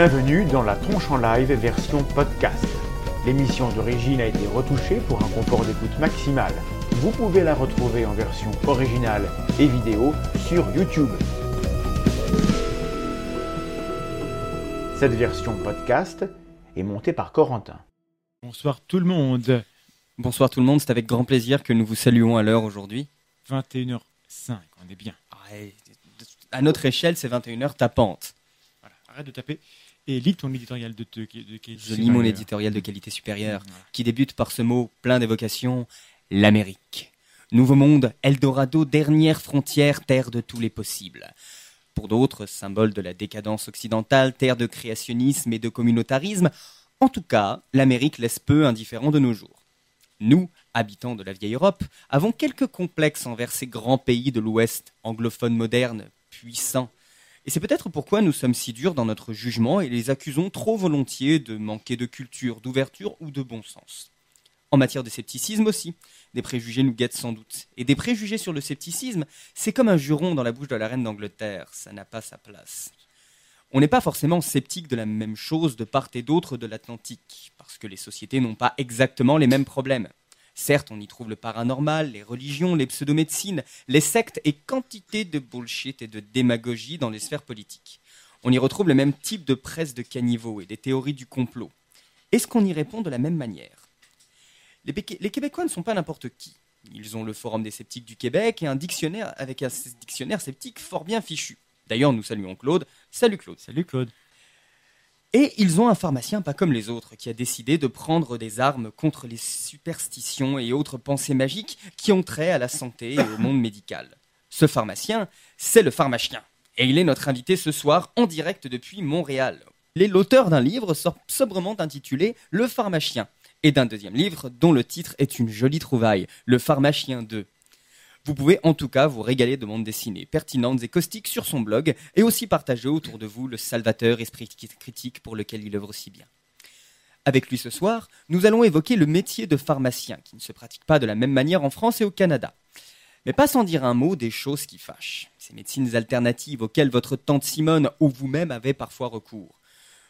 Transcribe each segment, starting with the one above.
Bienvenue dans la tronche en live version podcast. L'émission d'origine a été retouchée pour un confort d'écoute maximal. Vous pouvez la retrouver en version originale et vidéo sur YouTube. Cette version podcast est montée par Corentin. Bonsoir tout le monde. Bonsoir tout le monde, c'est avec grand plaisir que nous vous saluons à l'heure aujourd'hui. 21h05, on est bien. À notre échelle, c'est 21h tapante. Voilà, arrête de taper et lis ton éditorial de, de, de qualité Je lis mon supérieure. éditorial de qualité supérieure qui débute par ce mot plein d'évocation, l'Amérique. Nouveau monde, Eldorado, dernière frontière, terre de tous les possibles. Pour d'autres, symbole de la décadence occidentale, terre de créationnisme et de communautarisme, en tout cas, l'Amérique laisse peu indifférent de nos jours. Nous, habitants de la vieille Europe, avons quelques complexes envers ces grands pays de l'Ouest, anglophones modernes, puissants. Et c'est peut-être pourquoi nous sommes si durs dans notre jugement et les accusons trop volontiers de manquer de culture, d'ouverture ou de bon sens. En matière de scepticisme aussi, des préjugés nous guettent sans doute. Et des préjugés sur le scepticisme, c'est comme un juron dans la bouche de la reine d'Angleterre, ça n'a pas sa place. On n'est pas forcément sceptique de la même chose de part et d'autre de l'Atlantique, parce que les sociétés n'ont pas exactement les mêmes problèmes. Certes, on y trouve le paranormal, les religions, les pseudomédecines, les sectes et quantité de bullshit et de démagogie dans les sphères politiques. On y retrouve le même type de presse de caniveau et des théories du complot. Est-ce qu'on y répond de la même manière? Les, Québécois ne sont pas n'importe qui. Ils ont le Forum des sceptiques du Québec et un dictionnaire avec un dictionnaire sceptique fort bien fichu. D'ailleurs, nous saluons Claude. Salut Claude. Salut Claude. Et ils ont un pharmacien pas comme les autres qui a décidé de prendre des armes contre les superstitions et autres pensées magiques qui ont trait à la santé et au monde médical. Ce pharmacien, c'est le pharmacien. Et il est notre invité ce soir en direct depuis Montréal. Il est l'auteur d'un livre so- sobrement intitulé Le pharmacien et d'un deuxième livre dont le titre est une jolie trouvaille, Le pharmacien 2. Vous pouvez en tout cas vous régaler de bandes dessinées pertinentes et caustiques sur son blog et aussi partager autour de vous le salvateur esprit critique pour lequel il œuvre si bien. Avec lui ce soir, nous allons évoquer le métier de pharmacien qui ne se pratique pas de la même manière en France et au Canada. Mais pas sans dire un mot des choses qui fâchent, ces médecines alternatives auxquelles votre tante Simone ou vous-même avez parfois recours.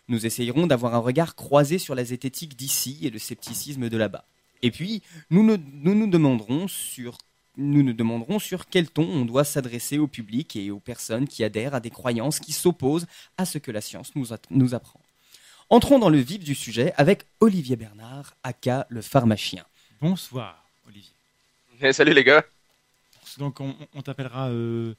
Nous essayerons d'avoir un regard croisé sur la zététique d'ici et le scepticisme de là-bas. Et puis, nous nous nous demanderons sur nous nous demanderons sur quel ton on doit s'adresser au public et aux personnes qui adhèrent à des croyances qui s'opposent à ce que la science nous, apprend. Entrons dans le vif du sujet avec Olivier Bernard, aka le pharmacien. Bonsoir Olivier. Eh, salut les gars. Donc on, on t'appellera euh,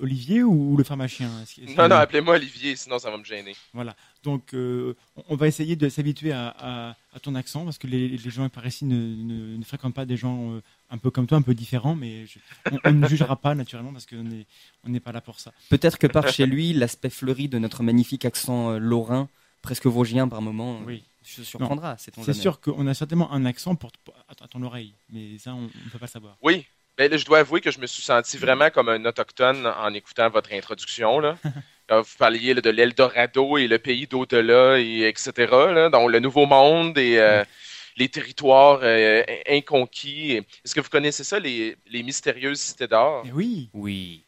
Olivier ou, le pharmacien? Non, que- non, appelez-moi Olivier, sinon ça va me gêner. Voilà. Donc euh, on- va essayer de s'habituer à, à- à ton accent parce que les, les gens par ici ne, ne- ne fréquentent pas des gens euh, un peu comme toi, un peu différents, mais je- on, on ne jugera pas naturellement parce qu'on n'est on n'est pas là pour ça. Peut-être que par chez lui, l'aspect fleuri de notre magnifique accent euh, lorrain, presque vosgien par moment, Oui. se surprendra. C'est sûr qu'on a certainement un accent pour, à, à ton oreille, mais ça on ne peut pas le savoir. Oui, ben là, je dois avouer que je me suis senti vraiment comme un autochtone en écoutant votre introduction. Là. Vous parliez là, de l'Eldorado et le pays d'au-delà, et etc. Là, donc le Nouveau Monde et euh, les territoires euh, inconquis. Est-ce que vous connaissez ça, les, les mystérieuses cités d'or? Eh oui. Oui.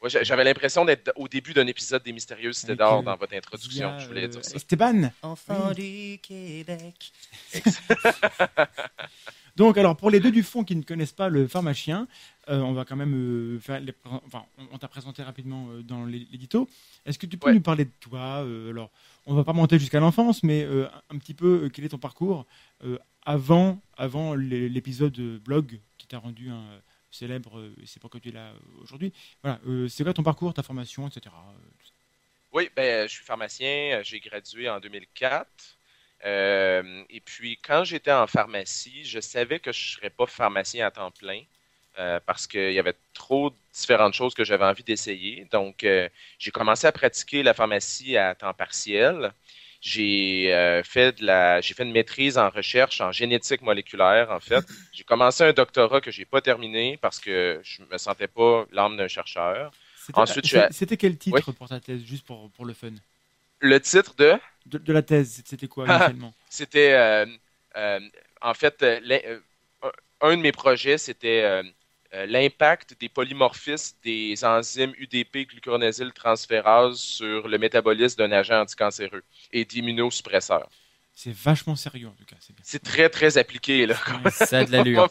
Moi, j'a- J'avais l'impression d'être au début d'un épisode des mystérieuses cités d'or dans votre introduction. Je voulais dire ça. Esteban. Enfant du Québec. Donc, alors, pour les deux du fond qui ne connaissent pas le pharmacien, euh, on va quand même euh, faire les enfin, on, t'a présenté rapidement euh, dans l'é- l'édito. Est-ce que tu peux Ouais. nous parler de toi Alors, on va pas monter jusqu'à l'enfance, mais un, petit peu, quel est ton parcours avant, avant l'é- l'épisode blog qui t'a rendu un célèbre, et c'est pourquoi tu es là aujourd'hui. Voilà, c'est quoi ton parcours, ta formation, etc. Oui, ben, je suis pharmacien. J'ai gradué en 2004. Euh, et puis, quand j'étais en pharmacie, je savais que je ne serais pas pharmacien à temps plein euh, parce qu'il y avait trop de différentes choses que j'avais envie d'essayer. Donc, euh, j'ai commencé à pratiquer la pharmacie à temps partiel. J'ai fait de la, j'ai fait une maîtrise en recherche en génétique moléculaire, en fait. J'ai commencé un doctorat que j'ai pas terminé parce que je me sentais pas l'âme d'un chercheur. C'était- Ensuite, je C'était quel titre pour ta thèse, juste pour, pour le fun? Le titre de? De, de la thèse, c'était quoi Ah. initialement? C'était, euh, euh, en fait, euh, un de mes projets, c'était l'impact des polymorphismes des enzymes UDP glucuronosyl transférase sur le métabolisme d'un agent anticancéreux et d'immunosuppresseur. C'est vachement sérieux en tout cas. C'est très très appliqué là. Ça a de l'allure.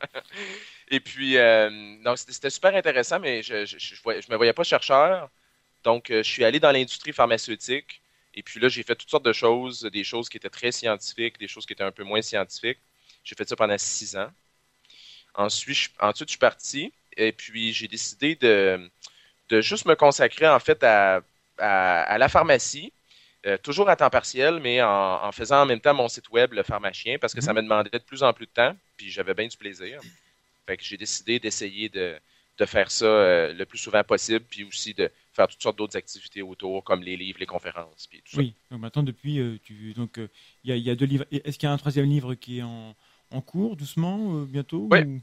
et puis, euh, c'était super intéressant, mais je ne me voyais pas chercheur. Donc, euh, je suis allé dans l'industrie pharmaceutique. Et puis là, j'ai fait toutes sortes de choses, des choses qui étaient très scientifiques, des choses qui étaient un peu moins scientifiques. J'ai fait ça pendant six ans. Ensuite, je, ensuite, je suis parti et puis j'ai décidé de, de juste me consacrer en fait à, à, la pharmacie, euh, toujours à temps partiel, mais en, faisant en même temps mon site web, le pharmacien, parce que ça mhm. me demandait de plus en plus de temps, puis j'avais bien du plaisir. Fait que j'ai décidé d'essayer de, de, faire ça euh, le plus souvent possible, puis aussi de faire toutes sortes d'autres activités autour, comme les livres, les conférences, puis tout oui. donc maintenant, depuis, euh, tu, donc il y, y, a deux livres. Est-ce qu'il y a un troisième livre qui est en, en cours, doucement, bientôt Oui.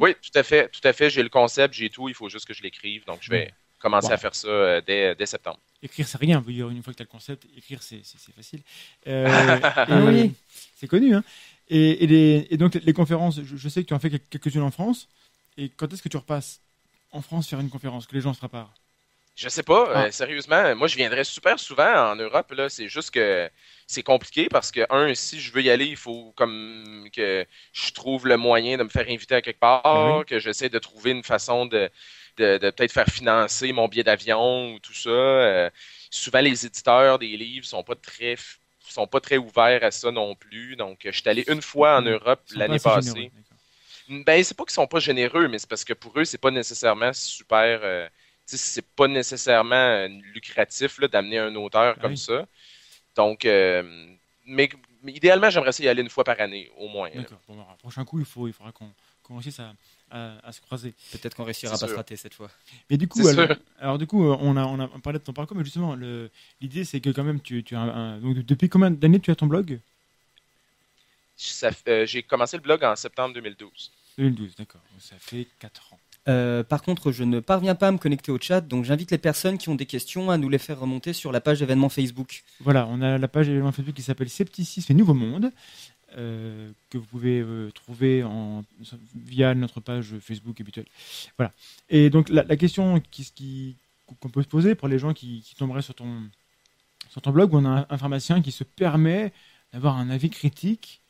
Oui, tout à fait. Tout à fait. J'ai le concept, j'ai tout. Il faut juste que je l'écrive. Donc, je vais commencer à faire ça euh, dès, dès, septembre. Écrire, c'est rien. Une fois que tu as le concept, écrire, c'est facile. Euh, oui, c'est connu. Hein. Et, et, les, et, donc, les conférences, je, sais que tu en fais quelques-unes en France. Et quand est-ce que tu repasses en France faire une conférence, que les gens se préparent? Je sais pas, ah. euh, sérieusement. Moi, je viendrais super souvent en Europe. Là, c'est juste que c'est compliqué parce que un, si je veux y aller, il faut comme que je trouve le moyen de me faire inviter à quelque part, ben que j'essaie de trouver une façon de, de, peut-être faire financer mon billet d'avion ou tout ça. Euh, souvent, les éditeurs des livres sont pas très sont pas très ouverts à ça non plus. Donc, je suis allé une fois en Europe l'année passée. Ben, c'est pas qu'ils sont pas généreux, mais c'est parce que pour eux, c'est pas nécessairement super. Euh, c'est pas nécessairement euh, lucratif d'amener un auteur comme ça. Donc, euh, mais, idéalement, j'aimerais essayer y aller une fois par année, au moins. D'accord. Bon, prochain coup, il, faut, il faudra qu'on réussisse à, se croiser. Peut-être qu'on réussira à pas se rater cette fois. Mais du coup, alors, du coup, on a, on a parlé de ton parcours, mais justement, l'idée, c'est que quand même, tu, tu as un, donc, depuis combien d'années tu as ton blog? Euh, J'ai commencé le blog en septembre 2012. 2012, d'accord. Ça fait 4 ans. Euh, par contre, je ne parviens pas à me connecter au chat, donc j'invite les personnes qui ont des questions à nous les faire remonter sur la page d'événements Facebook. Voilà, on a la page d'événements Facebook qui s'appelle Scepticisme et Nouveau Monde, euh, que vous pouvez euh, trouver via notre page Facebook habituelle. Voilà. Et donc la, question qui, qu'on peut se poser pour les gens qui, tomberaient sur ton, sur ton blog, où on a un, pharmacien qui se permet d'avoir un avis critique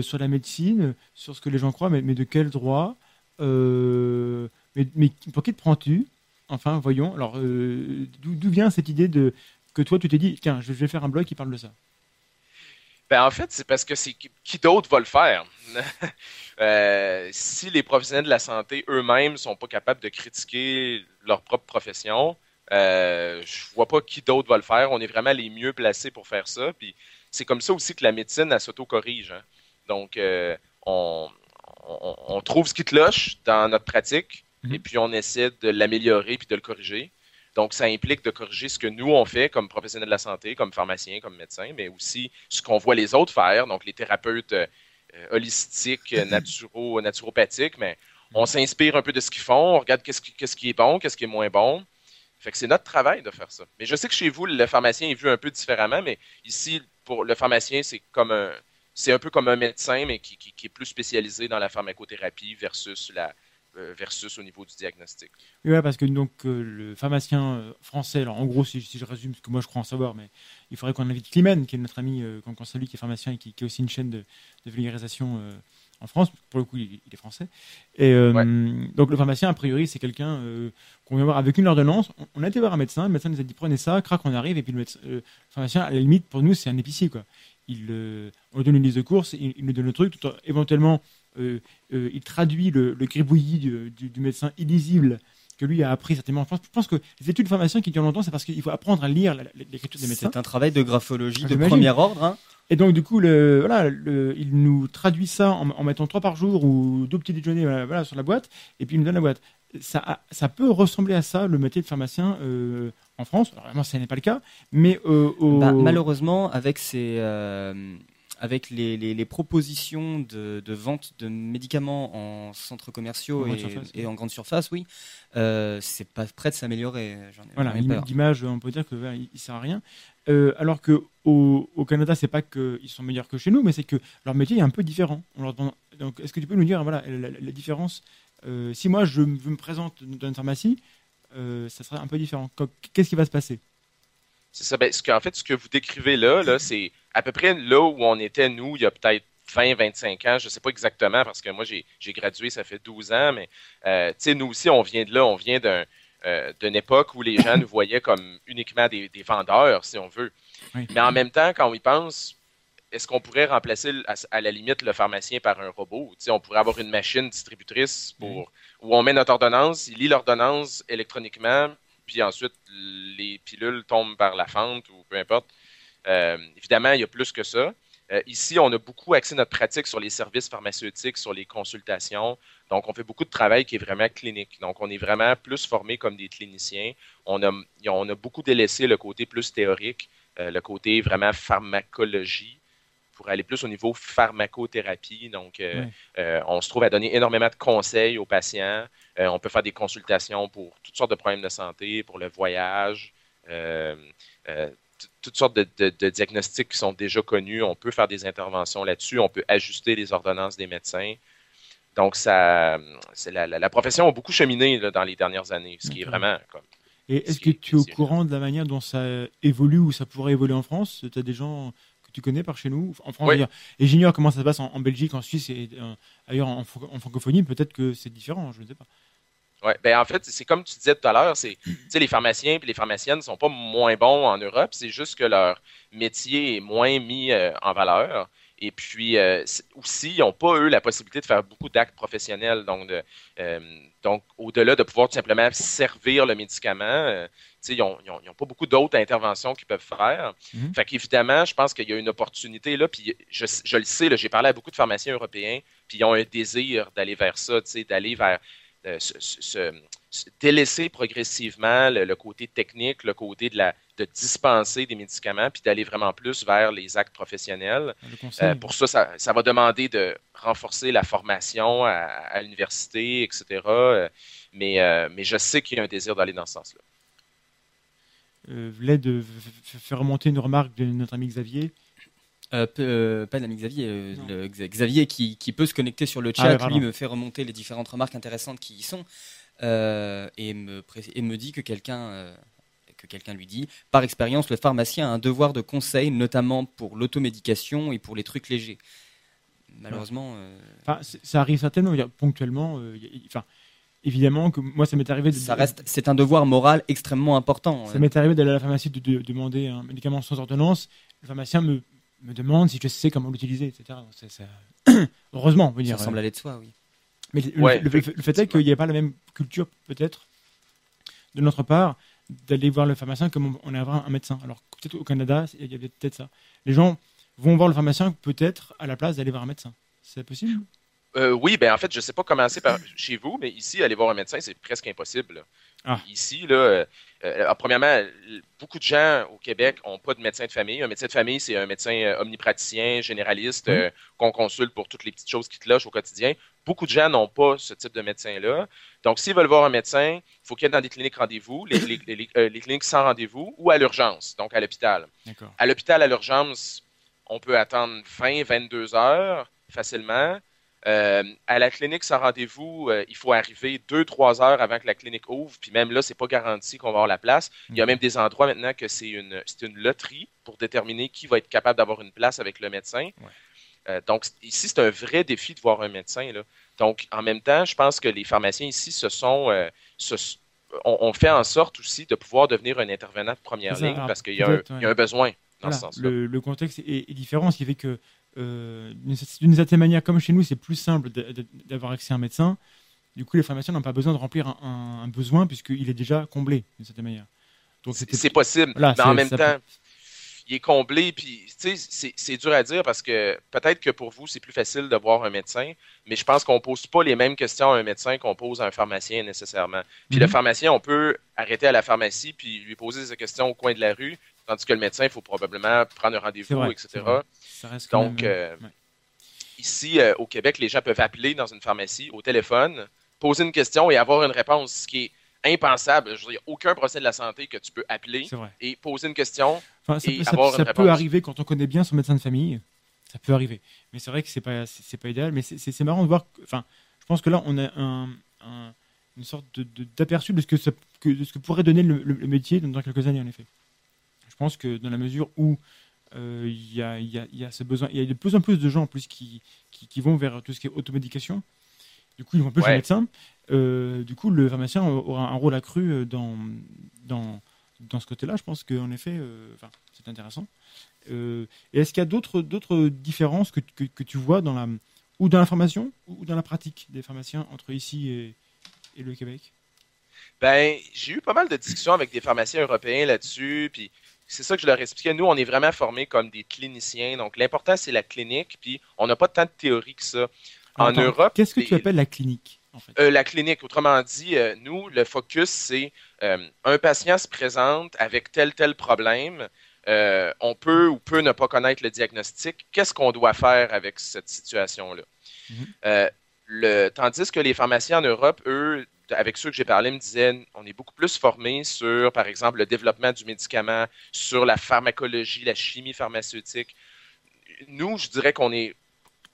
sur la médecine, sur ce que les gens croient, mais de quel droit euh, mais, pour qui te prends-tu Enfin, voyons. Alors, euh, d'où vient cette idée de que toi, tu t'es dit, tiens, je vais faire un blog qui parle de ça? Ben, en fait, c'est parce que c'est qui d'autre va le faire? euh, si les professionnels de la santé eux-mêmes sont pas capables de critiquer leur propre profession, euh, je vois pas qui d'autre va le faire. On est vraiment les mieux placés pour faire ça. Puis c'est comme ça aussi que la médecine, s'auto-corrige. Hein. Donc, on, on, trouve ce qui cloche dans notre pratique mhm. et puis on essaie de l'améliorer puis de le corriger. Donc, ça implique de corriger ce que nous, on fait comme professionnels de la santé, comme pharmaciens, comme médecins, mais aussi ce qu'on voit les autres faire, donc les thérapeutes euh, holistiques, naturo, naturopathiques, mais on s'inspire un peu de ce qu'ils font, on regarde qu'est-ce qui, qui, est bon, qu'est-ce qui est moins bon. Fait que c'est notre travail de faire ça. Mais je sais que chez vous, le pharmacien est vu un peu différemment, mais ici, pour le pharmacien, c'est comme un, c'est un peu comme un médecin, mais qui, est plus spécialisé dans la pharmacothérapie versus la euh, versus au niveau du diagnostic. Oui, parce que donc euh, le pharmacien euh, français, alors en gros, si, je résume, ce que moi je crois en savoir, mais il faudrait qu'on invite Climène, qui est notre ami, qu'on qu salue, qui est pharmacien et qui, qui, a aussi une chaîne de, de vulgarisation en France. Pour le coup, il, est français. Et donc le pharmacien, a priori, c'est quelqu'un qu'on vient voir avec une ordonnance. On, a été voir un médecin, le médecin nous a dit prenez ça, crac, on arrive, et puis le, médecin, le pharmacien, à la limite, pour nous, c'est un épicier, quoi il, euh, on lui donne une liste de courses, il, nous donne le truc, tout éventuellement, euh, euh, il traduit le, le gribouillis du, médecin illisible que lui a appris certainement en France. Je pense que les études de formation qui durent longtemps, c'est parce qu'il faut apprendre à lire l'écriture des médecins. C'est un travail de graphologie ah, de premier ordre. Hein. Et donc, du coup, le, voilà, il nous traduit ça en, mettant trois par jour ou deux petits déjeuners voilà, sur la boîte, et puis il nous donne la boîte. Ça, ça peut ressembler à ça, le métier de pharmacien en France. Alors, vraiment, ce n'est pas le cas, mais euh, bah, malheureusement, avec ces euh, avec les, les, propositions de, de, vente de médicaments en centres commerciaux et, en grande surface, oui, euh, c'est pas prêt de s'améliorer. Voilà, l'image, on peut dire que il, sert à rien. Euh, alors que au, au Canada, c'est pas qu'ils sont meilleurs que chez nous, mais c'est que leur métier est un peu différent. On leur Donc, est-ce que tu peux nous dire, voilà, la, différence Euh, si moi je me me présente dans une pharmacie, euh, ça serait un peu différent. Qu'est-ce qui va se passer? C'est ça. Ben, ce que, en fait, ce que vous décrivez là, là c'est à peu près là où on était, nous, il y a peut-être 20, 25 ans. Je ne sais pas exactement parce que moi, j'ai gradué, ça fait 12 ans, mais euh, tu sais, nous aussi, on vient de là. On vient euh, d'une époque où les gens nous voyaient comme uniquement des, des vendeurs, si on veut. Oui. Mais en même temps, quand on y pense, est-ce qu'on pourrait remplacer à, la limite le pharmacien par un robot? On pourrait avoir une machine distributrice pour, où on met notre ordonnance, il lit l'ordonnance électroniquement, puis ensuite les pilules tombent par la fente ou peu importe. Euh, évidemment, il y a plus que ça. Euh, ici, on a beaucoup axé notre pratique sur les services pharmaceutiques, sur les consultations. Donc, on fait beaucoup de travail qui est vraiment clinique. Donc, on est vraiment plus formé comme des cliniciens. On a, on a beaucoup délaissé le côté plus théorique, euh, le côté vraiment pharmacologie pour aller plus au niveau pharmacothérapie. Donc, euh, euh, on se trouve à donner énormément de conseils aux patients. Euh, on peut faire des consultations pour toutes sortes de problèmes de santé, pour le voyage, toutes sortes de, de- de diagnostics qui sont déjà connus. On peut faire des interventions là-dessus. On peut ajuster les ordonnances des médecins. Donc, ça, c'est la, la- la profession a beaucoup cheminé là, dans les dernières années, ce qui est vraiment comme. Et est-ce Ce que tu es au courant de la manière dont ça évolue ou ça pourrait évoluer en France? Tu as des gens tu connais par chez nous En France, Oui. Et j'ignore comment ça se passe en, en Belgique, en Suisse et euh, ailleurs en, fran- en francophonie. Peut-être que c'est différent, je ne sais pas. Ouais, ben en fait, c'est comme tu disais tout à l'heure, c'est tu sais les pharmaciens et les pharmaciennes sont pas moins bons en Europe, c'est juste que leur métier est moins mis euh, en valeur. Et puis euh, aussi, ils n'ont pas eux la possibilité de faire beaucoup d'actes professionnels, donc de, euh, donc au-delà de pouvoir tout simplement servir le médicament, euh, ils n'ont pas beaucoup d'autres interventions qu'ils peuvent faire. Mhm. Fait qu'évidemment, je pense qu'il y a une opportunité là, puis je, je le sais, j'ai parlé à beaucoup de pharmaciens européens, puis ils ont un désir d'aller vers ça, d'aller vers se délaisser progressivement le, le côté technique, le côté de, la, de dispenser des médicaments, puis d'aller vraiment plus vers les actes professionnels. Euh, pour ça, ça, ça va demander de renforcer la formation à, à l'université, etc. Euh, Mais, euh, mais je sais qu'il y a un désir d'aller dans ce sens-là. Euh, voulais de faire remonter une remarque de notre ami Xavier? Euh, euh, pas l'ami Xavier, euh, le Xavier qui, qui peut se connecter sur le Ah chat, lui me fait remonter les différentes remarques intéressantes qui y sont euh, et, me, pré- et me dit que quelqu'un euh, que quelqu'un lui dit, par expérience, le pharmacien a un devoir de conseil, notamment pour l'automédication et pour les trucs légers. Malheureusement, euh, Enfin, ça arrive certainement, ponctuellement. euh, y- y- Enfin, évidemment que moi, ça m'est arrivé. De, ça reste, c'est un devoir moral extrêmement important. Ça m'est arrivé d'aller à la pharmacie de, de- demander un médicament sans ordonnance. Le pharmacien me, me demande si je sais comment l'utiliser, etc. Heureusement, on veut dire. Ça semble aller de soi, oui. Mais le, Ouais, le- le- le fait est qu'il n'y a pas la même culture, peut-être, de notre part, d'aller voir le pharmacien comme on, on est voir un médecin. Alors, peut-être au Canada, il y avait peut-être ça. Les gens vont voir le pharmacien peut-être à la place d'aller voir un médecin. C'est possible? Euh, oui, ben en fait, je sais pas comment c'est par- chez vous, mais ici, aller voir un médecin, c'est presque impossible. Ah. Ici, là, euh, euh, premièrement, beaucoup de gens au Québec n'ont pas de médecin de famille. Un médecin de famille, c'est un médecin omnipraticien, généraliste, euh, qu'on consulte pour toutes les petites choses qui te logent au quotidien. Beaucoup de gens n'ont pas ce type de médecin-là. Donc, s'ils veulent voir un médecin, il faut qu'ils aillent dans des cliniques rendez-vous, les, les- les- euh, les cliniques sans rendez-vous, ou à l'urgence, donc à l'hôpital. À l'hôpital, à l'urgence, on peut attendre 20, 22 heures facilement. Euh, à la clinique sans rendez-vous, euh, il faut arriver 2-3 heures avant que la clinique ouvre. Puis même là, c'est pas garanti qu'on va avoir la place. Il y a même des endroits maintenant que c'est une, c'est une loterie pour déterminer qui va être capable d'avoir une place avec le médecin. Euh, donc ici, c'est un vrai défi de voir un médecin. Là. Donc en même temps, je pense que les pharmaciens ici se sont... euh, se- on, on fait en sorte aussi de pouvoir devenir un intervenant de première ça. ligne Alors, parce qu'il y, a un- peut-être, il y a un besoin dans Voilà, ce sens-là. le, le contexte est, est différent, ce qui fait que euh, d'une certaine manière, comme chez nous, c'est plus simple d'avoir accès à un médecin. Du coup, les pharmaciens n'ont pas besoin de remplir un, un- un besoin puisqu'il est déjà comblé d'une certaine manière. C'est possible, Voilà, mais en même ça temps, il est comblé, puis c'est- dur à dire parce que peut-être que pour vous, c'est plus facile de voir un médecin, mais je pense qu'on pose pas les mêmes questions à un médecin qu'on pose à un pharmacien nécessairement. Puis le Mhm. pharmacien, on peut arrêter à la pharmacie puis lui poser ces questions au coin de la rue, tandis que le médecin, il faut probablement prendre un rendez-vous, etc. ça reste Donc, même, euh, ouais. Ici, euh, au Québec, les gens peuvent appeler dans une pharmacie au téléphone, poser une question et avoir une réponse, ce qui est impensable. Je veux dire, aucun procès de la santé que tu peux appeler et poser une question. Enfin, ça et peut, ça- avoir ça une peut arriver quand on connaît bien son médecin de famille. Ça peut arriver. Mais c'est vrai que c'est pas, c'est pas idéal. Mais c'est- marrant de voir. Enfin, je pense que là, on a un, un- une sorte de- de- d'aperçu de, ce que ça- que- de ce que pourrait donner le, le- le métier dans, dans quelques années, en effet. Je pense que dans la mesure où euh, il y, a, y a- y a ce besoin, il y a de plus en plus de gens en plus qui, qui, qui vont vers tout ce qui est automédication. Du coup, ils vont plus chez Ouais. le médecin. Euh, du coup, le pharmacien aura un rôle accru euh, dans, dans, dans ce côté-là. Je pense qu'en effet, euh, c'est intéressant. Euh, et est-ce qu'il y a d'autres d'autres différences que, que, que tu vois dans la ou dans la formation ou dans la pratique des pharmaciens entre ici et, et le Québec? Ben, j'ai eu pas mal de discussions avec des pharmaciens européens là-dessus, puis c'est ça que je leur expliquais. Nous, on est vraiment formés comme des cliniciens, donc l'important, c'est la clinique, puis on n'a pas tant de théorie que ça. En Attends, Europe, qu'est-ce que les- tu appelles la clinique? En fait Euh, la clinique, autrement dit, euh, nous, le focus, c'est euh, un patient se présente avec tel, tel problème. on peut ou peut ne pas connaître le diagnostic. Qu'est-ce qu'on doit faire avec cette situation-là? Mhm. Le, tandis que les pharmaciens en Europe, eux, avec ceux que j'ai parlé, me disaient on est beaucoup plus formés sur, par exemple, le développement du médicament, sur la pharmacologie, la chimie pharmaceutique. Nous, je dirais qu'on est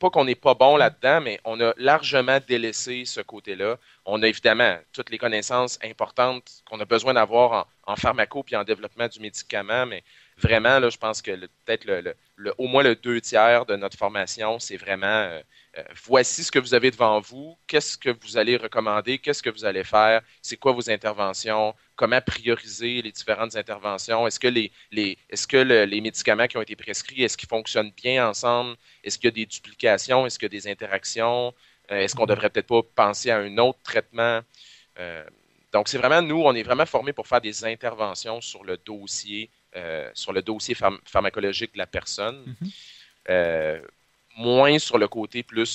pas qu'on n'est pas bon là-dedans, mais on a largement délaissé ce côté-là. On a évidemment toutes les connaissances importantes qu'on a besoin d'avoir en, en pharmaco puis en développement du médicament, mais vraiment, là, je pense que peut-être le, le- le- au moins le deux tiers de notre formation, c'est vraiment euh, euh, voici ce que vous avez devant vous, qu'est-ce que vous allez recommander, qu'est-ce que vous allez faire, c'est quoi vos interventions, comment prioriser les différentes interventions, est-ce que les, les est-ce que le- les médicaments qui ont été prescrits, est-ce qu'ils fonctionnent bien ensemble, est-ce qu'il y a des duplications, est-ce qu'il y a des interactions, Euh, est-ce qu'on devrait peut-être pas penser à un autre traitement? Euh, donc c'est vraiment nous, on est vraiment formés pour faire des interventions sur le dossier, euh, sur le dossier pharm- pharmacologique de la personne. Mhm. Euh, moins sur le côté plus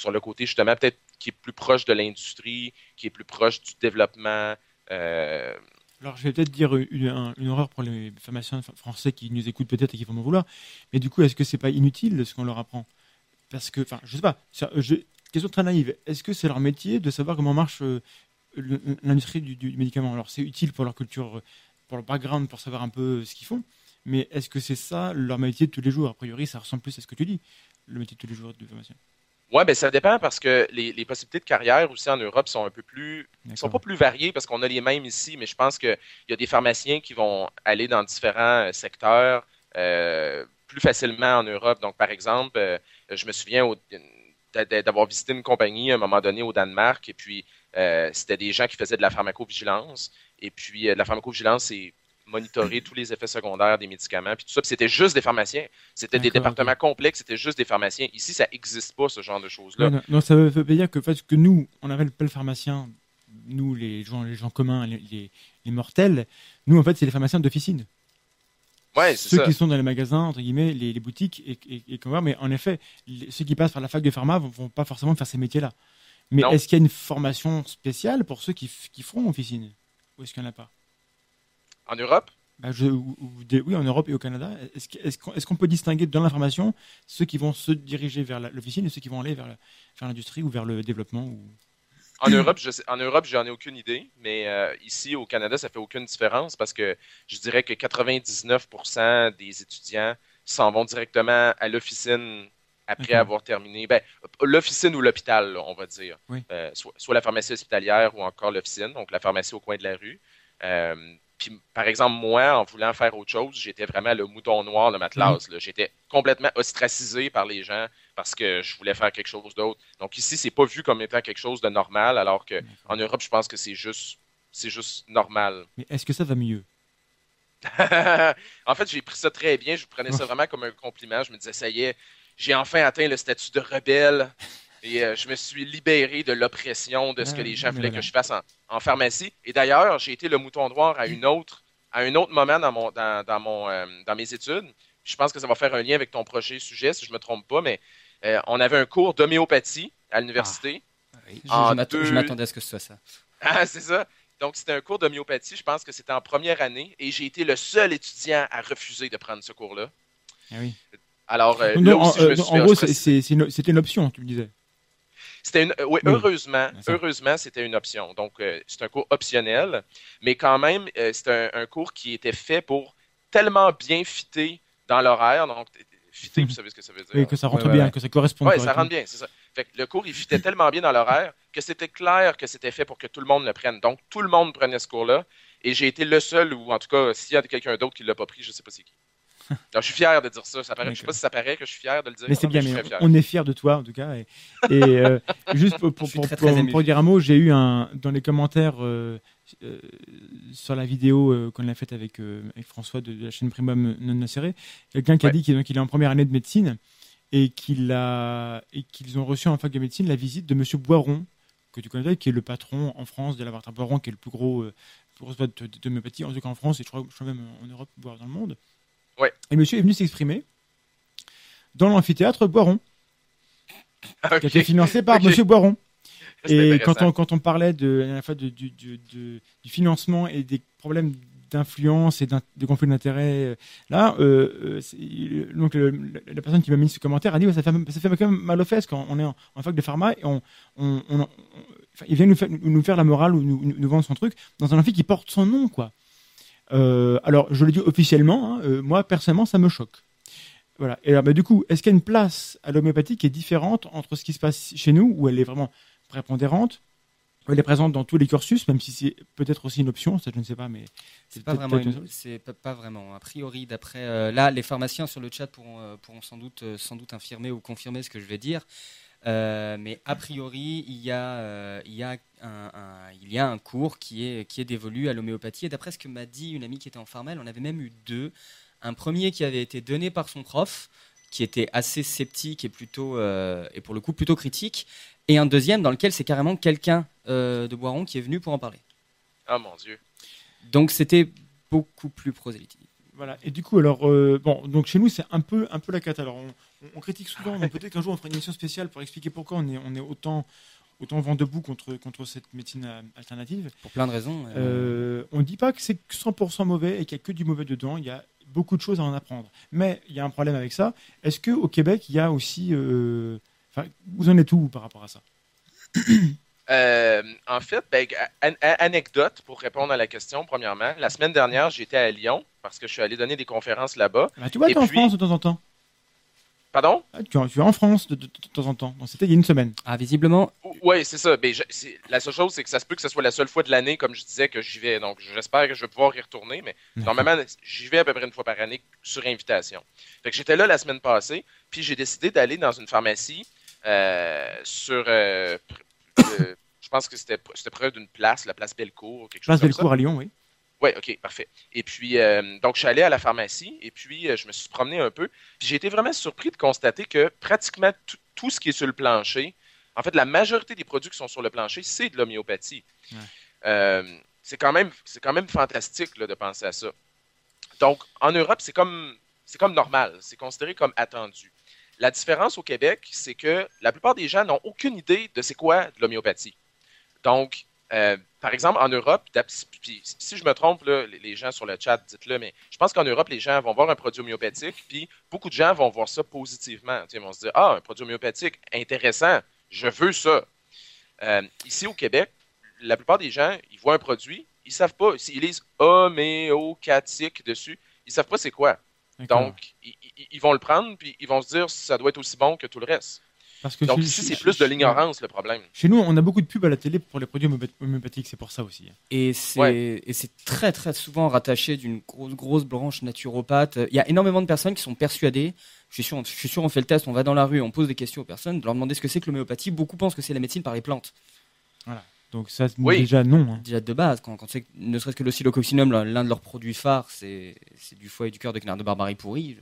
sur le côté justement peut-être qui est plus proche de l'industrie, qui est plus proche du développement. Euh, Alors, je vais peut-être dire une, un- une horreur pour les pharmaciens français qui nous écoutent peut-être et qui vont m'en vouloir. Mais du coup, est-ce que c'est pas inutile ce qu'on leur apprend? Parce que, enfin, je sais pas. ça- je- question très naïve. Est-ce que c'est leur métier de savoir comment marche euh, l'industrie du, du médicament? Alors, c'est utile pour leur culture, euh, pour leur background, pour savoir un peu ce qu'ils font. Mais est-ce que c'est ça leur métier de tous les jours? A priori, ça ressemble plus à ce que tu dis, le métier de tous les jours du pharmacien. Ouais, ben ça dépend parce que les, les possibilités de carrière aussi en Europe sont un peu plus Ils sont pas plus variés parce qu'on a les mêmes ici, mais je pense qu'il y a des pharmaciens qui vont aller dans différents euh, secteurs euh, plus facilement en Europe. Donc, par exemple, euh, je me souviens d'avoir visité une compagnie à un moment donné au Danemark, et puis euh, c'était des gens qui faisaient de la pharmacovigilance. Et puis, de la pharmacovigilance, c'est monitorer tous les effets secondaires des médicaments, puis tout ça. Puis c'était juste des pharmaciens. C'était des départements complexes, c'était juste des pharmaciens. Ici, ça n'existe pas, ce genre de choses-là. Non, non, ça veut, dire que, fait, que nous, on appelle pas le pharmacien, nous, les gens, les gens communs, les, les- les mortels, nous, en fait, c'est les pharmaciens d'officine. Ouais, c'est ceux ça. qui sont dans les magasins, entre guillemets, les, les boutiques, et, et, et mais en effet, les- ceux qui passent par la fac de pharma vont, vont pas forcément faire ces métiers-là. Mais est-ce qu'il y a une formation spéciale pour ceux qui, qui feront officine? Ou est-ce qu'il n'y en a pas? En Europe, Bah, je- ou- ou des- Oui, en Europe et au Canada. Est-ce qu'on est-ce qu'on peut distinguer dans l'information ceux qui vont se diriger vers la- l'officine et ceux qui vont aller vers la- vers l'industrie ou vers le développement ou... En Europe, je en Europe, j'en ai aucune idée, mais euh, ici au Canada, ça fait aucune différence parce que je dirais que 99% des étudiants s'en vont directement à l'officine après avoir terminé. Ben, l'officine ou l'hôpital, on va dire. Oui. Euh, soit, soit la pharmacie hospitalière ou encore l'officine, donc la pharmacie au coin de la rue. Euh, puis, par exemple, moi, en voulant faire autre chose, j'étais vraiment le mouton noir de ma classe. J'étais complètement ostracisé par les gens parce que je voulais faire quelque chose d'autre. Donc ici, c'est pas vu comme étant quelque chose de normal, alors que en Europe, je pense que c'est juste, c'est juste normal. Mais est-ce que ça va mieux? En fait, j'ai pris ça très bien. Je prenais ça vraiment comme un compliment. Je me disais, ça y est, j'ai enfin atteint le statut de rebelle et euh, je me suis libéré de l'oppression de ce que Ah, les gens voulaient que je fasse en, en pharmacie. Et d'ailleurs, j'ai été le mouton noir à une autre, à un autre moment dans mon, dans, dans mon, euh, dans mes études. Je pense que ça va faire un lien avec ton prochain sujet, si je me trompe pas, mais euh, on avait un cours d'homéopathie à l'université. Je, En je deux- je m'attendais à ce que ce soit ça. Ah, c'est ça. Donc, c'était un cours d'homéopathie. Je pense que c'était en première année et j'ai été le seul étudiant à refuser de prendre ce cours-là. Ah oui. Alors, euh, là en, aussi, je me suis en fait gros, une- c'était une option, tu me disais. C'était une, oui, heureusement, c'était une option. Donc, euh, c'est un cours optionnel, mais quand même, euh, c'est un, un cours qui était fait pour tellement bien fitter dans l'horaire. Donc, fitter, vous savez ce que ça veut dire. Oui, que ça rentre bien, que ça corresponde Oui, ça rentre bien, c'est ça. Fait que le cours, il fitait tellement bien dans l'horaire que c'était clair que c'était fait pour que tout le monde le prenne. Donc, tout le monde prenait ce cours-là. Et j'ai été le seul, ou en tout cas, s'il y a quelqu'un d'autre qui ne l'a pas pris, je ne sais pas c'est qui. Alors, je suis fier de dire ça. ça paraît, je ne sais pas si ça paraît que je suis fier de le dire. Mais c'est bien, mais on est fier de toi en tout cas. Et, euh, juste pour, pour, pour, dire un mot, j'ai eu un dans les commentaires euh, euh, sur la vidéo qu'on a faite avec, avec, François de, la chaîne Primum non serré, quelqu'un qui a dit qu'il est en première année de médecine et qu'il a et qu'ils ont reçu en fac de médecine la visite de Monsieur Boiron que tu connais, qui est le patron en France de laboratoire Boiron, qui est le plus gros, plus gros de, d'homéopathie, en tout cas en France et je crois, je crois même en Europe, voire dans le monde. Et monsieur est venu s'exprimer dans l'amphithéâtre Boiron, qui a été financé par monsieur Boiron. Et quand on, quand on parlait de, la fois du, financement et des problèmes d'influence et de conflit d'intérêts, euh, là, euh, euh, donc la personne qui m'a mis ce commentaire a dit ça, fait, ça fait quand même mal aux fesses quand on est en, fac de pharma et on, il vient nous faire, nous faire la morale ou nous, nous, vendre son truc dans un amphi qui porte son nom, quoi. Euh, alors, je le dis officiellement, hein, euh, moi, personnellement, ça me choque. Voilà. Et alors, bah, du coup, est-ce qu'il y a une place à l'homéopathie qui est différente entre ce qui se passe chez nous, où elle est vraiment prépondérante, elle est présente dans tous les cursus, même si c'est peut-être aussi une option, ça je ne sais pas, mais c'est pas vraiment. C'est pas, vraiment. A priori, d'après euh, là, les pharmaciens sur le chat pourront, pourront sans doute, sans doute infirmer ou confirmer ce que je vais dire. Euh, mais a priori, il y a, euh, il y a, un, il y a un cours qui est, qui est dévolu à l'homéopathie. Et d'après ce que m'a dit une amie qui était en pharma, on avait même eu deux. Un premier qui avait été donné par son prof, qui était assez sceptique et, plutôt, euh, et pour le coup plutôt critique. Et un deuxième dans lequel c'est carrément quelqu'un de Boiron qui est venu pour en parler. Ah mon Dieu. Donc c'était beaucoup plus prosélytique. Voilà. Et du coup, alors, bon, donc chez nous, c'est un peu, un peu la cata. Alors, on, critique souvent, donc peut-être qu'un jour on fera une émission spéciale pour expliquer pourquoi on est, on est autant, autant vent debout contre, contre cette médecine alternative. Pour plein de raisons. Euh... on ne dit pas que c'est 100% mauvais et qu'il n'y a que du mauvais dedans. Il y a beaucoup de choses à en apprendre. Mais il y a un problème avec ça. Est-ce qu'au Québec, il y a aussi. Euh... Enfin, vous en êtes où par rapport à ça? Euh, en fait, ben, anecdote pour répondre à la question, premièrement. La semaine dernière, j'étais à Lyon parce que je suis allé donner des conférences là-bas. Ah, tu vois, tu es en France de temps en temps. Pardon? Tu, es en France de, temps en temps. C'était il y a une semaine. Ah, visiblement. Oui, c'est ça. Mais la seule chose, c'est que ça se peut que ce soit la seule fois de l'année, comme je disais, que j'y vais. Donc, j'espère que je vais pouvoir y retourner. Mais normalement, j'y vais à peu près une fois par année sur invitation. Fait que j'étais là la semaine passée, puis j'ai décidé d'aller dans une pharmacie euh, sur. Euh, je pense que c'était près d'une place, la place Bellecour. Quelque place Bellecour à Lyon, oui. Oui, OK, parfait. Et puis, euh, donc, je suis allé à la pharmacie et puis euh, je me suis promené un peu. Puis j'ai été vraiment surpris de constater que pratiquement tout ce qui est sur le plancher, en fait, la majorité des produits qui sont sur le plancher, c'est de l'homéopathie. Euh, c'est quand, même, quand même fantastique de penser à ça. Donc, en Europe, c'est comme, comme normal, c'est considéré comme attendu. La différence au Québec, c'est que la plupart des gens n'ont aucune idée de c'est quoi de l'homéopathie. Donc, euh, par exemple, en Europe, si je me trompe, les gens sur le chat, dites-le, mais je pense qu'en Europe, les gens vont voir un produit homéopathique, puis beaucoup de gens vont voir ça positivement. ils vont se dire Ah, un produit homéopathique, intéressant, je veux ça. Euh, ici au Québec, la plupart des gens, ils voient un produit, ils savent pas, s'ils lisent homéopathique dessus, ils savent pas c'est quoi. Donc, ils, ils, vont le prendre, puis ils vont se dire ça doit être aussi bon que tout le reste. Donc ici, c'est plus de l'ignorance le problème. Chez nous, on a beaucoup de pubs à la télé pour les produits homéopathiques, c'est pour ça aussi. Et c'est très très souvent rattaché d'une grosse, grosse branche naturopathe. Il y a énormément de personnes qui sont persuadées, je suis, sûr, je suis sûr, on fait le test, on va dans la rue, on pose des questions aux personnes, de leur demander ce que c'est que l'homéopathie. Beaucoup pensent que c'est la médecine par les plantes. Voilà. Donc ça, déjà non. Hein. Déjà de base, quand, quand c'est ne serait-ce que l'oscillococcinum, l'un de leurs produits phares, c'est du foie et du cœur de canard de barbarie pourri,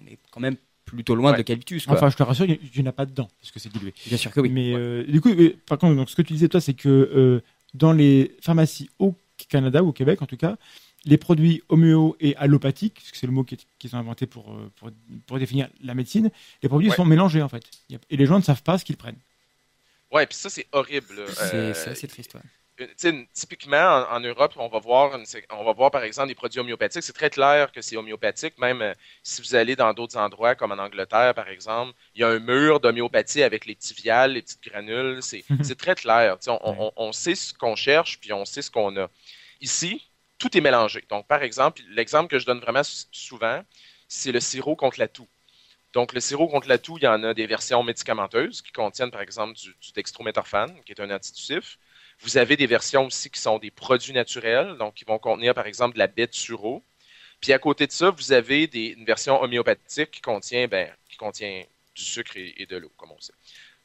on est quand même plutôt loin de l'eucalyptus. Enfin, je te rassure, il n'y en a pas dedans, parce que c'est dilué. Bien sûr que oui. Mais euh, du coup, par contre, donc, ce que tu disais, toi, c'est que euh, dans les pharmacies au Canada, ou au Québec en tout cas, les produits homéo et allopathiques, parce que c'est le mot qu'ils ont inventé pour, euh, pour, pour, définir la médecine, les produits sont mélangés en fait. Et les gens ne savent pas ce qu'ils prennent. Ouais, puis ça, c'est horrible. C'est assez triste, typiquement, en, Europe, on va, voir on va voir par exemple des produits homéopathiques. C'est très clair que c'est homéopathique. Même euh, si vous allez dans d'autres endroits, comme en Angleterre, par exemple, il y a un mur d'homéopathie avec les petits viales, les petites granules. C'est très clair. On, on, sait ce qu'on cherche, puis on sait ce qu'on a. Ici, tout est mélangé. Donc, par exemple, l'exemple que je donne vraiment souvent, c'est le sirop contre la toux. Donc, le sirop contre la toux, il y en a des versions médicamenteuses qui contiennent, par exemple, du, du dextromethorphane, qui est un antitussif. Vous avez des versions aussi qui sont des produits naturels, donc qui vont contenir, par exemple, de la bête sureau. Puis à côté de ça, vous avez une version homéopathique qui contient, ben, qui contient du sucre et, de l'eau, comme on sait.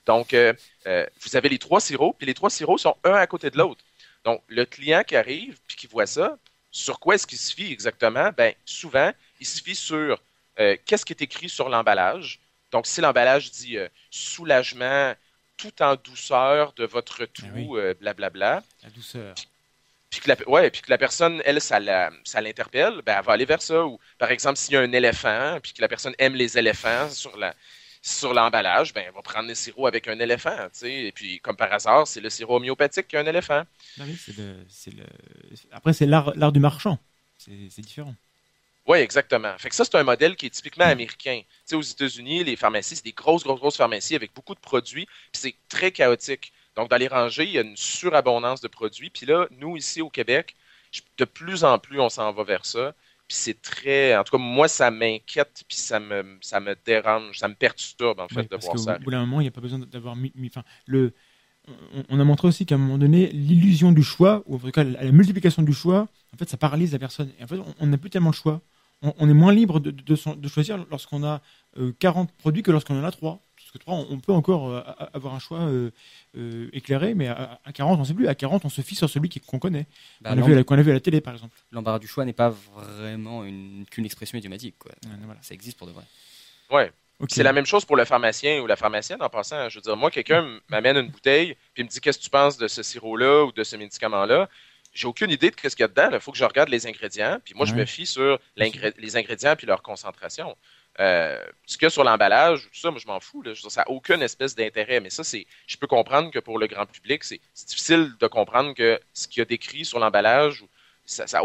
Donc, euh, euh, vous avez les trois sirops, puis les trois sirops sont un à côté de l'autre. Donc, le client qui arrive, puis qui voit ça, sur quoi est-ce qu'il se fie exactement? Ben, souvent, il se fie sur euh, qu'est-ce qui est écrit sur l'emballage. Donc, si l'emballage dit soulagement tout en douceur de votre tout, Ah oui. euh, blablabla, La douceur. puis que la, ouais, puis que la personne, elle, ça l'interpelle, ben, elle va aller vers ça. Ou, par exemple, s'il y a un éléphant, puis que la personne aime les éléphants sur la sur l'emballage, ben, elle va prendre le sirop avec un éléphant, tu sais. Et puis, comme par hasard, c'est le sirop homéopathique qui a un éléphant. Ah oui, le, le... Après, c'est l'art, du marchand. C'est différent. Oui, exactement. Fait que ça, c'est un modèle qui est typiquement américain. Tu sais, aux États-Unis, les pharmacies, c'est des grosses, grosses, grosses pharmacies avec beaucoup de produits, puis c'est très chaotique. Donc, dans les rangées, il y a une surabondance de produits. Puis là, nous, ici au Québec, de plus en plus, on s'en va vers ça. Puis c'est très... En tout cas, moi, ça m'inquiète, puis ça me, ça me dérange, ça me perturbe, en fait, Oui, de parce voir qu'au ça. bout d'un moment, il n'y a pas besoin d'avoir mis. mis- enfin, le, on, a montré aussi qu'à un moment donné, l'illusion du choix, ou en tout cas la, multiplication du choix, en fait, ça paralyse la personne. Et en fait, on- on n'a plus tellement le choix. On, on est moins libre de, de, de son- de choisir lorsqu'on a euh, 40 produits que lorsqu'on en a 3. Parce que 3, on, on peut encore euh, avoir un choix euh, euh, éclairé, mais à, à 40, on ne sait plus. À 40, on se fie sur celui qu'on connaît, Bah, qu'on a, vu à la- qu'on a vu à la télé, par exemple. L'embarras du choix n'est pas vraiment une- qu'une expression idiomatique. Quoi. Ouais, voilà. Ça existe pour de vrai. Ouais. C'est la même chose pour le pharmacien ou la pharmacienne en passant. Je veux dire, moi, quelqu'un m'amène une bouteille puis me dit qu'est-ce que tu penses de ce sirop-là ou de ce médicament-là? J'ai aucune idée de ce qu'il y a dedans. Il faut que je regarde les ingrédients. Puis moi, je me fie sur les ingrédients puis leur concentration. Euh, ce qu'il y a sur l'emballage, tout ça, moi, je m'en fous. Là. Ça n'a aucune espèce d'intérêt. Mais ça, c'est, je peux comprendre que pour le grand public, c'est, c'est difficile de comprendre que ce qu'il y a décrit sur l'emballage, ça n'a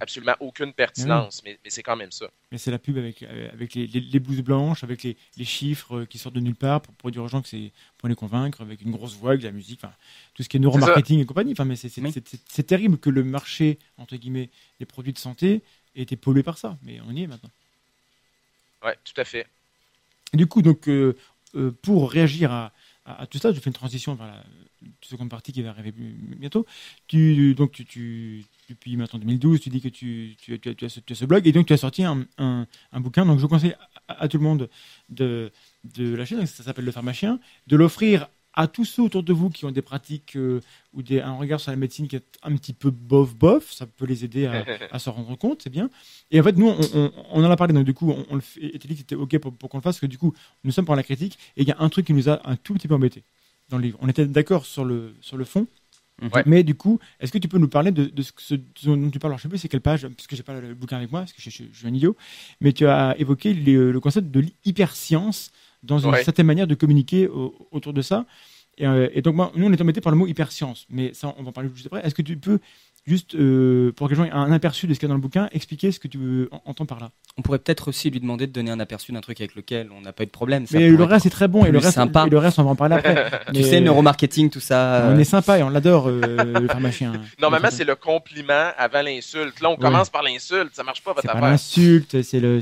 absolument aucune pertinence. Mais, mais c'est quand même ça. Mais c'est la pub avec, euh, avec les, les, les blouses blanches, avec les, les chiffres euh, qui sortent de nulle part pour, pour dire aux gens que c'est pour les convaincre, avec une grosse voix, avec de la musique, enfin, tout ce qui est neuromarketing et compagnie. Enfin, mais c'est c'est- Oui. terrible que le marché, entre guillemets, des produits de santé ait été pollué par ça. Mais on y est maintenant. Ouais, tout à fait. Du coup, donc, euh, euh, pour réagir à, à, tout ça, je fais une transition vers la seconde partie qui va arriver bi- bientôt. Donc, depuis maintenant 2012, tu dis que tu, as, ce, blog et donc tu as sorti un, bouquin. Donc, je conseille à, tout le monde de, de lâcher. Ça s'appelle Le Pharmacien, de l'offrir à tous ceux autour de vous qui ont des pratiques euh, ou des, un regard sur la médecine qui est un petit peu bof-bof. Ça peut les aider à, à s'en rendre compte, c'est bien. Et en fait, nous, on, on, on en a parlé, donc du coup, on, on le fait, et t'as dit que c'était OK pour, pour qu'on le fasse, parce que du coup, nous sommes pour la critique, et il y a un truc qui nous a un tout petit peu embêté dans le livre. On était d'accord sur le, sur le fond, Ouais. mais du coup, est-ce que tu peux nous parler de, de ce, dont tu parles? Alors, Je sais plus c'est quelle page, parce que j'ai pas le bouquin avec moi, parce que je, je- je suis un idiot, mais tu as évoqué le, le concept de l'hyperscience dans une Ouais. certaine manière de communiquer au- autour de ça. Et, euh, et donc, moi, nous, on est embêté par le mot hyperscience, mais ça, on va en parler juste après. Est-ce que tu peux juste, euh, pour que les gens aient un aperçu de ce qu'il y a dans le bouquin, expliquer ce que tu en- entends par là On pourrait peut-être aussi lui demander de donner un aperçu d'un truc avec lequel on n'a pas eu de problème. Ça Mais le reste est très bon, et le reste, sympa. et le reste, on va en parler après. Tu Mais, sais, neuromarketing, tout ça. On euh, est sympa et on l'adore, euh, le pharmacien. Normalement, c'est le compliment avant l'insulte. Là, on Ouais. commence par l'insulte. Ça marche pas, votre C'est pas affaire. l'insulte, c'est le.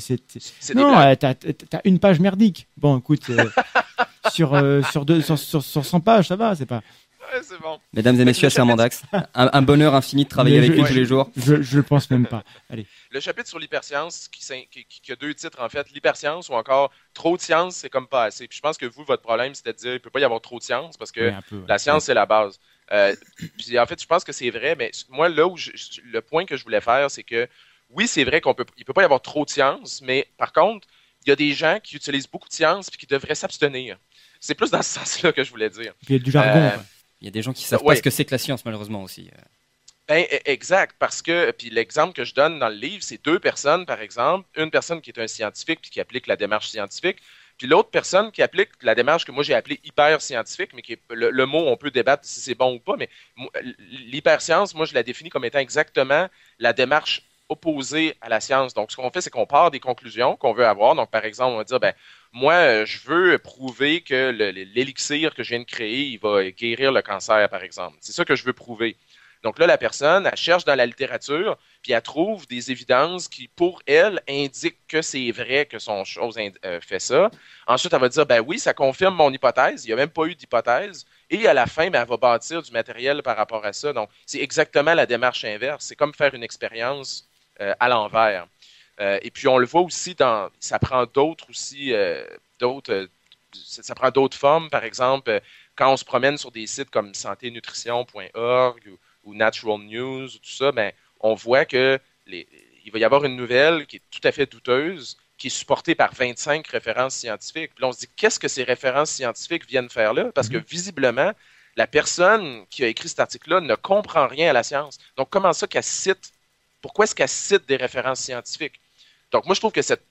Non, euh, t'as t'as une page merdique. Bon, écoute, euh, sur, euh, sur, deux, sur, sur, sur 100 pages, ça va, c'est pas. Ouais, c'est bon. Mesdames et messieurs, c'est Armandax. Un, un bonheur infini de travailler Mais avec je- lui tous les jours. Je, je le pense même pas. Allez. Le chapitre sur l'hyperscience, qui, qui, qui- qui a deux titres en fait, l'hyperscience ou encore trop de science, c'est comme pas assez. Puis je pense que vous, votre problème, c'est de dire il peut pas y avoir trop de science parce que Ouais, peu, ouais. la science, c'est la base. Euh, puis en fait, je pense que c'est vrai, mais moi, là où je- je- le point que je voulais faire, c'est que oui, c'est vrai qu'on peut, il peut pas y avoir trop de science, mais par contre, il y a des gens qui utilisent beaucoup de science puis qui devraient s'abstenir. C'est plus dans ce sens-là que je voulais dire. Puis il y a du jargon. Euh. Il y a des gens qui savent Ouais. pas ce que c'est que la science, malheureusement aussi. Ben, e- exact, parce que, puis l'exemple que je donne dans le livre, c'est deux personnes, par exemple, une personne qui est un scientifique puis qui applique la démarche scientifique, puis l'autre personne qui applique la démarche que moi j'ai appelée hyper scientifique, mais qui est le, le mot on peut débattre si c'est bon ou pas, mais l'hyperscience, moi je la définis comme étant exactement la démarche opposée à la science. Donc ce qu'on fait, c'est qu'on part des conclusions qu'on veut avoir. Donc par exemple, on va dire ben moi euh, je veux prouver que l'élixir que je viens de créer, il va guérir le cancer, par exemple. C'est ça que je veux prouver. Donc là, la personne, elle cherche dans la littérature, puis elle trouve des évidences qui, pour elle, indiquent que c'est vrai que son chose euh, fait ça. Ensuite, elle va dire, ben oui, ça confirme mon hypothèse. Il n'y a même pas eu d'hypothèse. Et à la fin, ben, elle va bâtir du matériel par rapport à ça. Donc, c'est exactement la démarche inverse. C'est comme faire une expérience à l'envers. Euh, et puis, on le voit aussi dans, ça prend d'autres aussi, d'autres, ça prend d'autres formes. Par exemple, quand on se promène sur des sites comme santénutrition.org ou ou Natural News ou tout ça, ben, on voit que il va y avoir une nouvelle qui est tout à fait douteuse, qui est supportée par 25 références scientifiques. Puis là, on se dit, qu'est-ce que ces références scientifiques viennent faire là? Parce que mhm. visiblement, la personne qui a écrit cet article-là ne comprend rien à la science. Donc, comment ça qu'elle cite? Pourquoi est-ce qu'elle cite des références scientifiques? Donc, moi, je trouve que cette,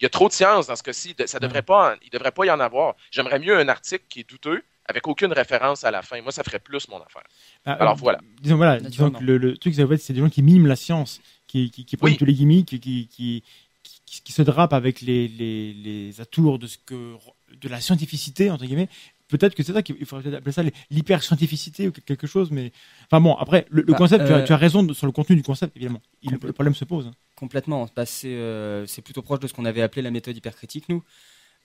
il y a trop de science dans ce cas-ci. Ça devrait pas, il ne devrait pas y en avoir. J'aimerais mieux un article qui est douteux, avec aucune référence à la fin. Moi, ça ferait plus mon affaire. Ah, Alors euh, voilà. Disons, voilà, disons que le, truc, c'est des gens qui miment la science, qui, qui, qui prennent tous les gimmicks, qui, qui, qui, qui, se drapent avec les, les, les atours de, ce que, de la scientificité, entre guillemets. Peut-être que c'est ça qu'il faudrait appeler ça l'hyper-scientificité ou quelque chose, mais. Enfin bon, après, le, bah, concept, tu, as, tu, as, euh, raison sur le contenu du concept, évidemment. le, problème se pose. Hein. Complètement. Bah, euh, c'est plutôt proche de ce qu'on avait appelé la méthode hypercritique, nous.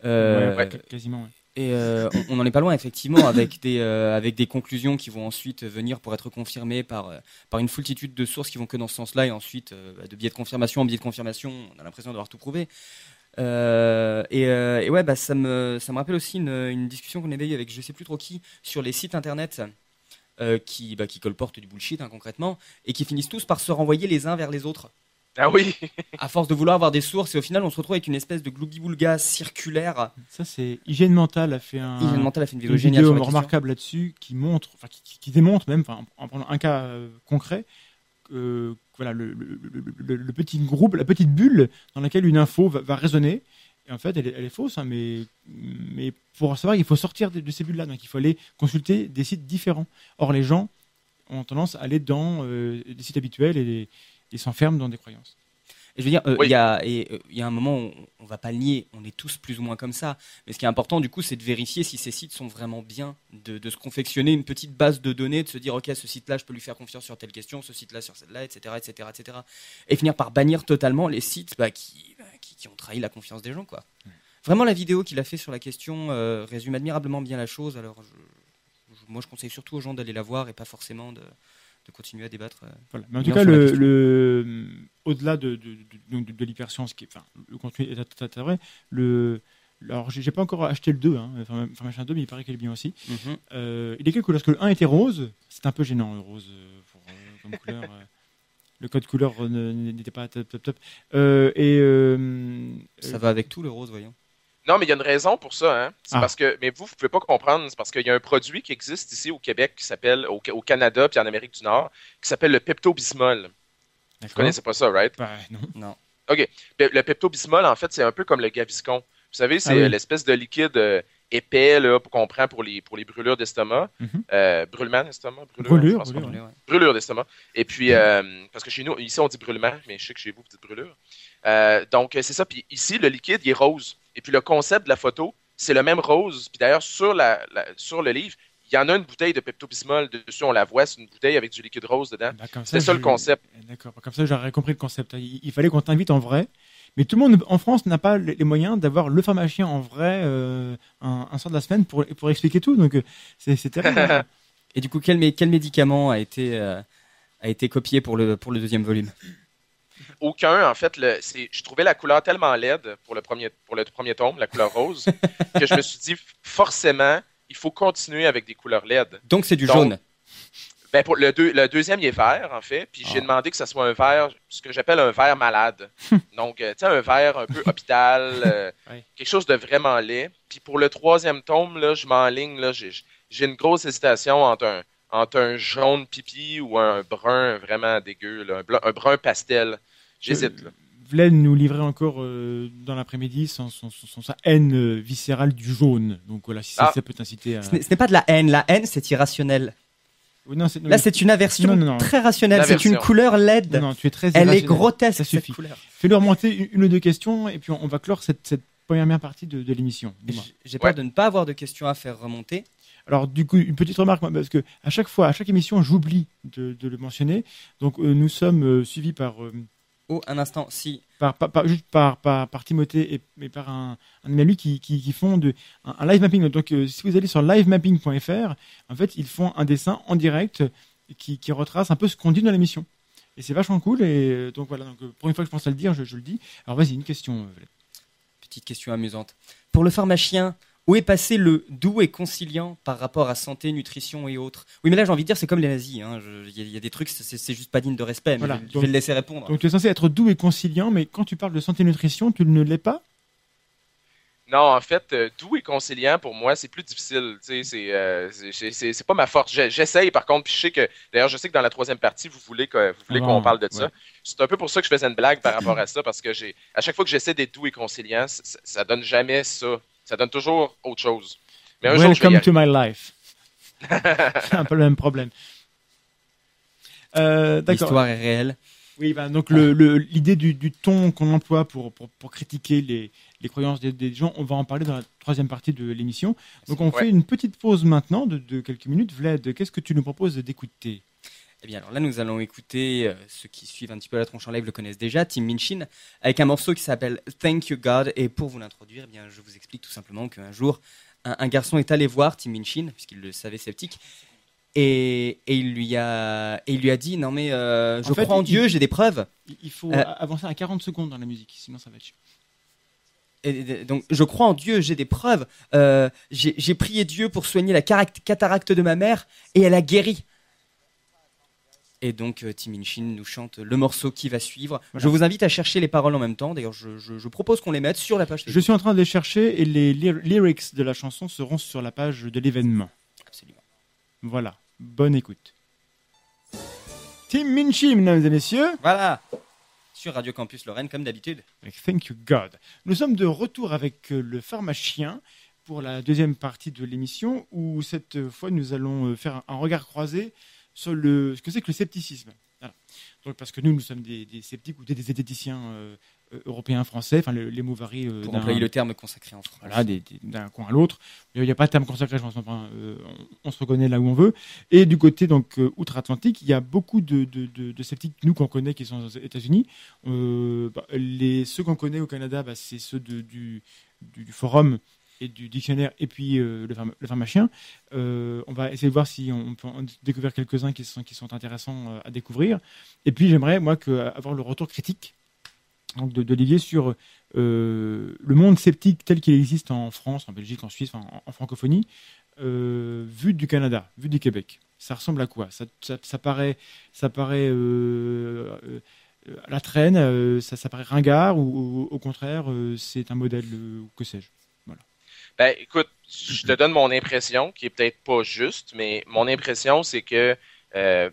ouais, quasiment, et euh, on n'en est pas loin, effectivement, avec des, euh, avec des conclusions qui vont ensuite venir pour être confirmées par, euh, par une foultitude de sources qui vont que dans ce sens-là, et ensuite, bah, de biais de confirmation en biais de confirmation, on a l'impression d'avoir tout prouvé. Et, et, ouais, bah, ça, me, ça me rappelle aussi une, une discussion qu'on avait eue avec je sais plus trop qui sur les sites internet qui, bah, qui colportent du bullshit, hein, concrètement, et qui finissent tous par se renvoyer les uns vers les autres. Ah oui À force de vouloir avoir des sources, et au final, on se retrouve avec une espèce de gloubi-boulga circulaire. Ça, c'est Hygiène Mentale a fait un. Hygiène Mentale a fait une vidéo, géniale sur remarquable là-dessus qui montre, enfin, qui, démontre même, en prenant un cas euh, concret, que voilà, le, le, petit groupe, la petite bulle dans laquelle une info va, résonner. Et en fait, elle est, fausse, hein, mais, mais pour savoir, il faut sortir de, ces bulles-là. Donc, il faut aller consulter des sites différents. Or, les gens ont tendance à aller dans euh, des sites habituels et s'enferment dans des croyances. Et je veux dire, euh, il y, a, euh, y a un moment où on va pas le nier, on est tous plus ou moins comme ça. Mais ce qui est important, du coup, c'est de vérifier si ces sites sont vraiment bien, de, se confectionner une petite base de données, de se dire, OK, ce site-là, je peux lui faire confiance sur telle question, ce site-là sur celle-là, etc., etc., etc. Et finir par bannir totalement les sites bah, qui, bah, qui, ont trahi la confiance des gens. Quoi. Vraiment, la vidéo qu'il a fait sur la question euh, résume admirablement bien la chose. Alors, moi, je conseille surtout aux gens d'aller la voir et pas forcément de de continuer à débattre. Euh, voilà. Mais en tout cas, le, au-delà de, de, de, l'hyperscience, qui, enfin, le contenu est tout à fait vrai, le, alors, j'ai pas encore acheté le 2, hein, enfin, machin 2, mais il paraît qu'il est bien aussi. Mhm. Euh, il est que lorsque le 1 était rose, c'est un peu gênant, le rose, euh, pour, comme couleur. le code couleur n'était pas top, top, top. et, Ça va avec tout, le rose, voyons. Non, mais il y a une raison pour ça. Hein? C'est ah. parce que, mais vous, vous pouvez pas comprendre. C'est parce qu'il y a un produit qui existe ici au Québec, qui s'appelle, au, Canada puis en Amérique du Nord, qui s'appelle le Pepto-Bismol. Vous connaissez pas ça, right? Ben, non. non. OK. Le Pepto-Bismol, en fait, c'est un peu comme le Gaviscon. Vous savez, c'est ah l'espèce de liquide euh, épais là, qu'on prend pour les, pour les brûlures d'estomac. Mm -hmm. euh, brûlement d'estomac? Brûlure, brûlure, d'estomac. Et puis, euh, parce que chez nous, ici, on dit brûlement, mais je sais que chez vous, vous dites brûlure. Euh, donc, c'est ça. Puis ici, le liquide, il est rose. Et puis le concept de la photo, c'est le même rose. Puis d'ailleurs, sur, la, sur le livre, il y en a une bouteille de Pepto-Bismol dessus, on la voit, c'est une bouteille avec du liquide rose dedans. Ben, c'est ça, le concept. D'accord, comme ça j'aurais compris le concept. Il, fallait qu'on t'invite en vrai. Mais tout le monde en France n'a pas les moyens d'avoir le pharmacien en vrai euh, un, un soir de la semaine pour, pour expliquer tout. Donc euh, c'est terrible. Et du coup, quel, quel médicament a été, euh, a été copié pour le, pour le deuxième volume? Aucun. En fait, le, je trouvais la couleur tellement laide pour le premier, pour le premier tome, la couleur rose, que je me suis dit, forcément, il faut continuer avec des couleurs LED. Donc, c'est du jaune. Ben pour le, le, deuxième, il est vert, en fait. Puis j'ai ah. demandé que ce soit un vert, ce que j'appelle un vert malade. Donc, euh, tu sais, un vert un peu hôpital, euh, quelque chose de vraiment laid. Puis pour le troisième tome, là, je m'enligne, là, j'ai une grosse hésitation entre un, entre un jaune pipi ou un brun vraiment dégueu, un, brun pastel. J'hésite. Vlad nous livrer encore euh, dans l'après-midi sans, sa haine euh, viscérale du jaune. Donc voilà, si ça, ah. peut t'inciter à. Ce n'est pas de la haine, la haine c'est irrationnel. Là, c'est une aversion très rationnelle. C'est une couleur LED. Non, tu es très Elle est grotesque. Ça suffit. Fais-le remonter une ou deux questions et puis on, va clore cette, première partie de, l'émission. J'ai peur de ne pas avoir de questions à faire remonter. Alors du coup, une petite remarque, parce que à chaque fois, à chaque émission, j'oublie de, de le mentionner. Donc euh, nous sommes euh, suivis par, euh, Oh, un instant, si. par, par, par- juste par, par, par Timothée et, et par un, un ami à lui qui, qui, qui font de, un, un live mapping. Donc euh, si vous allez sur livemapping.fr, en fait, ils font un dessin en direct qui, qui retrace un peu ce qu'on dit dans l'émission. Et c'est vachement cool. Et euh, donc voilà, donc, euh, pour une fois que je pense à le dire, je, je le dis. Alors vas-y, une question. Petite question amusante. Pour le pharmacien, où est passé le doux et conciliant par rapport à santé, nutrition et autres Oui, mais là, j'ai envie de dire, c'est comme les nazis. hein. Il y, a- il y a des trucs, c'est c'est juste pas digne de respect. Mais Voilà. je, je Donc- vais le laisser répondre. Donc tu es censé être doux et conciliant, mais quand tu parles de santé et nutrition, tu ne l'es pas? Non, en fait, euh, doux et conciliant, pour moi, c'est plus difficile. C'est, euh, c'est- c'est c'est- c'est pas ma force. J'ai- J'essaye, par contre, puis je sais que, d'ailleurs, je sais que dans la troisième partie, vous voulez que- vous voulez Ah, qu'on parle de ouais. ça. C'est un peu pour ça que je faisais une blague par rapport à ça, parce que j'ai, à chaque fois que j'essaie d'être doux et conciliant, c- ça donne jamais ça. Ça donne toujours autre chose. Mais un jour, je vais y Welcome to my life. c'est un peu le même problème. Euh, D'accord. L'histoire est réelle. Oui, ben, donc le- le- l'idée du, du ton qu'on emploie pour, pour, pour critiquer les, les croyances des, des gens, on va en parler dans la troisième partie de l'émission. Donc on Ouais. fait une petite pause maintenant de, de quelques minutes. Vlad, qu'est-ce que tu nous proposes d'écouter? Eh bien, alors là, nous allons écouter, euh, ceux qui suivent un petit peu la tronche en live le connaissent déjà, Tim Minchin, avec un morceau qui s'appelle Thank You God. Et pour vous l'introduire, eh bien, je vous explique tout simplement qu'un jour, un, un garçon est allé voir Tim Minchin, puisqu'il le savait sceptique, et, et il, lui a, et il lui a dit Non, mais euh, je En fait, crois en il- Dieu, j'ai des preuves. Il- faut Euh, avancer à 40 secondes dans la musique, sinon ça va être chiant. Et- donc, je crois en Dieu, j'ai des preuves. Euh, j'ai prié Dieu pour soigner la cataracte de ma mère et elle a guéri. Et donc, euh, Tim Minchin nous chante le morceau qui va suivre. Voilà. Je vous invite à chercher les paroles en même temps. D'ailleurs, je, je- je propose qu'on les mette sur la page. Je suis en train de les chercher et les ly- lyrics de la chanson seront sur la page de l'événement. Absolument. Voilà, bonne écoute. Tim Minchin, mesdames et messieurs. Voilà. Sur Radio Campus Lorraine, comme d'habitude. Thank You God. Nous sommes de retour avec euh, le pharmacien pour la deuxième partie de l'émission où cette fois nous allons euh, faire un regard croisé sur le, ce que c'est que le scepticisme. Voilà. Donc, parce que nous, nous sommes des, des sceptiques ou des, des zététiciens euh, euh, européens, français, enfin le- les mots varient euh, Pour employer le terme consacré en France. voilà, d'un coin à l'autre. Il n'y a pas de terme consacré, je pense. Enfin, euh, on, on se reconnaît là où on veut. Et du côté donc euh, outre-Atlantique, il y a beaucoup de, de, de- de sceptiques, nous qu'on connaît, qui sont aux États-Unis. Bah, les ceux qu'on connaît au Canada, bah, c'est ceux de- du, du, du forum du dictionnaire, et puis euh, le, le pharmacien. Euh, on va essayer de voir si on peut en découvrir quelques-uns qui sont, qui sont intéressants euh, à découvrir. Et puis j'aimerais, moi, que, avoir le retour critique donc de- d'Olivier sur euh, le monde sceptique tel qu'il existe en France, en Belgique, en Suisse, en, francophonie, vu du Canada, vu du Québec. Ça ressemble à quoi? Ça, ça, paraît, ça paraît à la traîne, ça, ça paraît ringard ou, au contraire c'est un modèle, ou que sais-je? Ben, écoute, je te donne mon impression, qui est peut-être pas juste, mais mon impression, c'est que euh,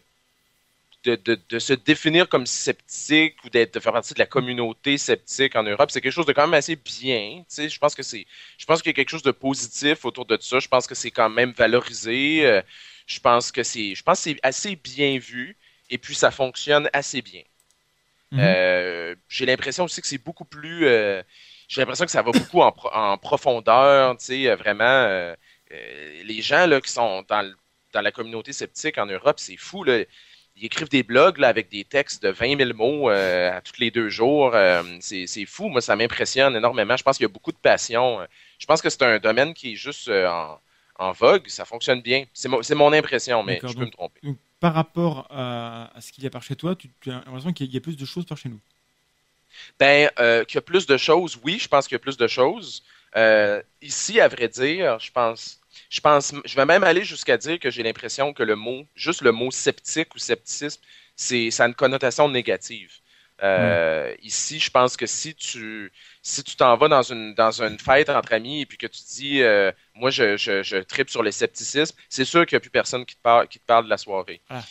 de, de, de se définir comme sceptique ou d'être, de faire partie de la communauté sceptique en Europe, c'est quelque chose de quand même assez bien. Je pense que c'est, je pense qu'il y a quelque chose de positif autour de ça. Je pense que c'est quand même valorisé. Euh, je pense que c'est, je pense que c'est assez bien vu et puis ça fonctionne assez bien. Mhm. Euh, j'ai l'impression aussi que c'est beaucoup plus. euh, j'ai l'impression que ça va beaucoup en, pro- en profondeur, tu sais, euh, vraiment. euh, euh, les gens là, qui sont dans, la communauté sceptique en Europe, c'est fou. Là. Ils écrivent des blogs là, avec des textes de 20 000 mots euh, à tous les deux jours. C'est fou. Moi, ça m'impressionne énormément. Je pense qu'il y a beaucoup de passion. Je pense que c'est un domaine qui est juste en, en vogue. Ça fonctionne bien. C'est mon, impression, mais je peux me tromper. Donc, par rapport à, à ce qu'il y a par chez toi, tu, tu as l'impression qu'il y a plus de choses par chez nous? Ben, euh, qu'il y a plus de choses, oui, je pense qu'il y a plus de choses. Euh, ici, à vrai dire, je pense, je pense, je vais même aller jusqu'à dire que j'ai l'impression que le mot, juste le mot sceptique ou sceptisme, c'est, ça a une connotation négative. Euh, Ici, je pense que si tu, si tu t'en vas dans une, dans une fête entre amis et puis que tu dis, euh, moi, je, je, je tripe sur le scepticisme, c'est sûr qu'il n'y a plus personne qui te parle, qui te parle de la soirée. Ah.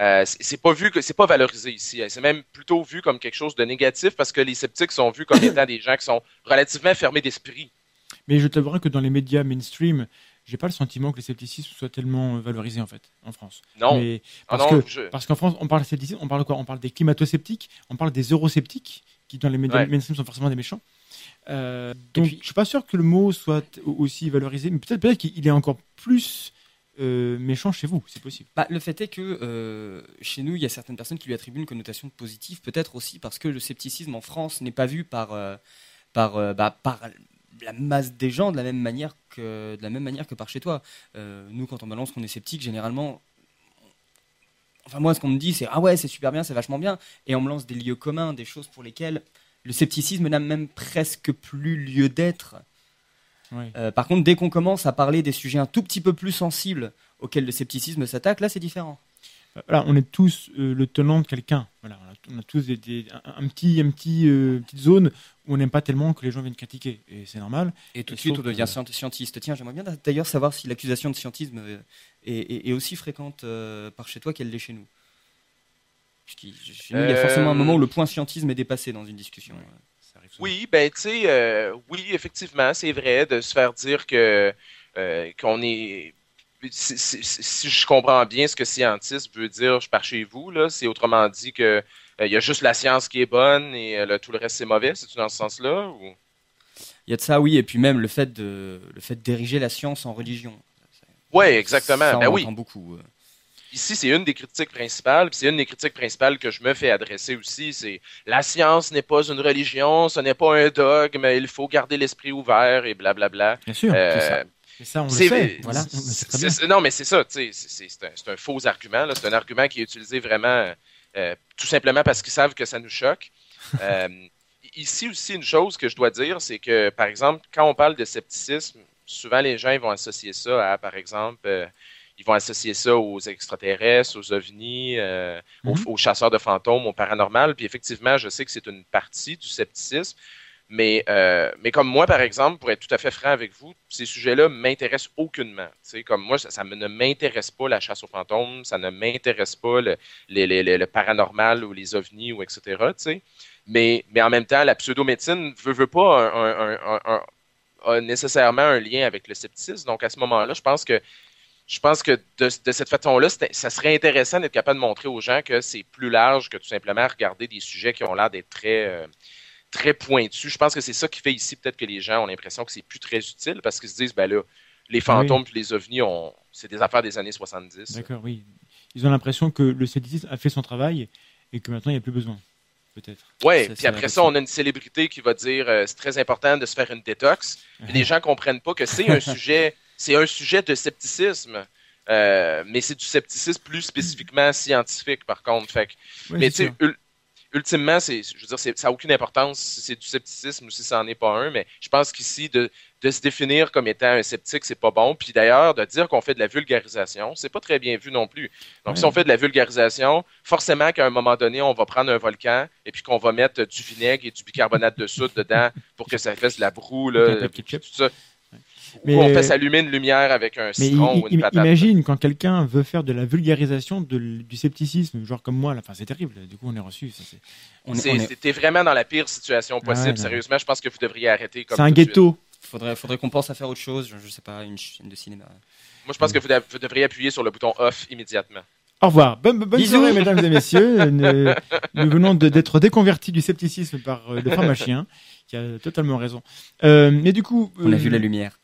Euh, c'est pas vu que c'est pas valorisé ici. C'est même plutôt vu comme quelque chose de négatif parce que les sceptiques sont vus comme étant des gens qui sont relativement fermés d'esprit. Mais je t'avouerai que dans les médias mainstream, j'ai pas le sentiment que le scepticisme soit tellement euh, valorisé en fait en France. Non, Mais Ah parce non, que je- parce qu'en France, on parle scepticisme, on parle quoi? On parle des climato-sceptiques, on parle des eurosceptiques qui dans les médias Ouais. mainstream sont forcément des méchants. Euh, donc, je suis pas sûr que le mot soit aussi valorisé, mais peut-être peut qu'il est encore plus euh, méchant chez vous, c'est possible. Bah, le fait est que euh, chez nous, il y a certaines personnes qui lui attribuent une connotation positive, peut-être aussi parce que le scepticisme en France n'est pas vu par, euh, bah, par la masse des gens de la même manière que, de la même manière que par chez toi. nous, quand on balance qu'on est sceptique, généralement, enfin moi, ce qu'on me dit, c'est ah ouais, c'est super bien, c'est vachement bien, et on me lance des lieux communs, des choses pour lesquelles le scepticisme n'a même presque plus lieu d'être. Euh, par contre, dès qu'on commence à parler des sujets un tout petit peu plus sensibles auxquels le scepticisme s'attaque, là, c'est différent. Euh, voilà, on est tous euh, le tenant de quelqu'un. Voilà, on a, tous des, un, petit, un petit, petite zone où on n'aime pas tellement que les gens viennent critiquer, et c'est normal. Et tout de suite, on devient scientiste. Tiens, j'aimerais bien d'ailleurs savoir si l'accusation de scientisme est, aussi fréquente par chez toi qu'elle l'est chez nous. Chez nous, il y a forcément un moment où le point scientisme est dépassé dans une discussion. Oui, ben tu sais, euh, oui, effectivement, c'est vrai de se faire dire que euh, qu'on est si, je comprends bien ce que scientiste veut dire, je pars chez vous, là, c'est autrement dit que euh, il y a juste la science qui est bonne et tout le reste c'est mauvais, c'est dans ce sens-là ou... Il y a de ça, oui, et puis même le fait de le fait d'ériger la science en religion. Oui, exactement. ben oui. beaucoup ici, c'est une des critiques principales, c'est une des critiques principales que je me fais adresser aussi, c'est la science n'est pas une religion, ce n'est pas un dogme, il faut garder l'esprit ouvert et blablabla. Bien sûr, c'est ça. Et ça, on le sait. Voilà, non, mais c'est ça, c'est un, un, faux argument. C'est un argument qui est utilisé vraiment euh, tout simplement parce qu'ils savent que ça nous choque. euh, ici aussi, une chose que je dois dire, c'est que, par exemple, quand on parle de scepticisme, souvent les gens ils vont associer ça à, par exemple, euh, ils vont associer ça aux extraterrestres, aux ovnis, euh, mhm. aux, chasseurs de fantômes, au paranormal. Puis effectivement, je sais que c'est une partie du scepticisme. Mais, euh, mais comme moi, par exemple, pour être tout à fait franc avec vous, ces sujets-là m'intéressent aucunement. comme moi, ça, ne m'intéresse pas la chasse aux fantômes, ça ne m'intéresse pas le, le, paranormal ou les ovnis ou etc. Mais, mais en même temps, la pseudo-médecine veut, veut pas un, un, nécessairement un lien avec le scepticisme. Donc à ce moment-là, je pense que je pense que de, cette façon-là, ça serait intéressant d'être capable de montrer aux gens que c'est plus large que tout simplement regarder des sujets qui ont l'air d'être très, euh, très pointus. Je pense que c'est ça qui fait ici peut-être que les gens ont l'impression que c'est plus très utile parce qu'ils se disent, ben là, les fantômes et les ovnis, c'est des affaires des années 70. D'accord, oui. Ils ont l'impression que le scepticisme a fait son travail et que maintenant il n'y a plus besoin. Peut-être. Oui, puis après ça, on a une célébrité qui va dire euh, c'est très important de se faire une détox. les gens comprennent pas que c'est un sujet c'est un sujet de scepticisme. Euh, mais c'est du scepticisme plus spécifiquement scientifique, par contre. Fait mais tu sais, ultimement, c'est, je veux dire, ça n'a aucune importance si c'est du scepticisme ou si ça n'en est pas un, mais je pense qu'ici, de, de, se définir comme étant un sceptique, c'est pas bon. Puis d'ailleurs, de dire qu'on fait de la vulgarisation, c'est pas très bien vu non plus. Donc, si on fait de la vulgarisation, forcément qu'à un moment donné, on va prendre un volcan et puis qu'on va mettre du vinaigre et du bicarbonate de soude dedans pour que ça fasse de la broue, là, tout ça. Mais, on fait s'allumer une lumière avec un citron ou une patate. Imagine quand quelqu'un veut faire de la vulgarisation du scepticisme, genre comme moi, enfin, c'est terrible. Du coup, on est reçu. C'était vraiment dans la pire situation possible. Sérieusement, je pense que vous devriez arrêter. C'est un ghetto. Faudrait, faudrait qu'on pense à faire autre chose. Je, ne sais pas, une chaîne de cinéma. Moi, je pense que vous, devriez appuyer sur le bouton off immédiatement. Au revoir. Bonne, bonne soirée, mesdames et messieurs. nous, venons d'être déconvertis du scepticisme par euh, le pharmacien, qui a totalement raison. Euh, mais du coup. On a vu la euh, lumière.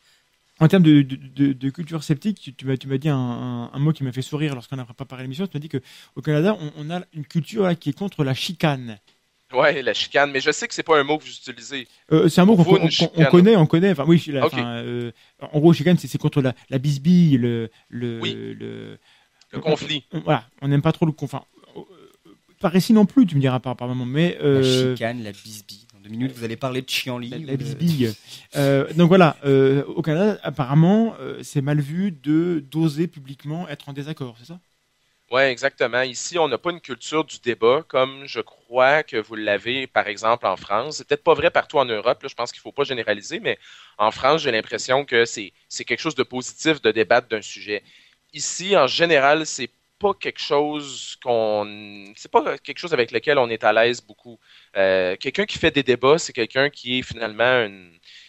En termes de, de, de, culture sceptique, tu, tu m'as dit un, un, mot qui m'a fait sourire lorsqu'on a préparé l'émission. Tu m'as dit qu'au Canada, on, on, a une culture qui est contre la chicane. Ouais, la chicane, mais je sais que c'est pas un mot que vous utilisez. Euh, c'est un mot qu'on connaît, on connaît. Enfin, oui, euh, en gros, chicane, c'est contre la, la bisbille, le, le, le, le conflit. voilà, on n'aime pas trop le conflit. Enfin, euh, pas récit non plus, tu me diras par, par moment, mais. La chicane, la bisbille minutes, vous allez parler de chienlit. La, la bisbille. Euh, donc voilà, euh, au Canada, apparemment, euh, c'est mal vu de d'oser publiquement être en désaccord, c'est ça? Oui, exactement. Ici, on n'a pas une culture du débat comme je crois que vous l'avez, par exemple, en France. C'est peut-être pas vrai partout en Europe. je pense qu'il ne faut pas généraliser, mais en France, j'ai l'impression que c'est quelque chose de positif de débattre d'un sujet. Ici, en général, c'est pas quelque chose qu'on c'est pas quelque chose avec lequel on est à l'aise beaucoup. Euh, quelqu'un qui fait des débats, c'est quelqu'un qui est finalement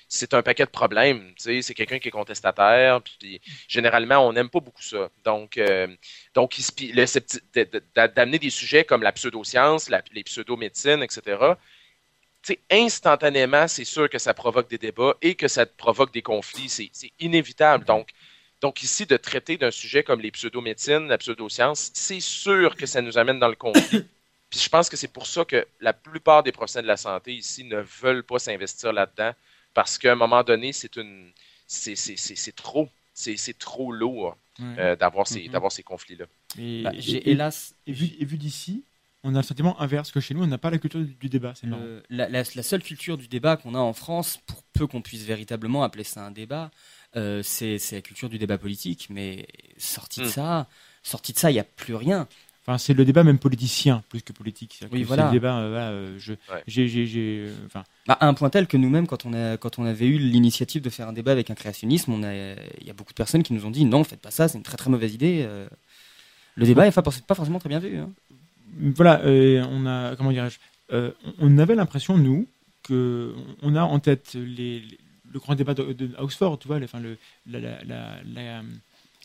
c'est un paquet de problèmes. c'est quelqu'un qui est contestataire. Puis, généralement, on n'aime pas beaucoup ça. Donc, euh, d'amener des sujets comme la pseudoscience, les pseudo-médecines, etc. instantanément, c'est sûr que ça provoque des débats et que ça provoque des conflits. C'est inévitable. Donc, donc ici, de traiter d'un sujet comme les pseudo-médecines, la pseudo-science, c'est sûr que ça nous amène dans le conflit. Puis je pense que c'est pour ça que la plupart des professionnels de la santé ici ne veulent pas s'investir là-dedans, parce qu'à un moment donné, c'est une, c'est trop, c'est trop lourd euh, d'avoir ces, mm-hmm. ces conflits-là. Bah, j'ai hélas, et vu, vu d'ici, on a le sentiment inverse que chez nous, on n'a pas la culture du, débat. C'est euh, la, la, seule culture du débat qu'on a en France, pour peu qu'on puisse véritablement appeler ça un débat, euh, c'est la culture du débat politique. Mais sorti de hmm. ça, sorti de ça, il n'y a plus rien. Enfin, c'est le débat même politicien plus que politique. Oui, voilà. Le débat, euh, je, j'ai, enfin. Bah, à un point tel que nous-mêmes, quand on a, quand on avait eu l'initiative de faire un débat avec un créationnisme, on il y a beaucoup de personnes qui nous ont dit non, faites pas ça, c'est une très très mauvaise idée. Le débat n'est pas, pas forcément très bien vu. Hein voilà, euh, on a, comment dirais-je, euh, on avait l'impression, nous, que on a en tête les, le grand débat de, Oxford, tu vois, enfin, le, la, la,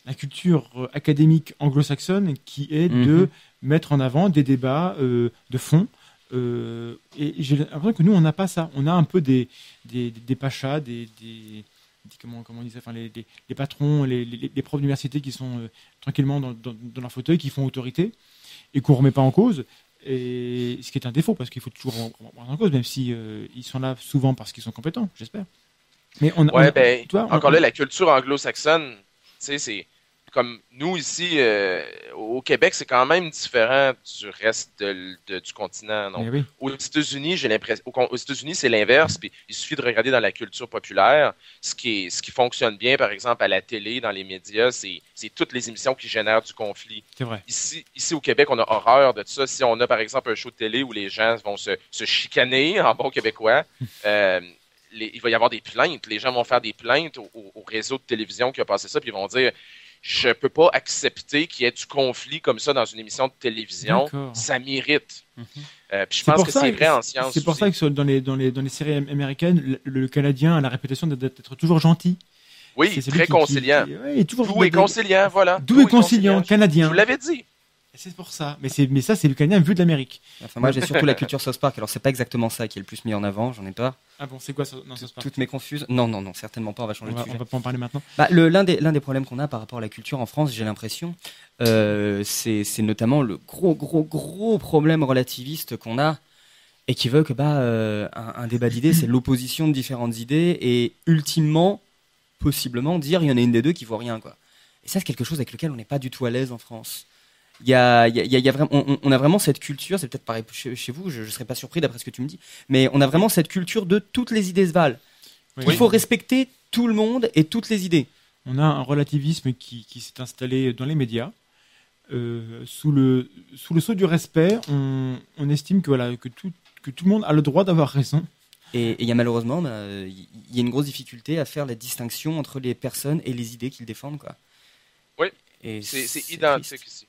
la, culture académique anglo-saxonne qui est de mhm. mettre en avant des débats euh, de fond. et j'ai l'impression que nous, on n'a pas ça. On a un peu des, des, des pachas, des, des comment, comment on dit ça, enfin, les, les, patrons, les, les, profs d'université qui sont tranquillement dans, dans, dans, leur fauteuil, qui font autorité et qu'on ne remet pas en cause. Et ce qui est un défaut, parce qu'il faut toujours remettre en cause, même si euh, ils sont là souvent parce qu'ils sont compétents, j'espère. Mais on, ouais, ben, encore là, la culture anglo-saxonne, c'est comme nous ici euh, au Québec, c'est quand même différent du reste du continent. Eh aux États-Unis, j'ai l'impression, aux, États-Unis, c'est l'inverse. Puis il suffit de regarder dans la culture populaire, ce qui ce qui fonctionne bien, par exemple à la télé, dans les médias, c'est, toutes les émissions qui génèrent du conflit. Vrai. Ici, ici au Québec, on a horreur de ça. Si on a par exemple un show de télé où les gens vont se, chicaner en bon québécois. Euh, il va y avoir des plaintes. Les gens vont faire des plaintes au, au, réseau de télévision qui a passé ça, puis ils vont dire je peux pas accepter qu'il y ait du conflit comme ça dans une émission de télévision. Ça mérite. Mhm. Euh, je pense que c'est vrai en science. C'est pour ça que dans les, dans, les, dans les séries américaines, le, Canadien a la réputation d'être toujours gentil. Oui, très conciliant. toujours Doux et conciliant, voilà. Doux, et conciliant, canadien. Je vous l'avais dit. C'est pour ça. Mais, mais ça, c'est le Canadien vu de l'Amérique. Enfin, moi, j'ai surtout la culture South Park. Alors, c'est pas exactement ça qui est le plus mis en avant. J'en ai pas. Ah bon, c'est quoi non, South Park Toutes mes confuses. Non, non, non, certainement pas. On va changer de sujet. On va pas en parler maintenant. Bah, L'un des, des problèmes qu'on a par rapport à la culture en France, j'ai l'impression, euh, c'est notamment le gros, gros, gros problème relativiste qu'on a et qui veut que bah, euh, un, débat d'idées, c'est l'opposition de différentes idées et ultimement, possiblement, dire il y en a une des deux qui vaut rien. Quoi. Et ça, c'est quelque chose avec lequel on n'est pas du tout à l'aise en France il y a, y y a vraiment, on, a vraiment cette culture, c'est peut-être pareil chez, vous, je ne serais pas surpris d'après ce que tu me dis, mais on a vraiment cette culture de toutes les idées se valent. Il faut respecter tout le monde et toutes les idées. On a un relativisme qui, qui s'est installé dans les médias. Euh, sous, le, sous le sceau du respect, on, on estime que, voilà, que, tout, que tout le monde a le droit d'avoir raison. Et il y a malheureusement, bah, il y a une grosse difficulté à faire la distinction entre les personnes et les idées qu'ils défendent. Quoi. Oui, c'est identique ici.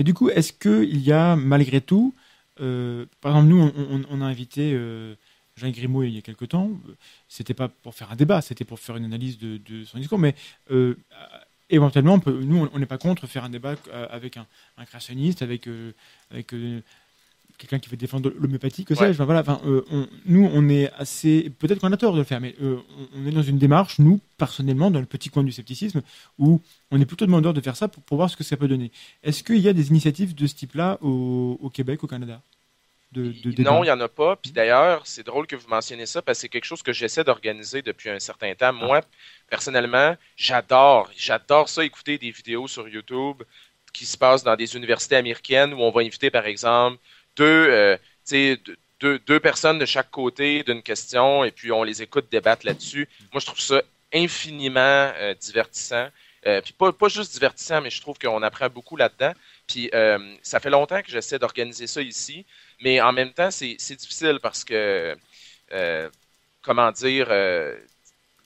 Mais du coup, est-ce qu'il y a malgré tout, euh, par exemple, nous, on, a invité euh, Jean Grimaud il y a quelque temps, c'était pas pour faire un débat, c'était pour faire une analyse de, son discours, mais euh, éventuellement, nous, on n'est pas contre faire un débat avec un, un créationniste, avec, avec quelqu'un qui veut défendre l'homéopathie, que sais-je. voilà, enfin, euh, nous, on est assez. Peut-être qu'on a tort de le faire, mais euh, on, est dans une démarche, nous, personnellement, dans le petit coin du scepticisme, où on est plutôt demandeur de faire ça pour, voir ce que ça peut donner. Est-ce qu'il y a des initiatives de ce type-là au, Québec, au Canada? De, Non, il n'y en a pas. Puis d'ailleurs, c'est drôle que vous mentionniez ça parce que c'est quelque chose que j'essaie d'organiser depuis un certain temps. Moi, personnellement, j'adore, j'adore ça, écouter des vidéos sur YouTube qui se passent dans des universités américaines où on va inviter, par exemple, deux, euh, deux, deux, personnes de chaque côté d'une question et puis on les écoute débattre là-dessus. Moi, je trouve ça infiniment euh, divertissant. Euh, puis pas, pas juste divertissant, mais je trouve qu'on apprend beaucoup là-dedans. Puis ça fait longtemps que j'essaie d'organiser ça ici, mais en même temps, c'est difficile parce que, comment dire,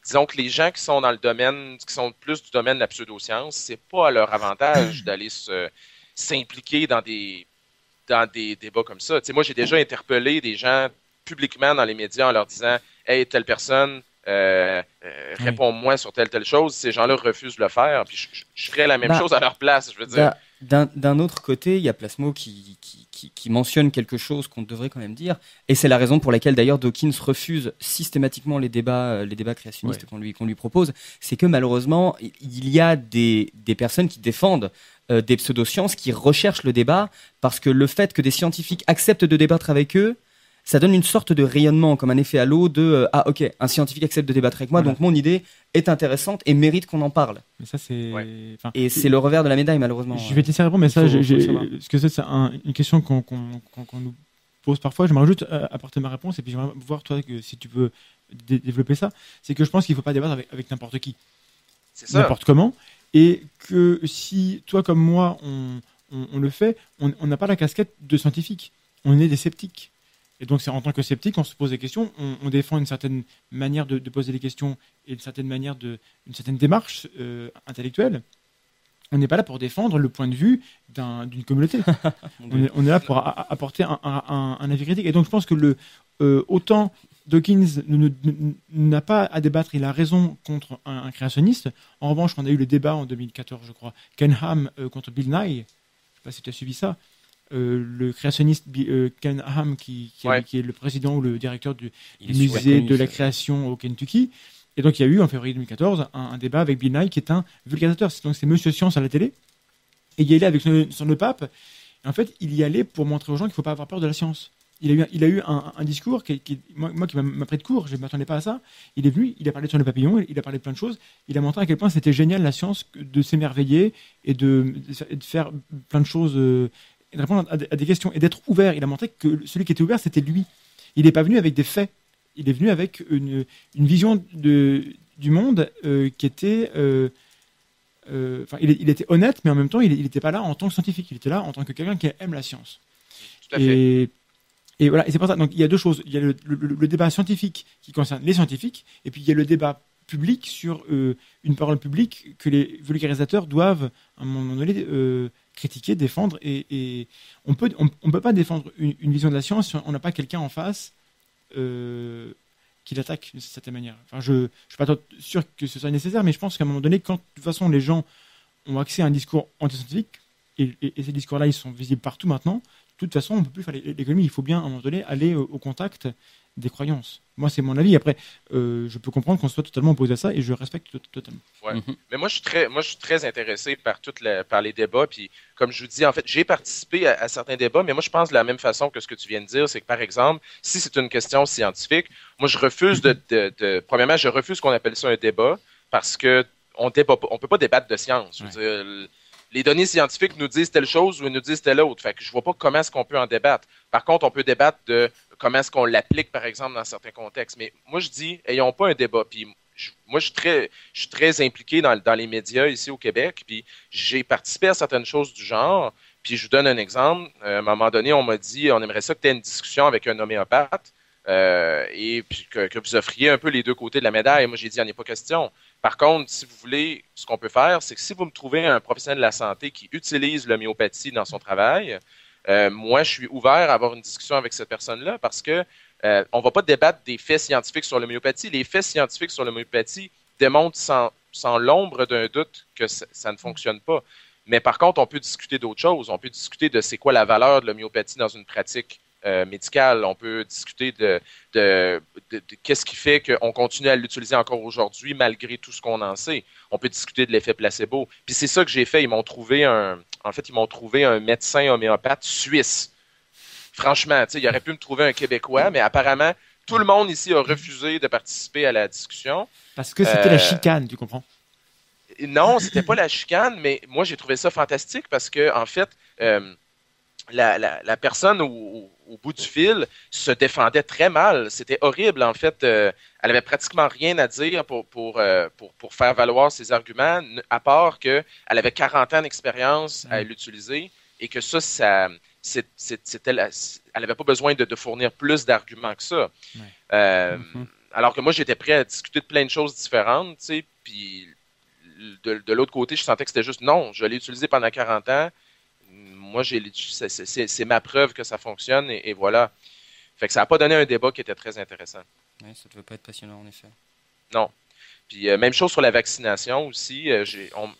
disons que les gens qui sont dans le domaine, qui sont plus du domaine de la pseudoscience, c'est pas à leur avantage d'aller s'impliquer dans des dans des débats comme ça. moi, j'ai déjà interpellé des gens publiquement dans les médias en leur disant Hey, telle personne, euh, euh, réponds-moi sur telle telle chose. Ces gens-là refusent de le faire. Puis je, ferais la même bah, chose à leur place. Je veux dire. D'un autre côté, il y a Plasmo qui, qui, qui, mentionne quelque chose qu'on devrait quand même dire, et c'est la raison pour laquelle d'ailleurs Dawkins refuse systématiquement les débats, euh, les débats créationnistes qu'on lui, qu'on lui propose, c'est que malheureusement, il y a des, des personnes qui défendent euh, des pseudosciences, qui recherchent le débat, parce que le fait que des scientifiques acceptent de débattre avec eux, ça donne une sorte de rayonnement, comme un effet à l'eau de euh, ah ok, un scientifique accepte de débattre avec moi, donc mon idée est intéressante et mérite qu'on en parle. Mais ça c'est et c'est le revers de la médaille malheureusement. Je vais te laisser répondre, mais ça, ce que c'est une question qu'on nous pose parfois. J'aimerais juste euh, apporter ma réponse et puis j'aimerais voir toi que si tu peux développer ça. C'est que je pense qu'il ne faut pas débattre avec, n'importe qui, n'importe comment, et que si toi comme moi on, on le fait, on n'a pas la casquette de scientifique, on est des sceptiques. Et donc, c'est en tant que sceptique, on se pose des questions, on, défend une certaine manière de, poser des questions et une certaine manière de, une certaine démarche euh, intellectuelle. On n'est pas là pour défendre le point de vue d'une communauté. on, est, là pour apporter un, avis critique. Et donc, je pense que le, euh, autant Dawkins n'a pas à débattre, il a raison contre un, créationniste. En revanche, on a eu le débat en 2014, je crois, Ken Ham euh, contre Bill Nye. Je ne sais pas si tu as suivi ça. Euh, le créationniste euh, Ken Ham, qui, est le président ou le directeur du, musée de la création au Kentucky. Et donc, il y a eu en février 2014 un, débat avec Bill Nye, qui est un vulgarisateur. Donc, c'est Monsieur Science à la télé. Et il y allait avec son, son pape. Et en fait, il y allait pour montrer aux gens qu'il ne faut pas avoir peur de la science. Il a eu, il a eu un, discours qui, moi, qui m'a pris de court, je ne m'attendais pas à ça. Il est venu, il a parlé sur le papillon, il a parlé de plein de choses. Il a montré à quel point c'était génial la science de s'émerveiller et de, de, faire plein de choses euh, de répondre à des, questions et d'être ouvert. Il a montré que celui qui était ouvert, c'était lui. Il n'est pas venu avec des faits. Il est venu avec une, une vision de, du monde euh, qui était. Euh, euh, il, il, était honnête, mais en même temps, il n'était pas là en tant que scientifique. Il était là en tant que quelqu'un qui aime la science. Tout à et, et voilà, et c'est pour ça. Donc, il y a deux choses. Il y a le, débat scientifique qui concerne les scientifiques, et puis il y a le débat public sur une parole publique que les vulgarisateurs doivent, à un moment donné, critiquer, défendre. Et, on peut, on, peut pas défendre une, vision de la science si on n'a pas quelqu'un en face euh, qui l'attaque de cette manière. Enfin, je ne suis pas sûr que ce soit nécessaire, mais je pense qu'à un moment donné, quand de toute façon les gens ont accès à un discours antiscientifique, et, et, ces discours-là, ils sont visibles partout maintenant, toute façon, on ne peut plus faire l'économie. Il faut bien, à un moment donné, aller au contact des croyances. Moi, c'est mon avis. Après, euh, je peux comprendre qu'on soit totalement opposé à ça et je respecte totalement. Ouais. Mhm. Mais moi, je suis très, moi, je suis très intéressé par toutes par les débats. Puis, comme je vous dis, en fait, j'ai participé à, certains débats, mais moi, je pense de la même façon que ce que tu viens de dire, c'est que par exemple, si c'est une question scientifique, moi, je refuse de, de, premièrement, je refuse qu'on appelle ça un débat parce que on on peut pas débattre de science. Je veux dire, les données scientifiques nous disent telle chose ou nous disent telle autre. Fait que je vois pas comment est-ce qu'on peut en débattre. Par contre, on peut débattre de comment est-ce qu'on l'applique, par exemple, dans certains contextes. Mais moi, je dis, ayons pas un débat. Moi, je suis très, impliqué dans, les médias ici au Québec. Puis j'ai participé à certaines choses du genre. Puis je vous donne un exemple. Euh, à un moment donné, on m'a dit, on aimerait ça que tu aies une discussion avec un homéopathe. Euh, et que, vous offriez un peu les deux côtés de la médaille. Moi, j'ai dit, il n'y a pas question. Par contre, si vous voulez, ce qu'on peut faire, c'est que si vous me trouvez un professionnel de la santé qui utilise l'homéopathie dans son travail, euh, moi, je suis ouvert à avoir une discussion avec cette personne-là parce que euh, on va pas débattre des faits scientifiques sur l'homéopathie. Les faits scientifiques sur l'homéopathie démontrent sans, sans l'ombre d'un doute que ça, ne fonctionne pas. Mais par contre, on peut discuter d'autres choses. On peut discuter de c'est quoi la valeur de l'homéopathie dans une pratique euh, médicale. On peut discuter de, de, de, qu'est-ce qui fait qu'on continue à l'utiliser encore aujourd'hui malgré tout ce qu'on en sait. On peut discuter de l'effet placebo. Puis c'est ça que j'ai fait. Ils m'ont trouvé un, en fait, ils m'ont trouvé un médecin homéopathe suisse. Franchement, il aurait pu me trouver un Québécois, mais apparemment, tout le monde ici a refusé de participer à la discussion. Parce que c'était la euh, chicane, tu comprends? Non, c'était pas la chicane, mais moi j'ai trouvé ça fantastique parce que en fait, euh, la, la, personne au, au, bout du fil se défendait très mal. C'était horrible, en fait. Euh, elle avait pratiquement rien à dire pour, pour, euh, pour, pour, faire valoir ses arguments, à part qu'elle avait 40 ans d'expérience à mm. l'utiliser et que ça, ça c'était, elle n'avait pas besoin de, de fournir plus d'arguments que ça. Euh, mm-hmm. Alors que moi, j'étais prêt à discuter de plein de choses différentes, tu sais, puis de, de l'autre côté, je sentais que c'était juste non, je l'ai utilisé pendant 40 ans, moi, c'est ma preuve que ça fonctionne et, voilà. Fait que ça n'a pas donné un débat qui était très intéressant. Oui, ça ne devait pas être passionnant, en effet. Non. Puis même chose sur la vaccination aussi.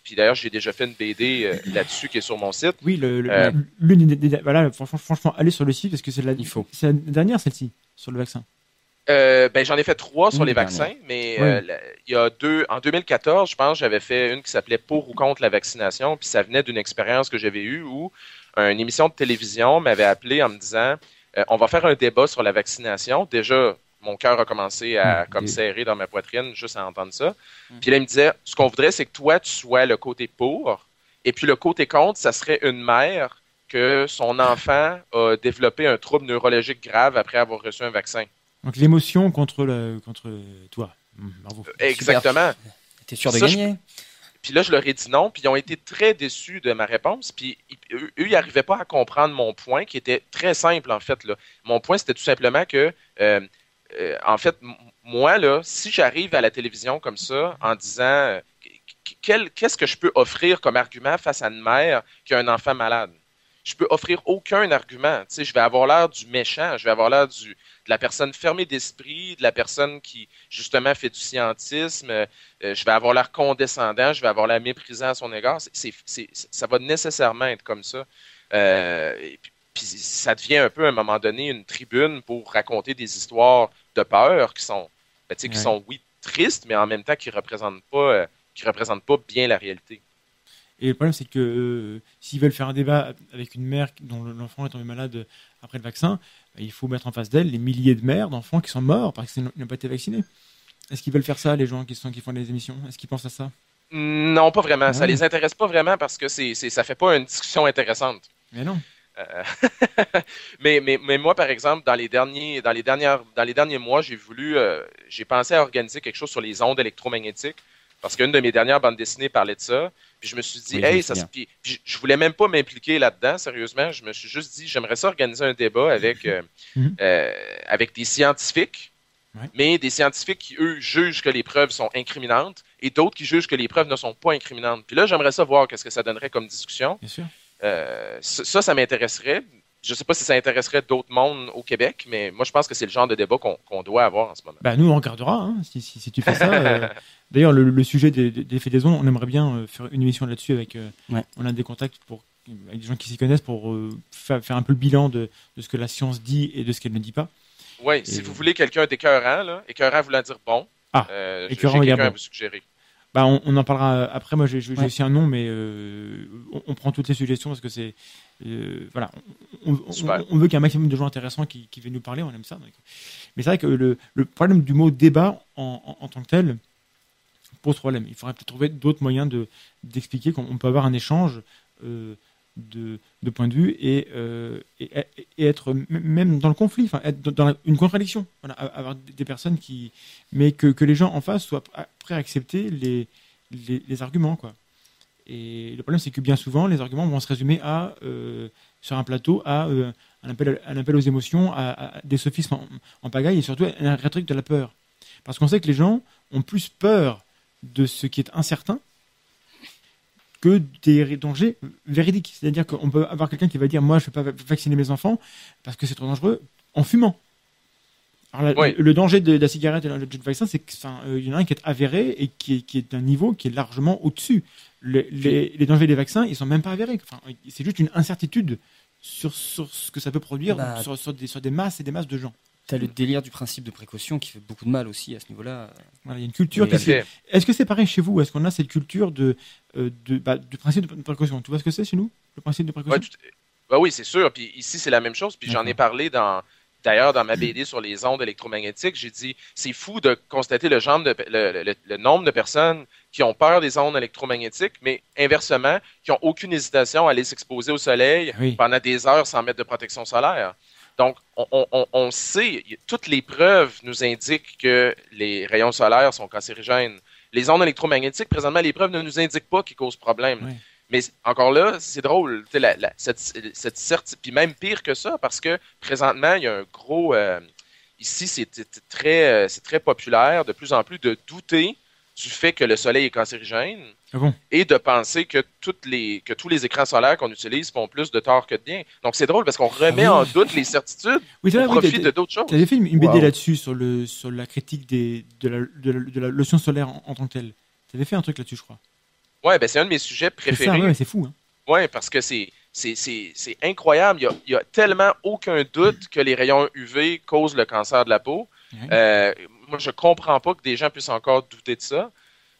puis d'ailleurs, j'ai déjà fait une BD là-dessus qui est sur mon site. Oui, le, le voilà, franchement, franchement, allez sur le site parce que c'est la, Il faut. c'est la dernière celle-ci sur le vaccin. Euh, ben, j'en ai fait trois sur les vaccins, mais euh, il y a deux. En 2014, je pense, j'avais fait une qui s'appelait Pour ou contre la vaccination, puis ça venait d'une expérience que j'avais eue où une émission de télévision m'avait appelé en me disant euh, on va faire un débat sur la vaccination. Déjà, mon cœur a commencé à comme serrer dans ma poitrine juste à entendre ça. Mm. Puis là, il me disait ce qu'on voudrait, c'est que toi, tu sois le côté pour, et puis le côté contre, ça serait une mère que son enfant a développé un trouble neurologique grave après avoir reçu un vaccin. Donc l'émotion contre, le, contre toi. Mmh, bravo. Exactement. T'es sûr de gagner? Puis là, je leur ai dit non, puis ils ont été très déçus de ma réponse. Puis eux, ils n'arrivaient pas à comprendre mon point, qui était très simple en fait. Mon point, c'était tout simplement que, euh, euh, en fait, moi, là, si j'arrive à la télévision comme ça en disant euh, qu'est-ce que je peux offrir comme argument face à une mère qui a un enfant malade? Je peux offrir aucun argument. Tu sais, je vais avoir l'air du méchant, je vais avoir l'air du, de la personne fermée d'esprit, de la personne qui justement fait du scientisme. Euh, je vais avoir l'air condescendant, je vais avoir l'air méprisant à son égard. C'est, ça va nécessairement être comme ça. Euh, puis, ça devient un peu à un moment donné une tribune pour raconter des histoires de peur qui sont, ben, qui sont oui tristes, mais en même temps qui représentent pas, euh, qui représentent pas bien la réalité. Et le problème, c'est que s'ils veulent faire un débat avec une mère dont l'enfant est tombé malade après le vaccin, il faut mettre en face d'elle les milliers de mères, d'enfants qui sont morts parce qu'ils n'ont pas été vaccinés. Est-ce qu'ils veulent faire ça, les gens qui, sont, qui font des émissions? Est-ce qu'ils pensent à ça? Non, pas vraiment. Ça Ça les intéresse pas vraiment parce que c'est, c'est, ça fait pas une discussion intéressante. Mais non. Euh, mais, mais, mais, moi, par exemple, dans les derniers, dans les dernières, dans les derniers mois, j'ai voulu, euh, j'ai pensé à organiser quelque chose sur les ondes électromagnétiques parce qu'une de mes dernières bandes dessinées parlait de ça. Puis je me suis dit, hey, ça puis, je voulais même pas m'impliquer là-dedans, sérieusement. Je me suis juste dit, j'aimerais ça organiser un débat avec, euh, mhm. euh, avec des scientifiques, mais des scientifiques qui, eux, jugent que les preuves sont incriminantes et d'autres qui jugent que les preuves ne sont pas incriminantes. Puis là, j'aimerais ça voir qu'est-ce que ça donnerait comme discussion. Bien sûr. Euh, ça, ça m'intéresserait je ne sais pas si ça intéresserait d'autres mondes au Québec, mais moi, je pense que c'est le genre de débat qu'on doit avoir en ce moment. Ben, nous, on regardera hein, si, si, tu fais ça. Euh, d'ailleurs, le, sujet des, des faits des ondes, on aimerait bien euh, faire une émission là-dessus avec. Euh, on a des contacts pour, avec des gens qui s'y connaissent pour faire, un peu le bilan de, de, ce que la science dit et de ce qu'elle ne dit pas. Oui, si vous voulez quelqu'un d'écœurant, là, écœurant voulant dire bon, ah, écœurant, quelqu'un à vous suggérer. Bah, on, en parlera après. Moi, j'ai aussi un nom, mais euh, on, prend toutes les suggestions parce que c'est. Euh, voilà. On, veut qu'il y ait un maximum de gens intéressants qui, viennent nous parler, on aime ça. Mais c'est vrai que le, problème du mot débat en, tant que tel pose problème. Il faudrait peut-être trouver d'autres moyens d'expliquer qu'on peut avoir un échange. Euh, de, de point de vue et, euh, et, être même dans le conflit, enfin être dans une contradiction, avoir des personnes qui, mais que, que, les gens en face soient prêts à accepter les, les, arguments, quoi. Et le problème, c'est que bien souvent, les arguments vont se résumer à euh, sur un plateau à euh, un, appel, un appel aux émotions, à, des sophismes en, en, pagaille et surtout à un rhétorique de la peur, parce qu'on sait que les gens ont plus peur de ce qui est incertain que des dangers véridiques. C'est-à-dire qu'on peut avoir quelqu'un qui va dire Moi, je ne vais pas vacciner mes enfants parce que c'est trop dangereux en fumant. Alors, le danger de, la cigarette et du vaccin, c'est qu'il euh, y en a un qui est avéré et qui est, d'un niveau qui est largement au-dessus. les, dangers des vaccins, ils sont même pas avérés. Enfin, c'est juste une incertitude sur, sur, ce que ça peut produire bah, sur, sur, des, sur des masses et des masses de gens. Tu as le délire du principe de précaution qui fait beaucoup de mal aussi à ce niveau-là. il y a une culture. Est-ce que c'est pareil chez vous? Est-ce qu'on a cette culture de, euh, de, bah, du principe de précaution? Tu vois ce que c'est chez nous Le principe de précaution? Bah Oui, c'est sûr. Puis ici, c'est la même chose. Puis j'en ai parlé dans. D'ailleurs, dans ma BD sur les ondes électromagnétiques, j'ai dit c'est fou de constater le, genre de, le, nombre de personnes qui ont peur des ondes électromagnétiques, mais inversement, qui n'ont aucune hésitation à aller s'exposer au soleil pendant des heures sans mettre de protection solaire. Donc, on, sait, toutes les preuves nous indiquent que les rayons solaires sont cancérigènes. Les ondes électromagnétiques, présentement, les preuves ne nous indiquent pas qu'ils causent problème. Mais encore là, c'est drôle. cette, cette puis même pire que ça, parce que présentement, il y a un gros. Euh, ici, c'est très, euh, c'est très populaire de plus en plus de douter du fait que le soleil est cancérigène. Ah bon? Et de penser que, toutes les, que tous les écrans solaires qu'on utilise font plus de tort que de bien. Donc c'est drôle parce qu'on remet Ah en oui. doute les certitudes Oui, c'est au vrai, oui, profit t'as- de d'autres choses. Tu avais fait une, une BD Wow. là-dessus, sur, le, sur la critique des, de, la, de, la, de la lotion solaire en, en tant que telle. Tu avais fait un truc là-dessus, je crois. Ouais, ben c'est un de mes sujets C'est préférés. ouais, c'est fou. Hein. Ouais, parce que c'est c'est- c'est c'est incroyable. Il y, a, il y a tellement aucun doute que les rayons UV causent le cancer de la peau. Euh, moi, je comprends pas que des gens puissent encore douter de ça.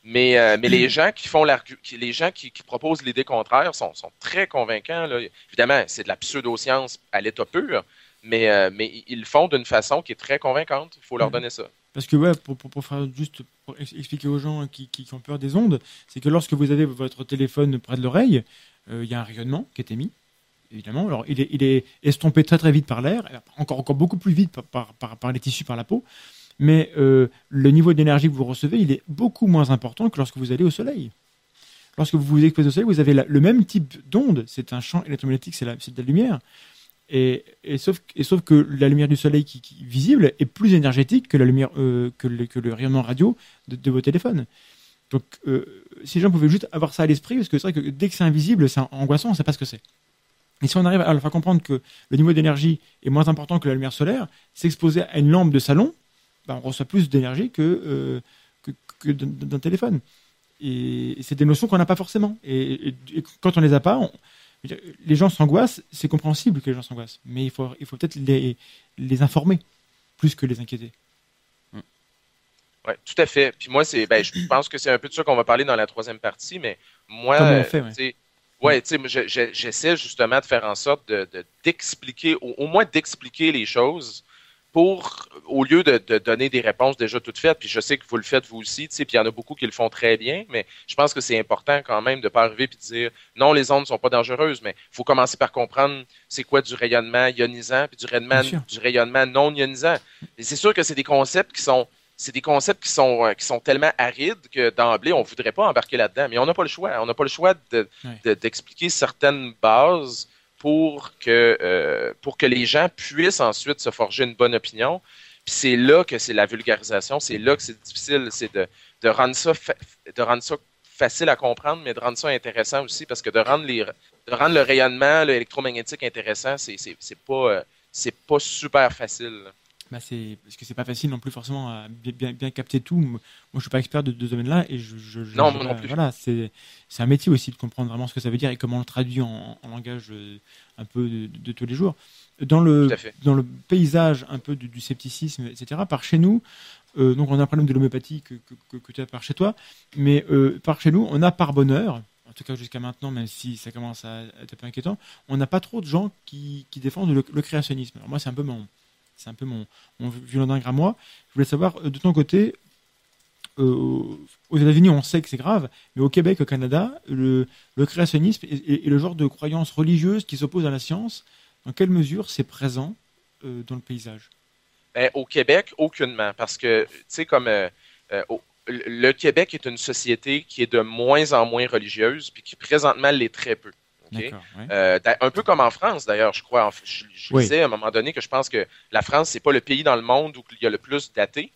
Mais, euh, mais les gens qui font qui- les gens qui, qui proposent l'idée contraire sont, sont très convaincants. Là. Évidemment, c'est de la pseudo-science à l'état pur, mais, euh, mais ils le font d'une façon qui est très convaincante. Il faut leur Mhm. donner ça. Parce que, ouais, pour, pour, pour faire juste pour expliquer aux gens qui, qui, qui ont peur des ondes, c'est que lorsque vous avez votre téléphone près de l'oreille, euh, il y a un rayonnement qui est émis, évidemment. Alors, il est, il est estompé très très vite par l'air, encore, encore beaucoup plus vite par, par, par, par les tissus, par la peau. Mais euh, le niveau d'énergie que vous recevez, il est beaucoup moins important que lorsque vous allez au soleil. Lorsque vous vous exposez au soleil, vous avez le même type d'onde, c'est un champ électromagnétique, c'est de la lumière. Et, sauf, que la lumière du soleil qui, qui visible est plus énergétique que la lumière euh, que le rayonnement radio de, de vos téléphones. Donc, euh, si les gens pouvaient juste avoir ça à l'esprit, parce que c'est vrai que dès que c'est invisible, c'est angoissant, on ne sait pas ce que c'est. Et si on arrive à leur faire comprendre que le niveau d'énergie est moins important que la lumière solaire, s'exposer à une lampe de salon, ben, on reçoit plus d'énergie que, euh, que, que d'un téléphone. Et, et c'est des notions qu'on n'a pas forcément. Et, et- et quand on les a pas, on- les gens s'angoissent, c'est compréhensible que les gens s'angoissent, mais il faut, il faut peut-être les, les informer plus que les inquiéter. Ouais, tout à fait. Puis moi, c'est, ben, je pense que c'est un peu de ça qu'on va parler dans la troisième partie, mais moi, fait, ouais. ouais, j'essaie justement de faire en sorte de, de- d'expliquer, au, au moins d'expliquer les choses pour, au lieu de, de donner des réponses déjà toutes faites, puis je sais que vous le faites vous aussi, tu sais, puis il y en a beaucoup qui le font très bien, mais je pense que c'est important quand même de pas arriver puis de dire non, les ondes sont pas dangereuses, mais il faut commencer par comprendre c'est quoi du rayonnement ionisant puis du rayonnement, du rayonnement non ionisant. Et c'est sûr que c'est des concepts qui sont c'est des concepts qui sont, euh, qui sont tellement arides que d'emblée, on voudrait pas embarquer là-dedans. Mais on n'a pas le choix. On n'a pas le choix de- Ouais. de- d'expliquer certaines bases pour que, euh, pour que les gens puissent ensuite se forger une bonne opinion. Puis c'est là que c'est la vulgarisation, c'est là que c'est difficile, c'est de, de, rendre ça de rendre ça facile à comprendre, mais de rendre ça intéressant aussi, parce que de rendre, les, de rendre le rayonnement, l'électromagnétique intéressant, c'est pas, euh, c'est pas super facile. Bah, parce que c'est pas facile non plus forcément à bien, bien, bien capter tout. Moi, je suis pas expert de, de ce domaine-là et je, je, je- Non, je- moi non plus. Voilà, c'est un métier aussi de comprendre vraiment ce que ça veut dire et comment on le traduit en, en langage euh, un peu de, de tous les jours. Dans le dans le paysage un peu du, du scepticisme, etc. Par chez nous, euh, donc on a un problème de l'homéopathie que, que, que, que tu as par chez toi, mais euh, par chez nous, on a par bonheur, en tout cas jusqu'à maintenant, même si ça commence à être un peu inquiétant, on n'a pas trop de gens qui, qui défendent le, le créationnisme. Alors moi, c'est un peu mon, c'est un peu mon, mon d'ingres à moi. Je voulais savoir, euh, de ton côté, euh, aux États-Unis, on sait que c'est grave, mais au Québec, au Canada, le, créationnisme est, le genre de croyance religieuse qui s'oppose à la science. Dans quelle mesure c'est présent euh, dans le paysage? Ben, au Québec, aucunement, parce que, tu sais, comme le Québec est une société qui est de moins en moins religieuse, puis qui présentement l'est très peu. Euh, un peu comme en France, d'ailleurs, je crois. En- Je, je Oui. disais à un moment donné que je pense que la France, c'est pas le pays dans le monde où il y a le plus d'athées.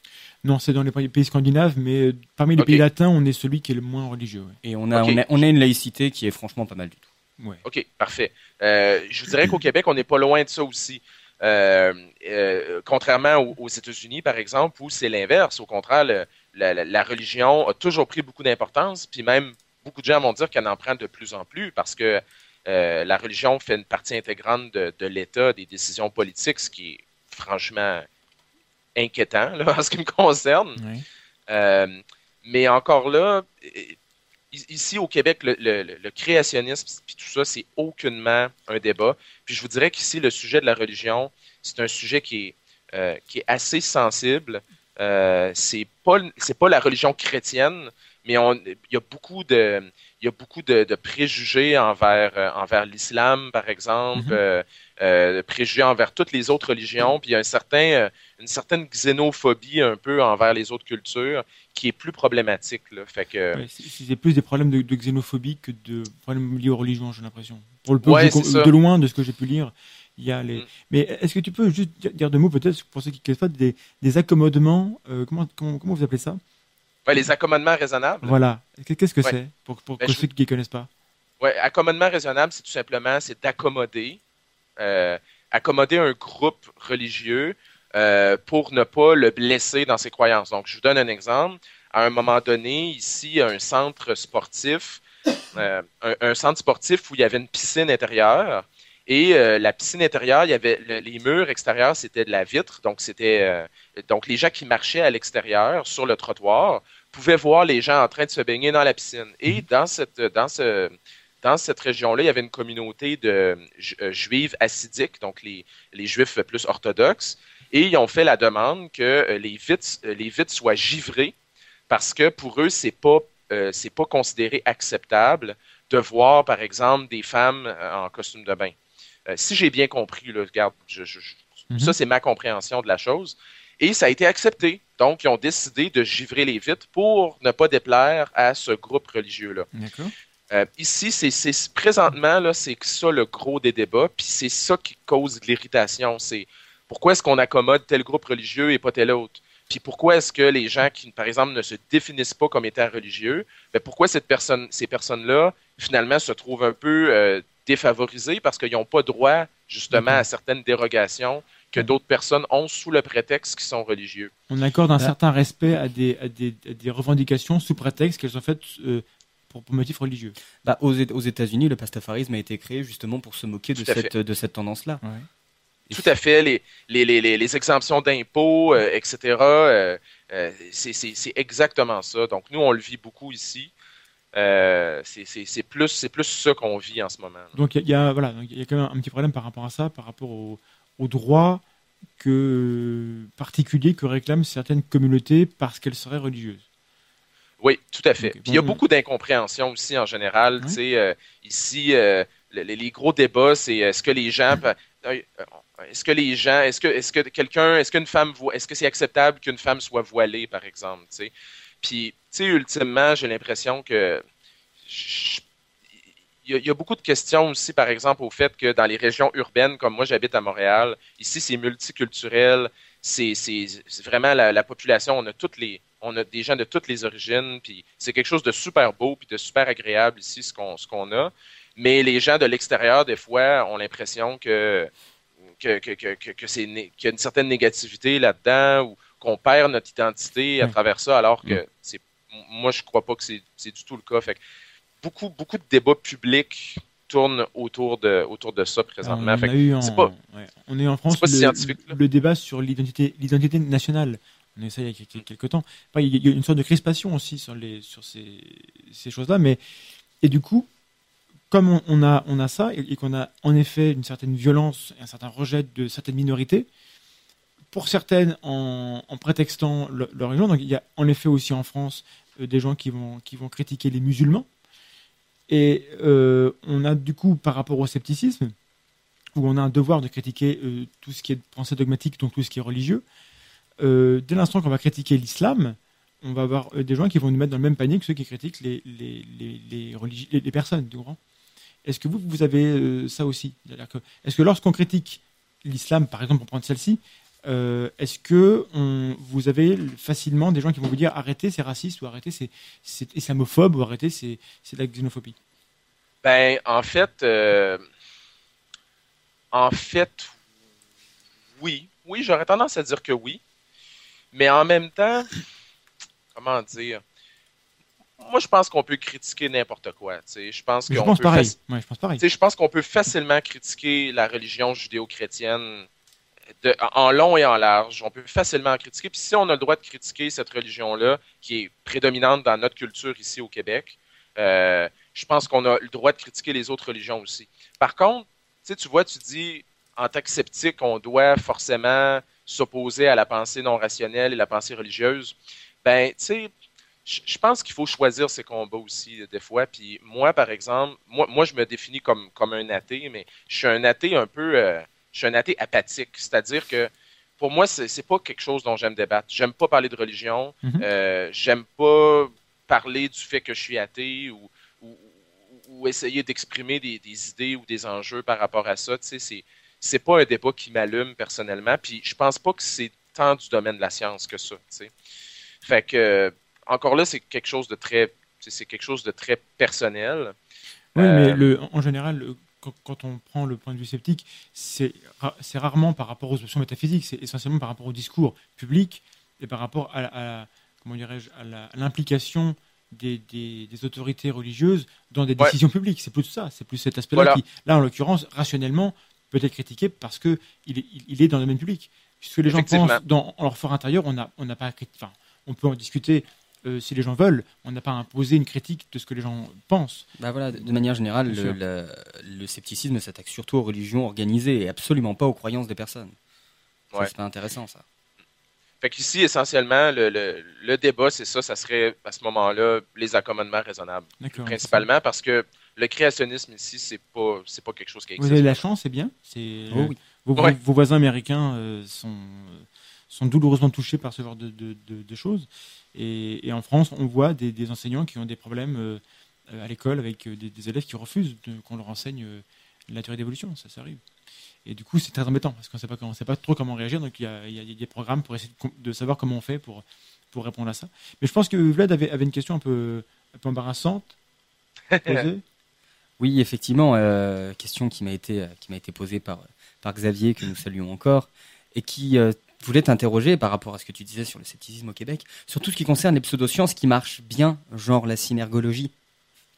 Non, c'est dans les pays scandinaves, mais euh, parmi les pays latins, on est celui qui est le moins religieux. ouais. Et on a, on, a, on a une laïcité qui est franchement pas mal du tout. Ouais. OK, parfait. Euh, je vous dirais qu'au Québec, on n'est pas loin de ça aussi. Euh, euh, contrairement aux, aux États-Unis, par exemple, où c'est l'inverse. Au contraire, le- la, la- la religion a toujours pris beaucoup d'importance, puis même beaucoup de gens vont dire qu'elle en prend de plus en plus parce que euh, la religion fait une partie intégrante de, de l'État, des décisions politiques, ce qui est franchement inquiétant là, en ce qui me concerne. Euh, mais encore là, ici au Québec, le, le- le- le créationnisme puis tout ça, c'est aucunement un débat. Puis je vous dirais qu'ici, le sujet de la religion, c'est un sujet qui est, euh, qui est assez sensible. Euh, c'est pas c'est pas la religion chrétienne, mais il y a beaucoup de il y a beaucoup de, de préjugés envers euh, envers l'islam, par exemple, de préjugés envers toutes les autres religions. Puis il y a un certain une certaine xénophobie un peu envers les autres cultures qui est plus problématique. Là. Fait que Ouais, c'est- plus des problèmes de, de xénophobie que de problèmes liés aux religions, j'ai l'impression. Pour le Ouais, de loin de ce que j'ai pu lire, il y a les. Mm. Mais est-ce que tu peux juste dire- dire deux mots peut-être pour ceux qui ne connaissent pas des, des accommodements euh, comment, comment comment vous appelez ça? Ouais, les accommodements raisonnables. Voilà. Qu'est-ce que Ouais. c'est pour, pour Ben, que je- ceux qui ne connaissent pas? Ouais, accommodement raisonnable, c'est tout simplement c'est d'accommoder, euh, accommoder un groupe religieux euh, pour ne pas le blesser dans ses croyances. Donc, je vous donne un exemple. À un moment donné, ici, un centre sportif, euh, un, un centre sportif où il y avait une piscine intérieure. Et euh, la piscine intérieure, il y avait le- les murs extérieurs, c'était de la vitre. Donc, c'était euh, donc les gens qui marchaient à l'extérieur sur le trottoir pouvaient voir les gens en train de se baigner dans la piscine. Et dans cette dans ce dans cette région-là, il y avait une communauté de ju- euh, juifs assidiques, donc les, les juifs plus orthodoxes, et ils ont fait la demande que euh, les vitres, euh, les vitres soient givrées parce que pour eux, c'est pas euh, c'est pas considéré acceptable de voir, par exemple, des femmes en costume de bain. Euh, si j'ai bien compris, là, regarde, je- je- je- Mhm. ça c'est ma compréhension de la chose. Et ça a été accepté. Donc, ils ont décidé de givrer les vitres pour ne pas déplaire à ce groupe religieux-là. Euh, ici, c'est présentement là, c'est ça le gros des débats, puis c'est ça qui cause de l'irritation. C'est pourquoi est-ce qu'on accommode tel groupe religieux et pas tel autre? Puis pourquoi est-ce que les gens qui, par exemple, ne se définissent pas comme étant religieux, ben pourquoi cette personne, ces personnes-là, finalement, se trouvent un peu euh, défavorisées parce qu'ils n'ont pas droit, justement, à certaines dérogations que d'autres personnes ont sous le prétexte qu'ils sont religieux. On accorde un Là- certain respect à des, à des, à des revendications sous prétexte qu'elles sont faites euh, pour, pour motifs religieux. Bah, aux, aux États-Unis, le pastafarisme a été créé justement pour se moquer de cette, de cette tendance-là. Tout à fait. Les, les, les, les, les exemptions d'impôts, euh, etc., euh, euh, c'est c'est- c'est exactement ça. Donc, nous, on le vit beaucoup ici. Euh, c'est c'est- c'est plus, c'est plus ça qu'on vit en ce moment. Donc il y, a- il y a voilà, donc, il y a quand même un petit problème par rapport à ça, par rapport au- aux droits que particuliers que réclament certaines communautés parce qu'elles seraient religieuses. Oui, tout à fait. Puis il y a beaucoup d'incompréhension aussi en général. Ouais. Tu sais, euh, ici, euh, le- les, les gros débats, c'est est-ce que les gens, euh, euh, est-ce que les gens, est-ce que, est-ce que quelqu'un, est-ce qu'une femme, est-ce que c'est acceptable qu'une femme soit voilée, par exemple, tu sais? Puis, tu sais, ultimement, j'ai l'impression que je- il y, a, il y a beaucoup de questions aussi, par exemple, au fait que dans les régions urbaines, comme moi, j'habite à Montréal, ici, c'est multiculturel, c'est vraiment la, la population, on a toutes les, on a des gens de toutes les origines, puis c'est quelque chose de super beau, puis de super agréable ici, ce qu'on a. Mais les gens de l'extérieur, des fois, ont l'impression que que, que, que, que, que c'est né- qu'il y a une certaine négativité là-dedans, ou qu'on perd notre identité à Ouais. travers ça, alors que Mm. c'est moi, je crois pas que c'est c'est du tout le cas. Fait que beaucoup, beaucoup de débats publics tournent autour de, autour de ça Alors, présentement. on, a eu en, c'est pas- ouais, on est en France le, débat sur l'identité l'identité nationale. On a eu ça il y a quelques, quelques temps. Enfin, il y a une sorte de crispation aussi sur, les, sur ces, ces choses-là. Mais, et du coup, comme on, on a, on a ça et, et qu'on a en effet une certaine violence et un certain rejet de certaines minorités, pour certaines en, en prétextant le- leur religion, donc il y a en effet aussi en France euh, des gens qui vont, qui vont critiquer les musulmans. Et euh, on a du coup, par rapport au scepticisme, où on a un devoir de critiquer euh, tout ce qui est pensée dogmatique, donc tout ce qui est religieux, euh, dès l'instant qu'on va critiquer l'islam, on va avoir des gens qui vont nous mettre dans le même panier que ceux qui critiquent les, les, les, les, religi- les- personnes. Est-ce que vous, vous avez ça aussi? Que- Est-ce que lorsqu'on critique l'islam, par exemple, pour prendre celle-ci, euh, est-ce que on- vous avez facilement des gens qui vont vous dire arrêtez, c'est raciste, ou arrêtez, c'est islamophobe, ou arrêtez, c'est de la xénophobie? Ben, en fait, euh, en fait, oui. Oui, j'aurais tendance à dire que oui. Mais en même temps, comment dire? Moi, je pense qu'on peut critiquer n'importe quoi. Je pense Je qu'on pense peut pareil. faci- Ouais, je pense pareil. tu sais, je pense qu'on peut facilement critiquer la religion judéo-chrétienne en long et en large. On peut facilement en critiquer. Puis si on a le droit de critiquer cette religion-là, qui est prédominante dans notre culture ici au Québec, euh, je pense qu'on a le droit de critiquer les autres religions aussi. Par contre, tu vois, tu dis, en tant que sceptique, on doit forcément s'opposer à la pensée non rationnelle et la pensée religieuse. Ben, tu sais, je pense qu'il faut choisir ses combats aussi, des fois. Puis moi, par exemple, moi, moi je me définis comme, comme un athée, mais je suis un athée un peu. euh, je suis un athée apathique. C'est-à-dire que pour moi, c'est pas quelque chose dont j'aime débattre. J'aime pas parler de religion. Mhm. Euh, j'aime pas parler du fait que je suis athée ou, ou, ou essayer d'exprimer des, des idées ou des enjeux par rapport à ça. Tu sais, c'est pas un débat qui m'allume personnellement. Puis je pense pas que c'est tant du domaine de la science que ça. tu sais. Fait que encore là, c'est quelque chose de très, c'est quelque chose de très personnel. Oui, mais le, en général, quand, on prend le point de vue sceptique, c'est rarement par rapport aux options métaphysiques, c'est essentiellement par rapport au discours public et par rapport à, comment dirais-je, à l'implication des, autorités religieuses dans des décisions publiques. C'est plus ça, c'est plus cet aspect-là qui, là, en l'occurrence, rationnellement, peut être critiqué parce qu'il est, il est dans le domaine public. Ce que les gens pensent dans leur fort intérieur, on n'a on pas, enfin, on peut en discuter euh, si les gens veulent. On n'a pas imposé une critique de ce que les gens pensent. Bah voilà, de manière générale, le, scepticisme s'attaque surtout aux religions organisées et absolument pas aux croyances des personnes. C'est pas intéressant ça. Fait qu'ici, essentiellement, le, le, débat, c'est ça, ça serait à ce moment-là les accommodements raisonnables. Principalement parce que le créationnisme ici, c'est pas, c'est pas quelque chose qui existe. Vous avez la chance, c'est bien. C'est, oh vos, voisins américains euh, sont, sont douloureusement touchés par ce genre de, de, de, choses. Et, en France, on voit des, des, enseignants qui ont des problèmes euh, à l'école avec des, élèves qui refusent qu'on leur enseigne euh, la théorie d'évolution. Ça, ça arrive. Et du coup, c'est très embêtant parce qu'on ne sait pas trop comment réagir. Donc, il y, a, des programmes pour essayer de, savoir comment on fait pour, pour répondre à ça. Mais je pense que Vlad avait, avait une question un peu, un peu embarrassante. oui, effectivement, euh, question qui m'a été, qui m'a été posée par, par Xavier, que nous saluons encore, et qui euh, voulait t'interroger par rapport à ce que tu disais sur le scepticisme au Québec, sur tout ce qui concerne les pseudosciences qui marchent bien, genre la synergologie.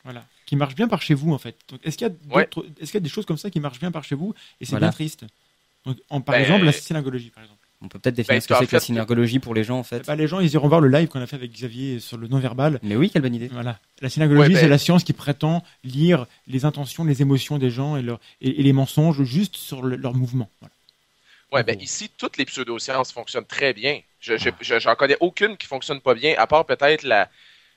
Voilà qui marche bien par chez vous en fait. Est-ce qu'il y, a est-ce qu'il y a des choses comme ça qui marchent bien par chez vous et c'est bien triste Donc, en, Par ben, exemple, la synergologie, par exemple. On peut peut-être définir ben, ce que c'est que la synergologie pour les gens en fait. Bah, les gens, ils iront voir le live qu'on a fait avec Xavier sur le non-verbal. Mais oui, quelle bonne idée. Voilà. La synergologie, c'est ben- la science qui prétend lire les intentions, les émotions des gens et, leur, et, les mensonges juste sur leur mouvement. Voilà. Ouais, ben ici, toutes les pseudosciences fonctionnent très bien. Je, j'en connais aucune qui fonctionne pas bien, à part peut-être la,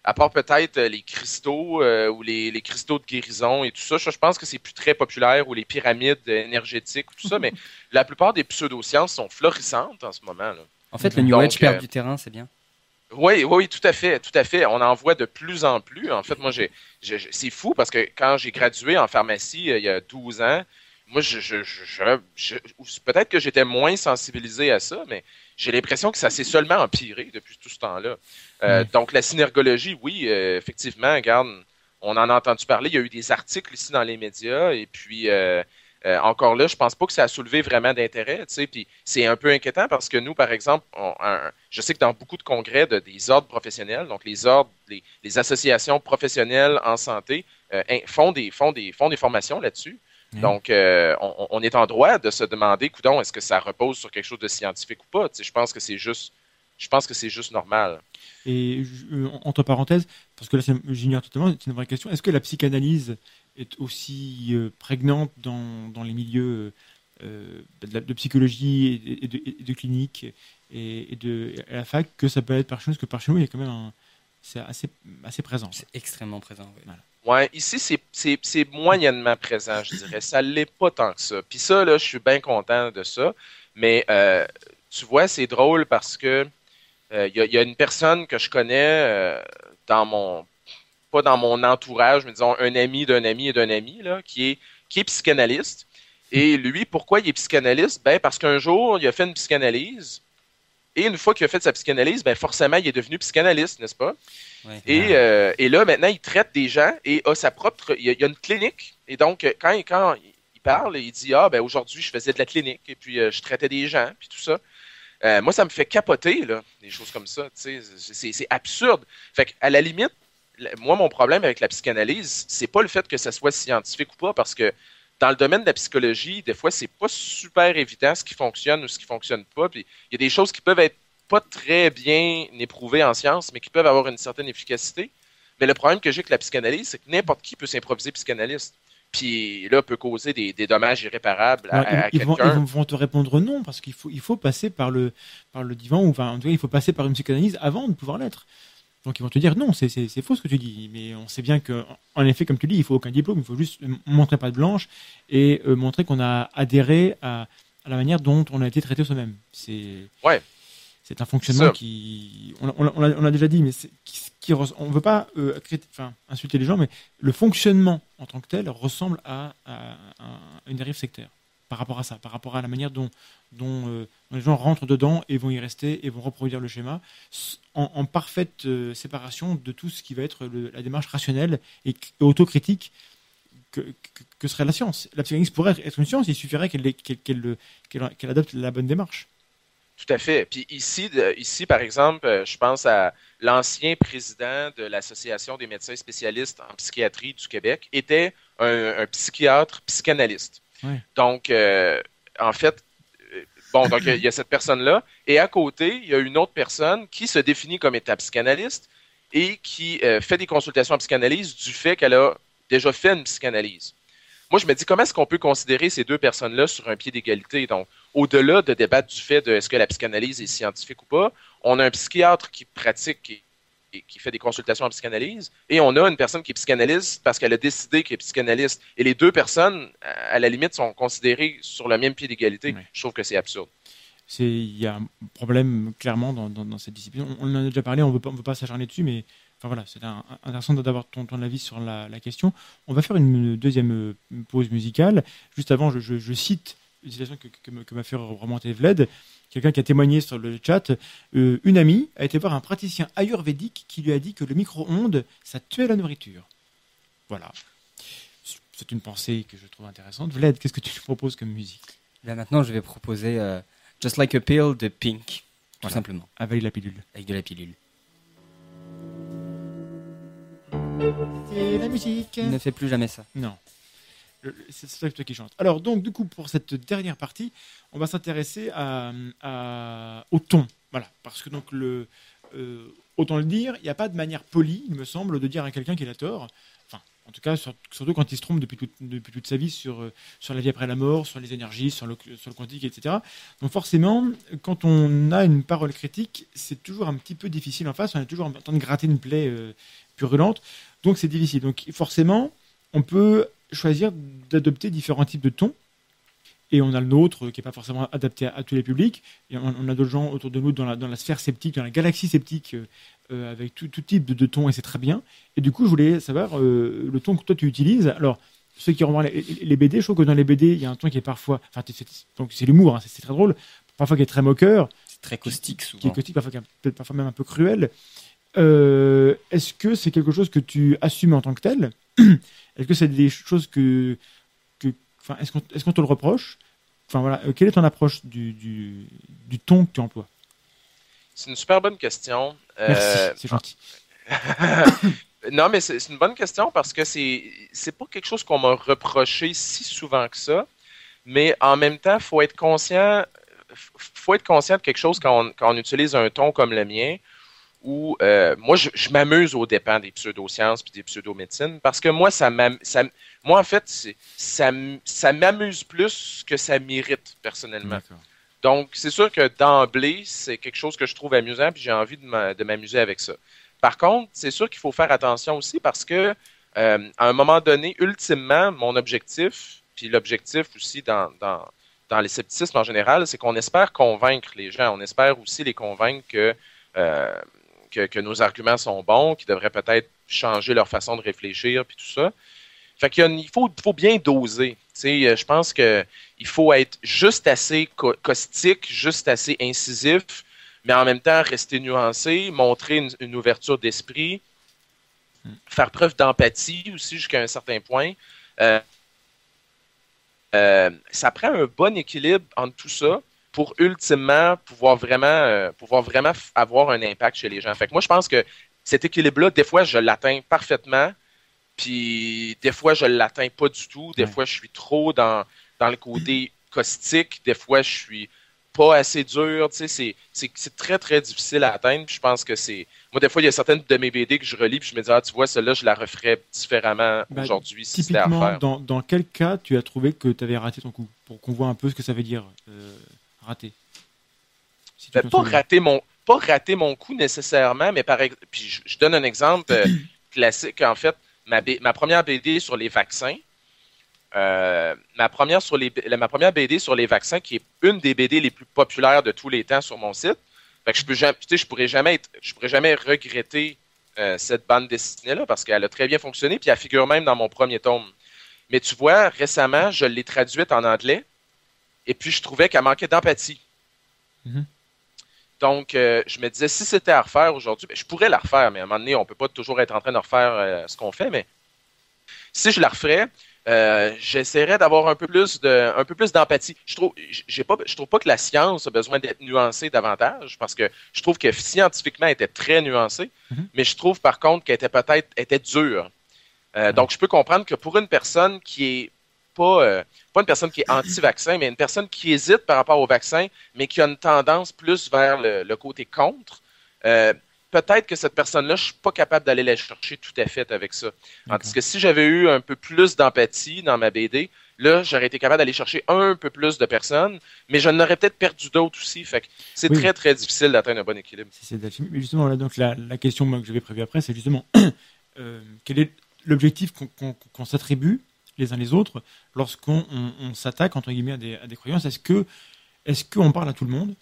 à part peut-être euh, les cristaux euh, ou les, les, cristaux de guérison et tout ça, je, pense que c'est plus très populaire ou les pyramides énergétiques ou tout ça, mais la plupart des pseudosciences sont florissantes en ce moment. Là. En fait, le New Age perd euh, du terrain, c'est bien. Oui, oui, tout à fait, tout à fait. On en voit de plus en plus. En fait, moi, j'ai, c'est fou parce que quand j'ai gradué en pharmacie il y a 12 ans, moi, je, je, je peut-être que j'étais moins sensibilisé à ça, mais j'ai l'impression que ça s'est seulement empiré depuis tout ce temps-là. Euh, donc, la synergologie, oui, euh, effectivement, regarde, on en a entendu parler. Il y a eu des articles ici dans les médias. Et puis, euh, encore là, je pense pas que ça a soulevé vraiment d'intérêt. Puis, c'est un peu inquiétant parce que nous, par exemple, je sais que dans beaucoup de congrès de, des ordres professionnels, donc les ordres, les, associations professionnelles en santé, font, des, font, des, font des formations là-dessus. Donc, on, est en droit de se demander, coudon, est-ce que ça repose sur quelque chose de scientifique ou pas? je pense que c'est juste je pense que c'est juste normal. Et euh, entre parenthèses, parce que là j'ignore totalement, c'est une vraie question, est-ce que la psychanalyse est aussi euh, prégnante dans, dans, les milieux euh, de, psychologie et de, clinique et, de à la fac que ça peut être par chez nous, parce que par chez nous, il y a quand même c'est assez, assez présent. C'est extrêmement présent, oui. Ouais, ici, c'est moyennement présent, je dirais. Ça l'est pas tant que ça. Puis ça, là, je suis bien content de ça. Mais tu vois, c'est drôle parce que il euh, y, a une personne que je connais euh, dans mon pas dans mon entourage, mais disons un ami d'un ami et d'un ami là, qui est qui est psychanalyste. Et lui, pourquoi il est psychanalyste? Ben parce qu'un jour, il a fait une psychanalyse. Et une fois qu'il a fait sa psychanalyse, ben forcément, il est devenu psychanalyste, n'est-ce pas? Et, euh, et, là, maintenant, il traite des gens et a sa propre. Il y a, une clinique. Et donc, quand, quand il parle, il dit Ah, ben aujourd'hui, je faisais de la clinique et puis je traitais des gens, puis tout ça. Euh, moi, ça me fait capoter, là, des choses comme ça. C'est absurde. Fait à la limite, moi, mon problème avec la psychanalyse, c'est pas le fait que ça soit scientifique ou pas, parce que dans le domaine de la psychologie, des fois, c'est pas super évident ce qui fonctionne ou ce qui fonctionne pas. Puis il y a des choses qui peuvent être pas très bien éprouvées en science, mais qui peuvent avoir une certaine efficacité. Mais le problème que j'ai avec la psychanalyse, c'est que n'importe qui peut s'improviser psychanalyste puis là, peut causer des, dommages irréparables à, vont, ils, vont, te répondre non, parce qu'il faut, il faut passer par le, par le divan, ou enfin, en tout cas, il faut passer par une psychanalyse avant de pouvoir l'être. Donc ils vont te dire non, c'est faux ce que tu dis. Mais on sait bien que, en effet, comme tu dis, il faut aucun diplôme, il faut juste montrer pas de blanche et euh, montrer qu'on a adhéré à, à, la manière dont on a été traité soi-même. C'est ouais. C'est un fonctionnement qui, on, on, a déjà dit, mais qui, on ne veut pas euh, enfin, insulter les gens, mais le fonctionnement en tant que tel ressemble à, une dérive sectaire. Par rapport à ça, par rapport à la manière dont, dont, euh, les gens rentrent dedans et vont y rester et vont reproduire le schéma, en, parfaite euh, séparation de tout ce qui va être la démarche rationnelle et, autocritique que, serait la science. La psychanalyse pourrait être une science, il suffirait qu'elle qu'elle adopte la bonne démarche. Tout à fait. Puis ici, ici, par exemple, euh, je pense à l'ancien président de l'Association des médecins spécialistes en psychiatrie du Québec, était un psychiatre psychanalyste. Donc, euh, en fait, euh, bon, donc il y a cette personne-là, et à côté, il y a une autre personne qui se définit comme état psychanalyste et qui euh, fait des consultations en psychanalyse du fait qu'elle a déjà fait une psychanalyse. Moi, je me dis, comment est-ce qu'on peut considérer ces deux personnes-là sur un pied d'égalité? Donc, au-delà de débattre du fait de est-ce que la psychanalyse est scientifique ou pas, on a un psychiatre qui pratique, fait des consultations en psychanalyse, et on a une personne qui est psychanalyste parce qu'elle a décidé qu'elle est psychanalyste. Et les deux personnes, à la limite, sont considérées sur le même pied d'égalité. Je trouve que c'est absurde. Il y a un problème clairement dans, cette discipline. On, en a déjà parlé, on ne veut pas s'acharner dessus, mais enfin voilà, c'est intéressant d'avoir ton, ton, avis sur la, question. On va faire une deuxième euh, pause musicale. Juste avant, je, cite citation que, que m'a fait remonter Vled quelqu'un qui a témoigné sur le chat, euh, une amie a été voir un praticien ayurvédique qui lui a dit que le micro-ondes, ça tuait la nourriture. Voilà. C'est une pensée que je trouve intéressante. Vlad, qu'est-ce que tu proposes comme musique? Là maintenant, je vais proposer euh, Just Like a Pill de Pink, tout simplement. Avec la pilule. Avec de la pilule. C'est la musique. Ne fais plus jamais ça. Non c'est ça qui chante. Alors, donc, du coup, pour cette dernière partie, on va s'intéresser au ton. Voilà, parce que donc, euh, autant le dire, il n'y a pas de manière polie, il me semble, de dire à quelqu'un qu'il a tort. Enfin, en tout cas, surtout quand il se trompe depuis, toute sa vie sur, euh, sur la vie après la mort, sur les énergies, sur le, sur le quantique, etc. Donc forcément, quand on a une parole critique, c'est toujours un petit peu difficile en face, on est toujours en train de gratter une plaie euh, purulente, donc c'est difficile. Donc forcément, on peut choisir d'adopter différents types de tons. Et on a le nôtre qui n'est pas forcément adapté à, tous les publics. Et on, a d'autres gens autour de nous dans la, dans la, sphère sceptique, dans la galaxie sceptique, euh, euh, avec tout, type de, tons, et c'est très bien. Et du coup, je voulais savoir euh, le ton que toi tu utilises. Alors, ceux qui remarquent les, BD, je trouve que dans les BD, il y a un ton qui est parfois. Enfin, c'est l'humour, hein, c'est très drôle. Parfois qui est très moqueur. C'est très caustique souvent. Qui est caustique, parfois, peut-être parfois même un peu cruel. Est-ce que c'est quelque chose que tu assumes en tant que tel? Est-ce que c'est des choses que, est-ce qu'on est te le reproche? Enfin voilà, euh, quelle est ton approche du, du, ton que tu emploies? C'est une super bonne question. Merci, euh, c'est gentil. non, mais c'est une bonne question parce que c'est c'est pas quelque chose qu'on m'a reproché si souvent que ça. Mais en même temps, faut être conscient, faut être conscient de quelque chose quand on, quand on utilise un ton comme le mien où euh, moi, je, m'amuse aux dépens des pseudosciences puis des pseudomédecines parce que moi, ça, ça moi en fait, ça, ça m'amuse plus que ça m'irrite personnellement. Donc, c'est sûr que d'emblée, c'est quelque chose que je trouve amusant puis j'ai envie de m'amuser avec ça. Par contre, c'est sûr qu'il faut faire attention aussi parce que euh, à un moment donné, ultimement, mon objectif, puis l'objectif aussi dans, dans, dans les scepticismes en général, c'est qu'on espère convaincre les gens. On espère aussi les convaincre que euh, que, nos arguments sont bons, qu'ils devraient peut-être changer leur façon de réfléchir, puis tout ça. Fait qu'il faut, faut bien doser. Euh, je pense qu'il faut être juste assez caustique, juste assez incisif, mais en même temps rester nuancé, montrer une, ouverture d'esprit, faire preuve d'empathie aussi jusqu'à un certain point. Euh, euh, ça prend un bon équilibre entre tout ça pour ultimement pouvoir vraiment, euh, pouvoir vraiment avoir un impact chez les gens. Fait que moi, je pense que cet équilibre-là, des fois, je l'atteins parfaitement, puis des fois, je l'atteins pas du tout. Des fois, je suis trop dans, dans le côté caustique. Des fois, je suis pas assez dur. Tu sais, c'est très, très difficile à atteindre. je pense que c'est. Moi, des fois, il y a certaines de mes BD que je relis, puis je me dis, ah, tu vois, celle-là, je la referais différemment ben, aujourd'hui si c'était à faire. Dans, dans quel cas tu as trouvé que tu avais raté ton coup? Pour qu'on voit un peu ce que ça veut dire. Euh, raté. Ben, pas rater mon pas rater mon coup nécessairement, mais par puis je, donne un exemple euh, classique en fait, ma, ma première BD sur les vaccins. Euh, ma première sur les ma première BD sur les vaccins qui est une des BD les plus populaires de tous les temps sur mon site. Fait que je peux jamais, je pourrais jamais être, je pourrais jamais regretter euh, cette bande dessinée là parce qu'elle a très bien fonctionné puis elle figure même dans mon premier tome. Mais tu vois, récemment, je l'ai traduite en anglais et puis je trouvais qu'elle manquait d'empathie. Mhm. Donc, euh, je me disais, si c'était à refaire aujourd'hui, ben, je pourrais la refaire, mais à un moment donné, on peut pas toujours être en train de refaire euh, ce qu'on fait, mais si je la referais, euh, j'essaierais d'avoir un peu plus de, un peu plus d'empathie. Je trouve, j'ai pas, je trouve pas que la science a besoin d'être nuancée davantage, parce que je trouve que scientifiquement, elle était très nuancée, Mhm. mais je trouve par contre qu'elle était peut-être, était dure. Euh, Donc, je peux comprendre que pour une personne qui est pas, euh, pas une personne qui est anti-vaccin, mais une personne qui hésite par rapport au vaccin, mais qui a une tendance plus vers le, le côté contre, euh, peut-être que cette personne-là, je suis pas capable d'aller la chercher tout à fait avec ça. Tandis que si j'avais eu un peu plus d'empathie dans ma BD, là, j'aurais été capable d'aller chercher un peu plus de personnes, mais je n'aurais peut-être perdu d'autres aussi. Fait c'est Oui. très, très difficile d'atteindre un bon équilibre. C'est. Mais justement, là, donc, la, la question moi, que j'avais prévue après, c'est justement euh, quel est l'objectif qu'on s'attribue les uns les autres lorsqu'on on- on s'attaque entre guillemets à des, des croyances Est-ce que est-ce qu'on parle à tout le monde?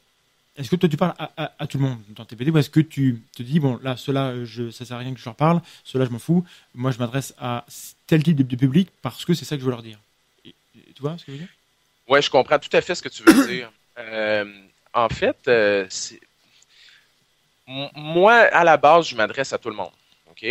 Est-ce que toi tu parles à, tout le monde dans tes BD ou est-ce que tu te dis bon là cela je ça sert à rien que je leur parle, cela je m'en fous, moi je m'adresse à tel type de, public parce que c'est ça que je veux leur dire? Tu vois ce que je veux dire? Ouais, je comprends tout à fait ce que tu veux dire. Euh, en fait, euh, moi, à la base, je m'adresse à tout le monde. OK?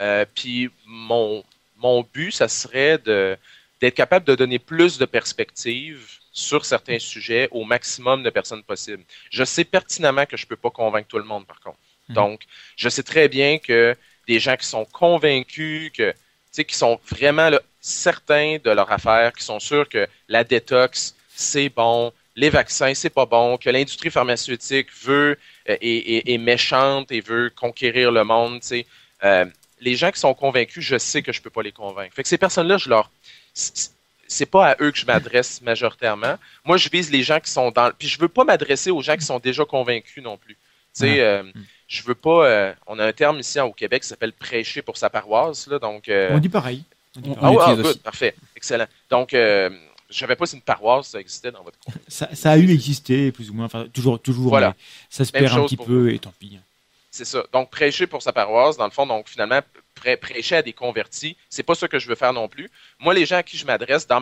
Euh, Puis mon, mon but, ça serait de d'être capable de donner plus de perspectives sur certains sujets au maximum de personnes possible. Je sais pertinemment que je peux pas convaincre tout le monde, par contre. Mhm. Donc, je sais très bien que des gens qui sont convaincus, que, qui sont vraiment là, certains de leur affaire, qui sont sûrs que la détox, c'est bon, les vaccins, c'est pas bon, que l'industrie pharmaceutique veut euh, est, est- est méchante et veut conquérir le monde, tu sais. Euh, les gens qui sont convaincus, je sais que je peux pas les convaincre. Fait que ces personnes-là, je leur c'est pas à eux que je m'adresse majoritairement. Moi, je vise les gens qui sont dans puis je veux pas m'adresser aux gens qui sont déjà convaincus non plus. Tu sais, euh, je veux pas euh, on a un terme ici au Québec qui s'appelle prêcher pour sa paroisse là, donc euh, On dit pareil. On dit pareil. ah, ouais, ah, l'utilise good, aussi. parfait, excellent. Donc euh, je savais pas si une paroisse ça existait dans votre coin. Ça, ça a eu existé plus ou moins, enfin toujours toujours. Voilà. mais Ça se Même perd un petit pour peu et tant pis. C'est ça. Donc, prêcher pour sa paroisse, dans le fond, donc finalement, prê- prêcher à des convertis, c'est pas ça que je veux faire non plus. Moi, les gens à qui je m'adresse dans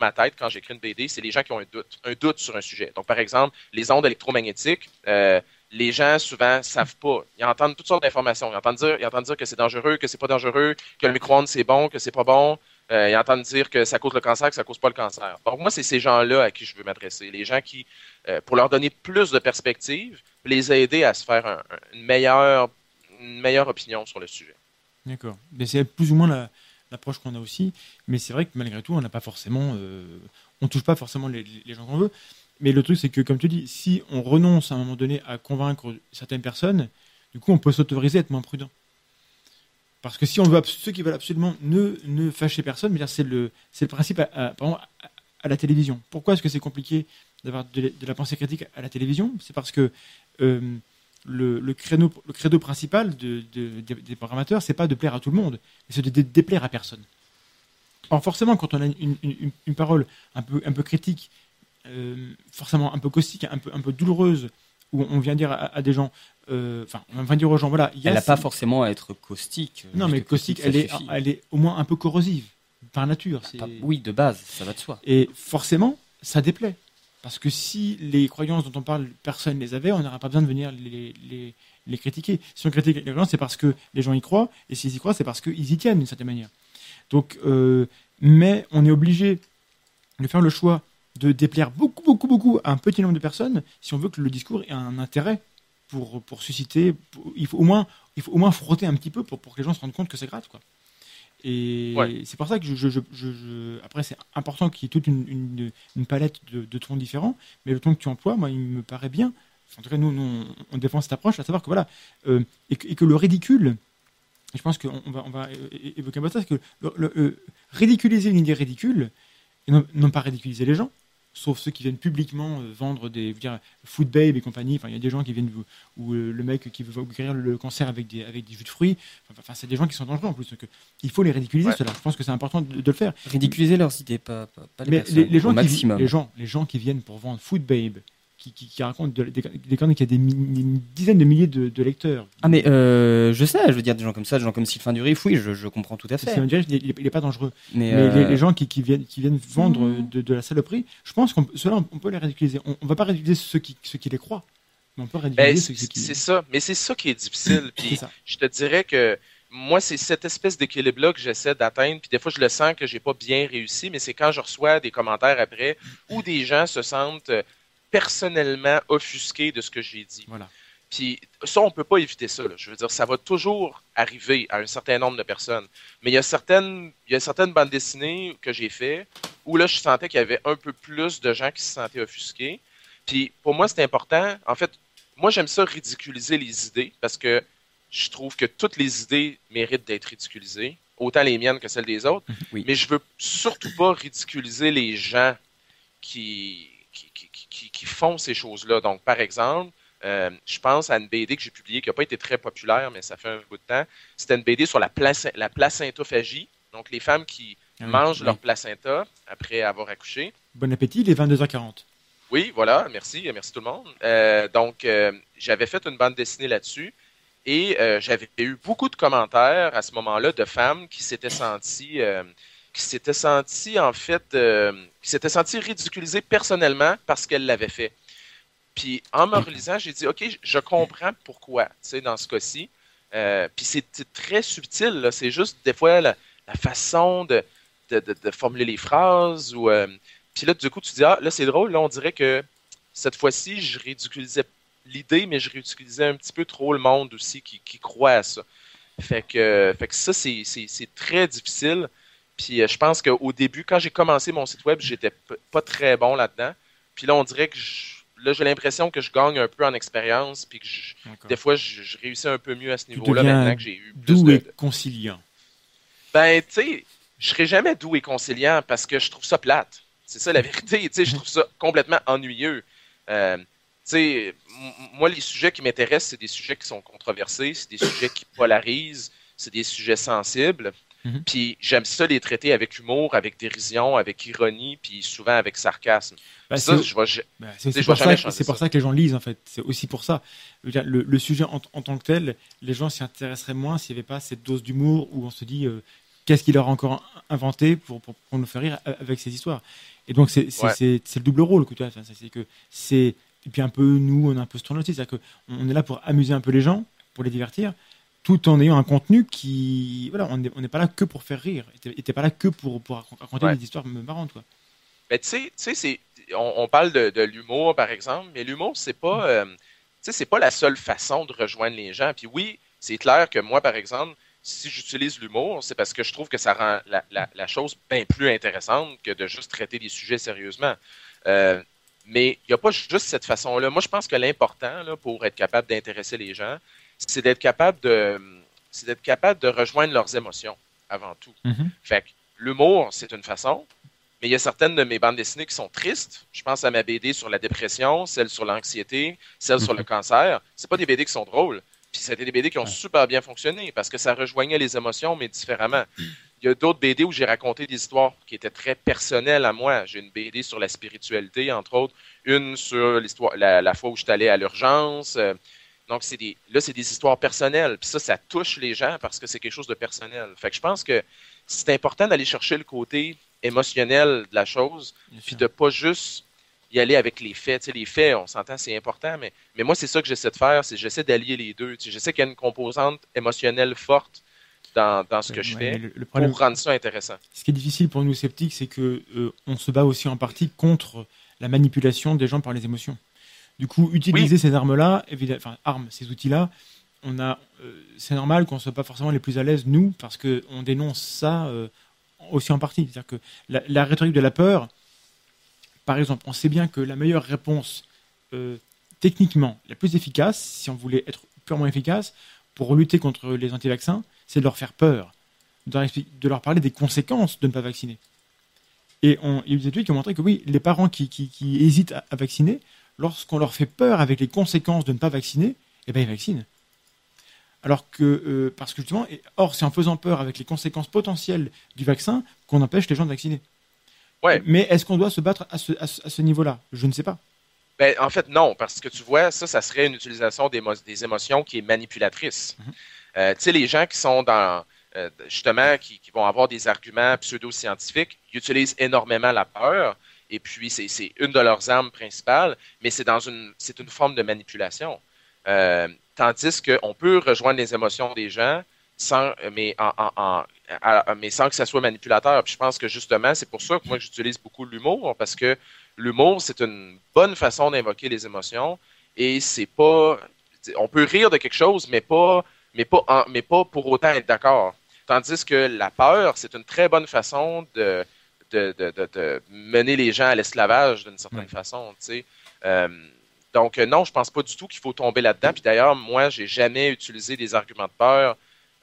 ma tête quand j'écris une BD, c'est les gens qui ont un doute, un doute sur un sujet. Donc, par exemple, les ondes électromagnétiques, euh, les gens souvent savent pas. Ils entendent toutes sortes d'informations. Ils entendent dire, ils entendent dire que c'est dangereux, que c'est pas dangereux, que le micro-ondes c'est bon, que c'est pas bon. Euh, ils entendent dire que ça cause le cancer, que ça cause pas le cancer. Donc moi, c'est ces gens-là à qui je veux m'adresser. Les gens qui, euh, pour leur donner plus de perspectives, les aider à se faire un- un- une meilleure, une meilleure opinion sur le sujet. D'accord. C'est plus ou moins la- l'approche qu'on a aussi. Mais c'est vrai que malgré tout, on n'a pas forcément, euh, on touche pas forcément les, gens qu'on veut. Mais le truc, c'est que comme tu dis, si on renonce à un moment donné à convaincre certaines personnes, du coup, on peut s'autoriser à être moins prudent. Parce que si on veut ceux qui veulent absolument ne, ne fâcher personne, c'est le, le principe à, la télévision. Pourquoi est-ce que c'est compliqué d'avoir de la pensée critique à la télévision? C'est parce que euh, le, le, créneau, le credo principal de, de- des, des programmateurs, c'est pas de plaire à tout le monde, c'est de dé- déplaire à personne. Or, forcément, quand on a une, une- une- une parole un peu, un peu critique, euh, forcément un peu caustique, un peu, un peu douloureuse, où on vient dire à, à des gens, euh, enfin, on vient dire aux gens, voilà, il y a Elle n'a pas forcément à être caustique. non, mais caustique, elle est, suffit. elle est au moins un peu corrosive, par nature. Pas- Oui, de base, ça va de soi. Et forcément, ça déplaît. Parce que si les croyances dont on parle, personne ne les avait, on n'aura pas besoin de venir les, les, critiquer. Si on critique les croyances, c'est parce que les gens y croient, et s'ils y croient, c'est parce qu'ils y tiennent d'une certaine manière. Donc, euh, mais on est obligé de faire le choix de déplaire beaucoup, beaucoup, beaucoup à un petit nombre de personnes si on veut que le discours ait un intérêt pour, pour susciter. il, faut au moins, il faut au moins frotter un petit peu pour, pour que les gens se rendent compte que c'est grave. Quoi. Et Ouais. c'est pour ça que je, je, je, je- je- après c'est important qu'il y ait toute une, une, une palette de, de tons différents, mais le ton que tu emploies, moi, il me paraît bien. En tout cas, nous, nous, on, défend cette approche, à savoir que voilà, euh, et, que, et que le ridicule, je pense qu'on on va, on va évoquer un peu ça, c'est que le, le- euh, ridiculiser une idée ridicule, et non, non pas ridiculiser les gens, sauf ceux qui viennent publiquement euh, vendre des, dire, food babe et compagnie. Enfin, il y a des gens qui viennent ou euh, le mec qui veut guérir le, cancer avec des avec des jus de fruits. Enfin, enfin, c'est des gens qui sont dangereux en plus. Donc, euh, il faut les ridiculiser Ouais. cela. Je pense que c'est important de, de le faire. Ridiculiser leurs idées, pas, pas, pas les Mais personnes, les, les gens au qui, maximum. les gens, les gens qui viennent pour vendre food babe qui, qui, qui raconte de- des, des qui a des, des dizaines de milliers de, de lecteurs. Ah mais euh, je sais, je veux dire des gens comme ça, des gens comme Sylvain Durif, oui, je, je comprends tout à fait. Il, est- il est pas dangereux. Mais, Mais euh, les, les gens qui, qui viennent, qui viennent vendre Mhm. de, de la saloperie, je pense qu'on ceux-là, on, on peut les ridiculiser. On, on va pas ridiculiser ceux qui, ceux qui les croient, mais on peut ridiculiser Ben, ceux qui. c'est ça, mais c'est ça qui est difficile. Puis je te dirais que moi, c'est cette espèce d'équilibre-là que j'essaie d'atteindre. Puis des fois, je le sens que j'ai pas bien réussi, mais c'est quand je reçois des commentaires après où des gens se sentent euh, personnellement offusqués de ce que j'ai dit. Voilà. Puis ça, on peut pas éviter ça. là. Je veux dire, ça va toujours arriver à un certain nombre de personnes. Mais il y a certaines, il y a certaines bandes dessinées que j'ai fait où là, je sentais qu'il y avait un peu plus de gens qui se sentaient offusqués. Puis pour moi, c'est important. En fait, moi, j'aime ça ridiculiser les idées parce que je trouve que toutes les idées méritent d'être ridiculisées, autant les miennes que celles des autres. Oui. Mais je veux surtout pas ridiculiser les gens qui, qui, font ces choses-là. Donc, par exemple, euh, je pense à une BD que j'ai publiée qui n'a pas été très populaire, mais ça fait un bout de temps. C'était une BD sur la, plac- la placentophagie. Donc, les femmes qui Ah oui, mangent oui. leur placenta après avoir accouché. Bon appétit, il est 22h40. Oui, voilà, merci, merci tout le monde. Euh, donc, euh, j'avais fait une bande dessinée là-dessus et j'avais eu beaucoup de commentaires à ce moment-là de femmes qui s'étaient senties, qui s'étaient senties en fait, euh, qui s'étaient senties ridiculisées personnellement parce qu'elles l'avaient fait. Puis en me relisant, j'ai dit, ok, je comprends pourquoi, tu sais, dans ce cas-ci. Euh, puis c'est très subtil, c'est juste des fois la, la façon de, de, de- de formuler les phrases ou euh, puis là, du coup, tu dis, ah, là, c'est drôle, là, on dirait que cette fois-ci, je ridiculisais l'idée, mais je ridiculisais un petit peu trop le monde aussi qui, qui croit à ça. Fait que, fait que ça, c'est très difficile. Puis euh, je pense qu'au début, quand j'ai commencé mon site web, j'étais pas très bon là-dedans. Puis là, on dirait que je- là, j'ai l'impression que je gagne un peu en expérience, puis que je- des fois, je, je réussis un peu mieux à ce niveau-là maintenant que j'ai eu plus Doux de, et conciliant. ben, tu sais, je serai jamais doux et conciliant parce que je trouve ça plate. C'est ça la vérité. Tu sais, je trouve ça complètement ennuyeux. Euh, tu sais, moi, les sujets qui m'intéressent, c'est des sujets qui sont controversés, c'est des sujets qui polarisent, c'est des sujets sensibles. Mhm. Puis j'aime ça les traiter avec humour, avec dérision, avec ironie, puis souvent avec sarcasme. C'est- pour, ça, pour que les gens lisent en fait. C'est aussi pour ça. Le, le sujet en, en tant que tel, les gens s'y intéresseraient moins s'il n'y avait pas cette dose d'humour où on se dit euh, qu'est-ce qu'il leur a encore inventé pour, pour, pour nous faire rire avec ces histoires. Et donc c'est Ouais. le double rôle que tu as. C'est- que c'est et puis un peu nous on est un peu ce tournoi aussi, c'est-à-dire qu'on on est là pour amuser un peu les gens, pour les divertir, tout en ayant un contenu qui voilà, on n'est pas là que pour faire rire. Et t'es- pas là que pour pour raconter Ouais. des histoires marrantes quoi. Tu sais- on, on parle de, de l'humour, par exemple, mais l'humour, c'est pas, euh, tu sais, c'est pas la seule façon de rejoindre les gens. Puis oui, c'est clair que moi, par exemple, si j'utilise l'humour, c'est parce que je trouve que ça rend la, la, la chose bien plus intéressante que de juste traiter des sujets sérieusement. Euh, mais il n'y a pas juste cette façon-là. Moi, je pense que l'important là, pour être capable d'intéresser les gens, c'est d'être capable de, c'est d'être capable de rejoindre leurs émotions avant tout. Fait que l'humour, c'est une façon, mais il y a certaines de mes bandes dessinées qui sont tristes. Je pense à ma BD sur la dépression, celle sur l'anxiété, celle sur le cancer. C'est pas des BD qui sont drôles. Puis c'était des BD qui ont Ouais. super bien fonctionné parce que ça rejoignait les émotions, mais différemment. Il y a d'autres BD où j'ai raconté des histoires qui étaient très personnelles à moi. J'ai une BD sur la spiritualité, entre autres, une sur l'histoire, la, la fois où je suis allé à l'urgence. Euh, Donc, c'est des, là, c'est des histoires personnelles. Puis ça, ça touche les gens parce que c'est quelque chose de personnel. Fait que je pense que c'est important d'aller chercher le côté émotionnel de la chose, puis de pas juste y aller avec les faits. Tu sais, les faits, on s'entend, c'est important, mais, mais moi, c'est ça que j'essaie de faire, c'est j'essaie d'allier les deux. Tu sais, j'essaie qu'il y ait une composante émotionnelle forte dans, dans ce que je fais mais le, le problème, pour rendre ça intéressant. ce qui est difficile pour nous sceptiques, c'est que euh, on se bat aussi en partie contre la manipulation des gens par les émotions. Du coup, utiliser ces armes-là, enfin armes, ces outils-là, on a, euh, c'est normal qu'on soit pas forcément les plus à l'aise nous, parce que on dénonce ça euh, aussi en partie. C'est-à-dire que la, la rhétorique de la peur, par exemple, on sait bien que la meilleure réponse euh, techniquement, la plus efficace, si on voulait être purement efficace, pour lutter contre les anti-vaccins, c'est de leur faire peur, de leur, expli- de leur parler des conséquences de ne pas vacciner. Et on, il y a des études qui ont montré que oui, les parents qui, qui- qui hésitent à, à vacciner, lorsqu'on leur fait peur avec les conséquences de ne pas vacciner, eh ben ils vaccinent. Alors que, euh, parce que justement, et- or c'est en faisant peur avec les conséquences potentielles du vaccin qu'on empêche les gens de vacciner. Ouais. Mais est-ce qu'on doit se battre à ce, à ce- à ce niveau-là? Je ne sais pas. Ben, en fait, non, parce que tu vois, ça, ça serait une utilisation des, des émotions qui est manipulatrice. Mhm. Euh, tu sais, les gens qui sont dans, euh, justement, qui, qui vont avoir des arguments pseudo-scientifiques, ils utilisent énormément la peur, et puis c'est une de leurs armes principales, mais c'est dans une, c'est une forme de manipulation. Euh, tandis qu'on peut rejoindre les émotions des gens, sans, mais, sans que ça soit manipulateur. Puis je pense que justement, c'est pour ça que moi j'utilise beaucoup l'humour, parce que l'humour, c'est une bonne façon d'invoquer les émotions, et c'est pas, on peut rire de quelque chose, mais pas, mais pas, mais pas pour autant être d'accord. Tandis que la peur, c'est une très bonne façon de, de, de, de, mener les gens à l'esclavage d'une certaine façon. Euh, donc, euh, non, je pense pas du tout qu'il faut tomber là-dedans. Puis d'ailleurs, moi, j'ai jamais utilisé des arguments de peur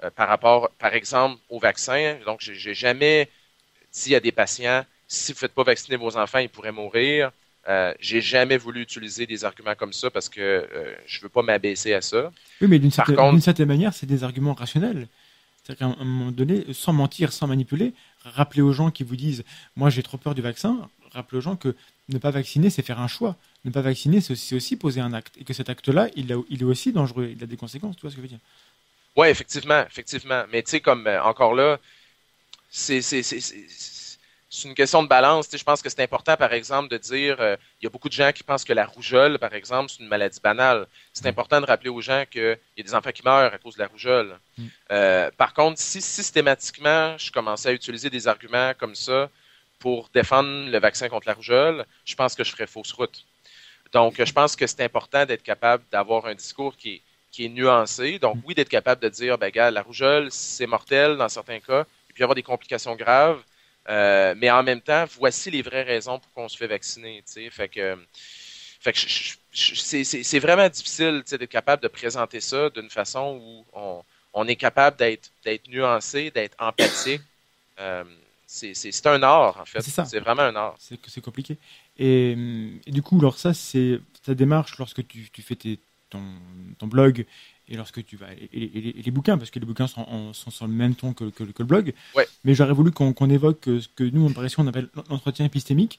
euh, par rapport, par exemple, au vaccin. Donc, j'ai jamais dit à des patients, si vous ne faites pas vacciner vos enfants, ils pourraient mourir. Euh, j'ai jamais voulu utiliser des arguments comme ça parce que euh, je veux pas m'abaisser à ça. Oui, mais d'une certaine, contre- certaine manière, c'est des arguments rationnels. C'est-à-dire qu'à un moment donné, sans mentir, sans manipuler, rappeler aux gens qui vous disent Moi, j'ai trop peur du vaccin, rappeler aux gens que ne pas vacciner, c'est faire un choix. Ne pas vacciner, c'est aussi, poser un acte. Et que cet acte-là, il est aussi dangereux. Il a des conséquences. Tu vois ce que je veux dire? Oui, effectivement, effectivement. Mais tu sais, comme euh, encore là, c'est c'est- une question de balance. Je pense que c'est important, par exemple, de dire, euh, il y a beaucoup de gens qui pensent que la rougeole, par exemple, c'est une maladie banale. C'est important de rappeler aux gens qu'il y a des enfants qui meurent à cause de la rougeole. Mm. Euh, par contre, si systématiquement, je commençais à utiliser des arguments comme ça pour défendre le vaccin contre la rougeole, je pense que je ferais fausse route. Donc, je pense que c'est important d'être capable d'avoir un discours qui est, qui est nuancé. Donc, oui, d'être capable de dire, ben, gars, la rougeole, c'est mortel dans certains cas, il peut y avoir des complications graves, euh, mais en même temps, voici les vraies raisons pour qu'on se fait vacciner. tu sais. Fait que, fait que c'est- vraiment difficile d'être capable de présenter ça d'une façon où on, on est capable d'être d'être nuancé, d'être empathique. Euh, c'est un art, en fait. C'est ça. C'est vraiment un art. C'est compliqué. Et, et du coup, alors ça, c'est ta démarche lorsque tu, tu fais tes, ton, ton blog et lorsque tu vas et, et- et- et les bouquins, parce que les bouquins sont, en- sont sur le même ton que, que- que le blog. Ouais. Mais j'aurais voulu qu'on qu'on évoque euh, ce que nous, en on appelle l'entretien épistémique.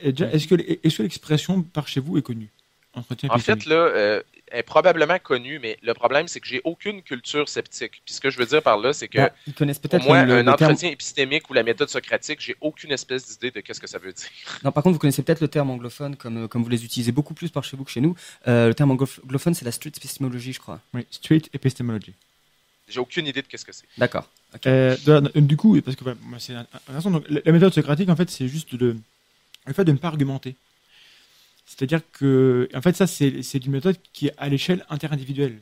Est-ce que, est-ce que l'expression par chez vous est connue? Entretien En fait, là, euh, elle est probablement connue, mais le problème, c'est que j'ai aucune culture sceptique. Puis ce que je veux dire par là, c'est que Bah, ils connaissent peut-être moi, le, un le terme. entretien épistémique ou la méthode socratique, j'ai aucune espèce d'idée de qu'est-ce que ça veut dire. Non, par contre, vous connaissez peut-être le terme anglophone, comme, euh, comme vous les utilisez beaucoup plus par chez vous que chez nous. Euh, le terme anglophone, c'est la street epistémologie, je crois. Oui, street epistemology. J'ai aucune idée de qu'est-ce que c'est. D'accord. Euh, de- de- du coup, parce que voilà, moi, c'est intéressant. Donc, la, la méthode socratique, en fait, c'est juste le, le fait de ne pas argumenter. C'est-à-dire que, en fait, ça, c'est une méthode qui est à l'échelle interindividuelle.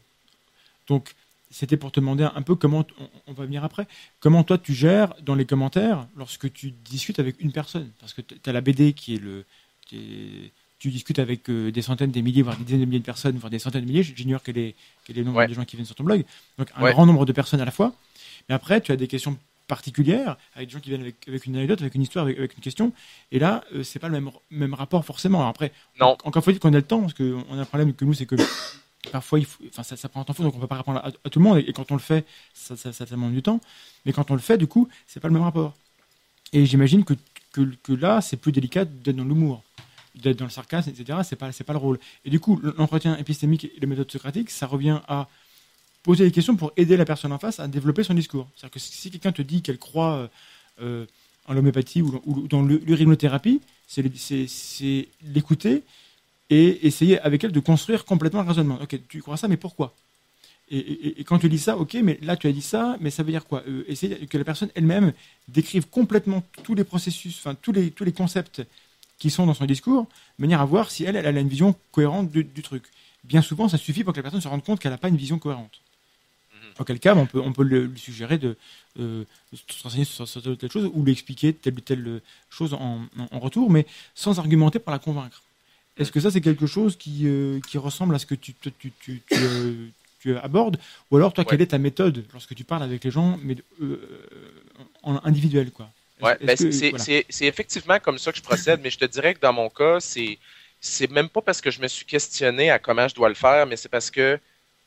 Donc, c'était pour te demander un peu comment, on, on va venir après, comment toi tu gères dans les commentaires lorsque tu discutes avec une personne? Parce que tu as la BD qui est le. qui est- tu discutes avec euh, des centaines, des milliers, voire des dizaines de milliers de personnes, voire des centaines de milliers. J'ignore quel est, quel est le nombre Ouais. de gens qui viennent sur ton blog. Donc, un Ouais. grand nombre de personnes à la fois. Mais après, tu as des questions particulières, avec des gens qui viennent avec, avec une anecdote, avec une histoire, avec, avec une question. Et là, euh, c'est pas le même, même rapport forcément. Alors après, Non. en- encore faut-il qu'on ait le temps, parce qu'on a un problème que nous, c'est que parfois, il faut, enfin, ça, ça prend un temps fou, donc on peut pas répondre à, à tout le monde. Et, et quand on le fait, ça, ça, ça demande du temps. Mais quand on le fait, du coup, c'est pas le même rapport. Et j'imagine que, que, que là, c'est plus délicat d'être dans l'humour, d'être dans le sarcasme, etc. C'est pas, c'est pas le rôle. Et du coup, l'entretien épistémique et les méthodes socratiques, ça revient à poser des questions pour aider la personne en face à développer son discours. C'est-à-dire que si, quelqu'un te dit qu'elle croit euh, euh, en l'homéopathie ou, dans l'urinothérapie, c'est l'écouter et essayer avec elle de construire complètement le raisonnement. Ok, tu crois ça, mais pourquoi? Et, quand tu dis ça, ok, mais là tu as dit ça, mais ça veut dire quoi? Euh, Essayer que la personne elle-même décrive complètement tous les processus, enfin tous les, tous les concepts qui sont dans son discours, de manière à voir si elle, elle a une vision cohérente du truc. Bien souvent, ça suffit pour que la personne se rende compte qu'elle n'a pas une vision cohérente. Auquel cas, on peut, on peut lui suggérer de, euh, de se renseigner sur, sur telle ou telle chose ou lui expliquer telle ou telle chose en, en- en retour, mais sans argumenter pour la convaincre. Est-ce que ça, c'est quelque chose qui, euh, qui ressemble à ce que tu, tu, tu, tu, tu, euh, tu abordes? Ou alors, toi, Ouais. quelle est ta méthode lorsque tu parles avec les gens, mais euh, en individuel quoi? Ouais, ben, voilà. c'est effectivement comme ça que je procède, mais je te dirais que dans mon cas, c'est c'est même pas parce que je me suis questionné à comment je dois le faire, mais c'est parce que,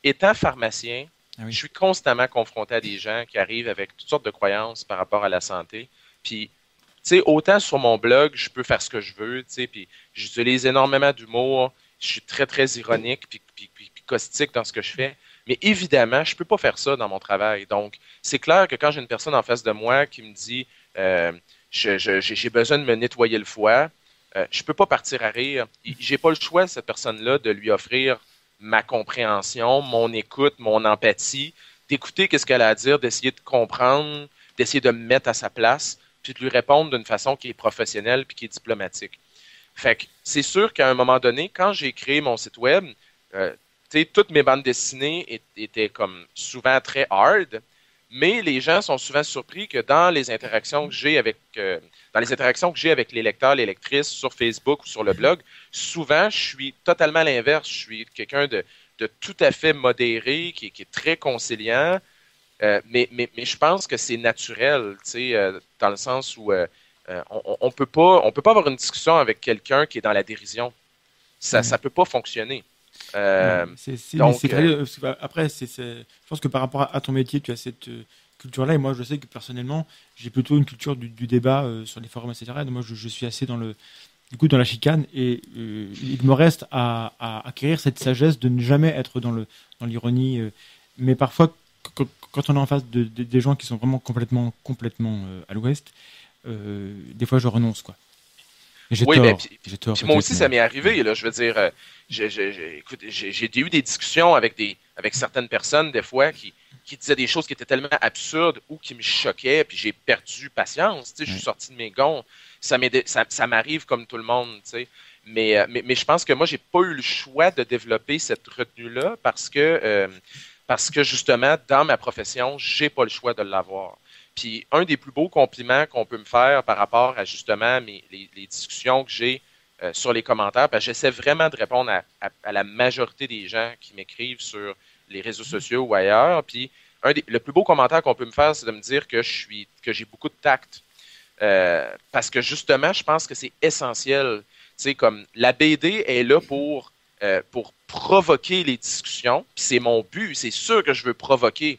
étant pharmacien, Ah je suis constamment confronté à des gens qui arrivent avec toutes sortes de croyances par rapport à la santé. Puis, tu sais, autant sur mon blog, je peux faire ce que je veux, tu sais, puis j'utilise énormément d'humour, je suis très, très ironique puis, puis, puis, caustique dans ce que je fais. Mais évidemment, je ne peux pas faire ça dans mon travail. Donc, c'est clair que quand j'ai une personne en face de moi qui me dit euh, j'ai besoin de me nettoyer le foie, euh, je ne peux pas partir à rire. J'ai pas le choix, cette personne-là, de lui offrir ma compréhension, mon écoute, mon empathie, d'écouter qu'est-ce qu'elle a à dire, d'essayer de comprendre, d'essayer de me mettre à sa place, puis de lui répondre d'une façon qui est professionnelle puis qui est diplomatique. Fait que c'est sûr qu'à un moment donné, quand j'ai créé mon site web, euh, toutes mes bandes dessinées étaient comme souvent très hard, mais les gens sont souvent surpris que dans les interactions que j'ai avec euh, dans les interactions que j'ai avec les lecteurs, les lectrices sur Facebook ou sur le blog, souvent je suis totalement l'inverse. Je suis quelqu'un de, de, tout à fait modéré, qui, qui est très conciliant. Euh, mais, mais, mais, je pense que c'est naturel, tu sais, euh, dans le sens où euh, on, on peut pas on peut pas avoir une discussion avec quelqu'un qui est dans la dérision. Ça ne peut pas fonctionner. Euh, donc, euh, après, je pense que par rapport à ton métier, tu as cette euh, culture-là. Et moi, je sais que personnellement, j'ai plutôt une culture du, débat sur les forums, etc. Donc, moi, je, suis assez dans le, du coup, dans la chicane. Et il me reste à, acquérir cette sagesse de ne jamais être dans le, dans l'ironie. mais parfois, quand on est en face de, des gens qui sont vraiment complètement, complètement à l'ouest, des fois, je renonce, quoi. J'ai oui, tort, moi aussi, ça m'est arrivé. Là, je veux dire, euh, j'ai eu des discussions avec, des, avec certaines personnes, des fois, qui, qui disaient des choses qui étaient tellement absurdes ou qui me choquaient, puis j'ai perdu patience. Je suis sorti de mes gonds. Ça m'arrive ça, comme tout le monde. Mais, euh, mais, mais, je pense que moi, j'ai pas eu le choix de développer cette retenue-là parce que, euh, parce que justement, dans ma profession, j'ai pas le choix de l'avoir. Puis un des plus beaux compliments qu'on peut me faire par rapport à justement mes, les, discussions que j'ai euh, sur les commentaires, parce que j'essaie vraiment de répondre à, la majorité des gens qui m'écrivent sur les réseaux sociaux ou ailleurs. Puis un des, le plus beau commentaire qu'on peut me faire, c'est de me dire que je suis que j'ai beaucoup de tact. Euh, parce que justement, je pense que c'est essentiel. Sais, comme la BD est là pour, euh, pour provoquer les discussions. C'est mon but. C'est sûr que je veux provoquer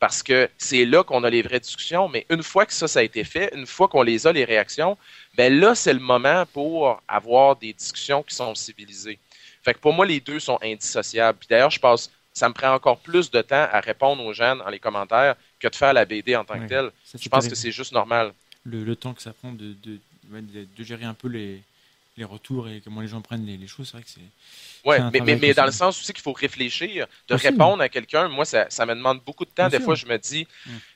parce que c'est là qu'on a les vraies discussions. Mais une fois que ça, ça a été fait, une fois qu'on les a, les réactions, ben là, c'est le moment pour avoir des discussions qui sont civilisées. Fait que pour moi, les deux sont indissociables. Puis d'ailleurs, je pense, ça me prend encore plus de temps à répondre aux gens dans les commentaires que de faire la BD en tant que telle. Je pense que c'est juste normal. Le, temps que ça prend de, de gérer un peu les, les retours et comment les gens prennent les, choses, c'est vrai que c'est. Oui, mais, mais, dans le sens aussi qu'il faut réfléchir, de répondre à quelqu'un, moi, ça, ça, me demande beaucoup de temps. Des fois, je me dis,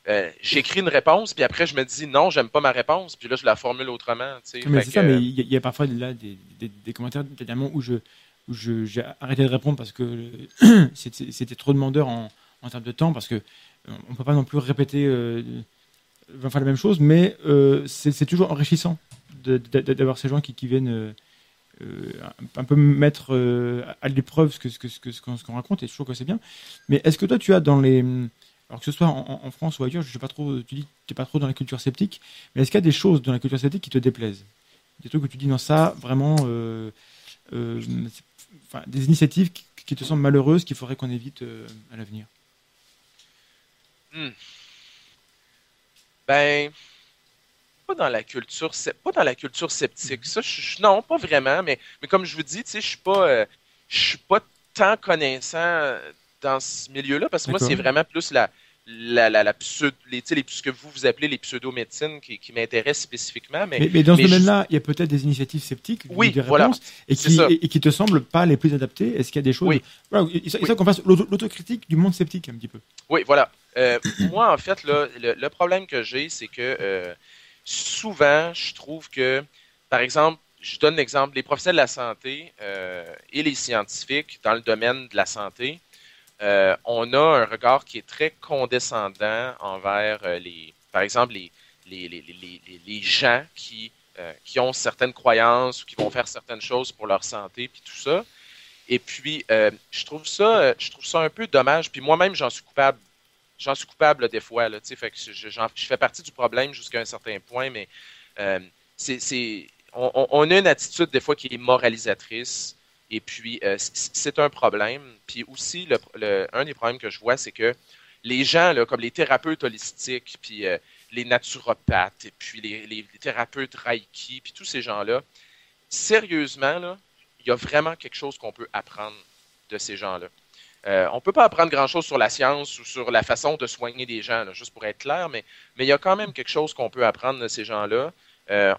euh, j'écris une réponse, puis après, je me dis, non, j'aime pas ma réponse, puis là, je la formule autrement. Mais c'est ça, mais il y, a parfois là, des, des, des commentaires, où je où j'ai arrêté de répondre parce que c'était trop demandeur en, en, termes de temps, parce que euh, on peut pas non plus répéter euh, enfin, la même chose, mais euh, c'est toujours enrichissant d'avoir ces gens qui, viennent euh, euh, un peu mettre euh, à l'épreuve ce qu'on que, ce que, qu'on raconte, et je trouve que c'est bien. Mais est-ce que toi, tu as dans les. Alors que ce soit en, France ou ailleurs, je sais pas trop, tu dis que tu n'es pas trop dans la culture sceptique, mais est-ce qu'il y a des choses dans la culture sceptique qui te déplaisent? Des trucs que tu dis, non, ça, vraiment, enfin, des initiatives qui, te semblent malheureuses qu'il faudrait qu'on évite à l'avenir hmm. Ben, pas dans la culture, pas dans la culture sceptique. Ça, non, pas vraiment. Mais, mais comme je vous dis, tu sais, je suis pas, euh, je suis pas tant connaissant dans ce milieu-là parce que moi, c'est vraiment plus la, la, la, la pseudo, les, les, ce que vous vous appelez les pseudo-médecines qui, qui m'intéressent spécifiquement. Mais, mais, dans ce domaine-là, il y a peut-être des initiatives sceptiques, oui, des réponses, et, qui, et, qui te semblent pas les plus adaptées. Est-ce qu'il y a des choses. Oui. Voilà, il faut qu'on fasse l'autocritique du monde sceptique un petit peu. Oui, voilà. Euh, moi, en fait, là, le, problème que j'ai, c'est que euh, souvent, je trouve que, par exemple, je donne l'exemple, les professionnels de la santé euh, et les scientifiques dans le domaine de la santé, euh, on a un regard qui est très condescendant envers euh, les, par exemple, les, gens qui, qui ont certaines croyances ou qui vont faire certaines choses pour leur santé, puis tout ça. Et puis, je trouve ça, un peu dommage. Puis moi-même, j'en suis coupable j'en suis coupable des fois. Je, fais partie du problème jusqu'à un certain point, mais euh, c'est, on, a une attitude des fois qui est moralisatrice. Et puis, euh, c'est un problème. Puis aussi, un des problèmes que je vois, c'est que les gens, comme les thérapeutes holistiques, puis euh, les naturopathes, puis les, thérapeutes Reiki, puis tous ces gens-là, sérieusement, il y a vraiment quelque chose qu'on peut apprendre de ces gens-là. Euh, on ne peut pas apprendre grand-chose sur la science ou sur la façon de soigner des gens, juste pour être clair, mais, il y a quand même quelque chose qu'on peut apprendre de ces gens-là.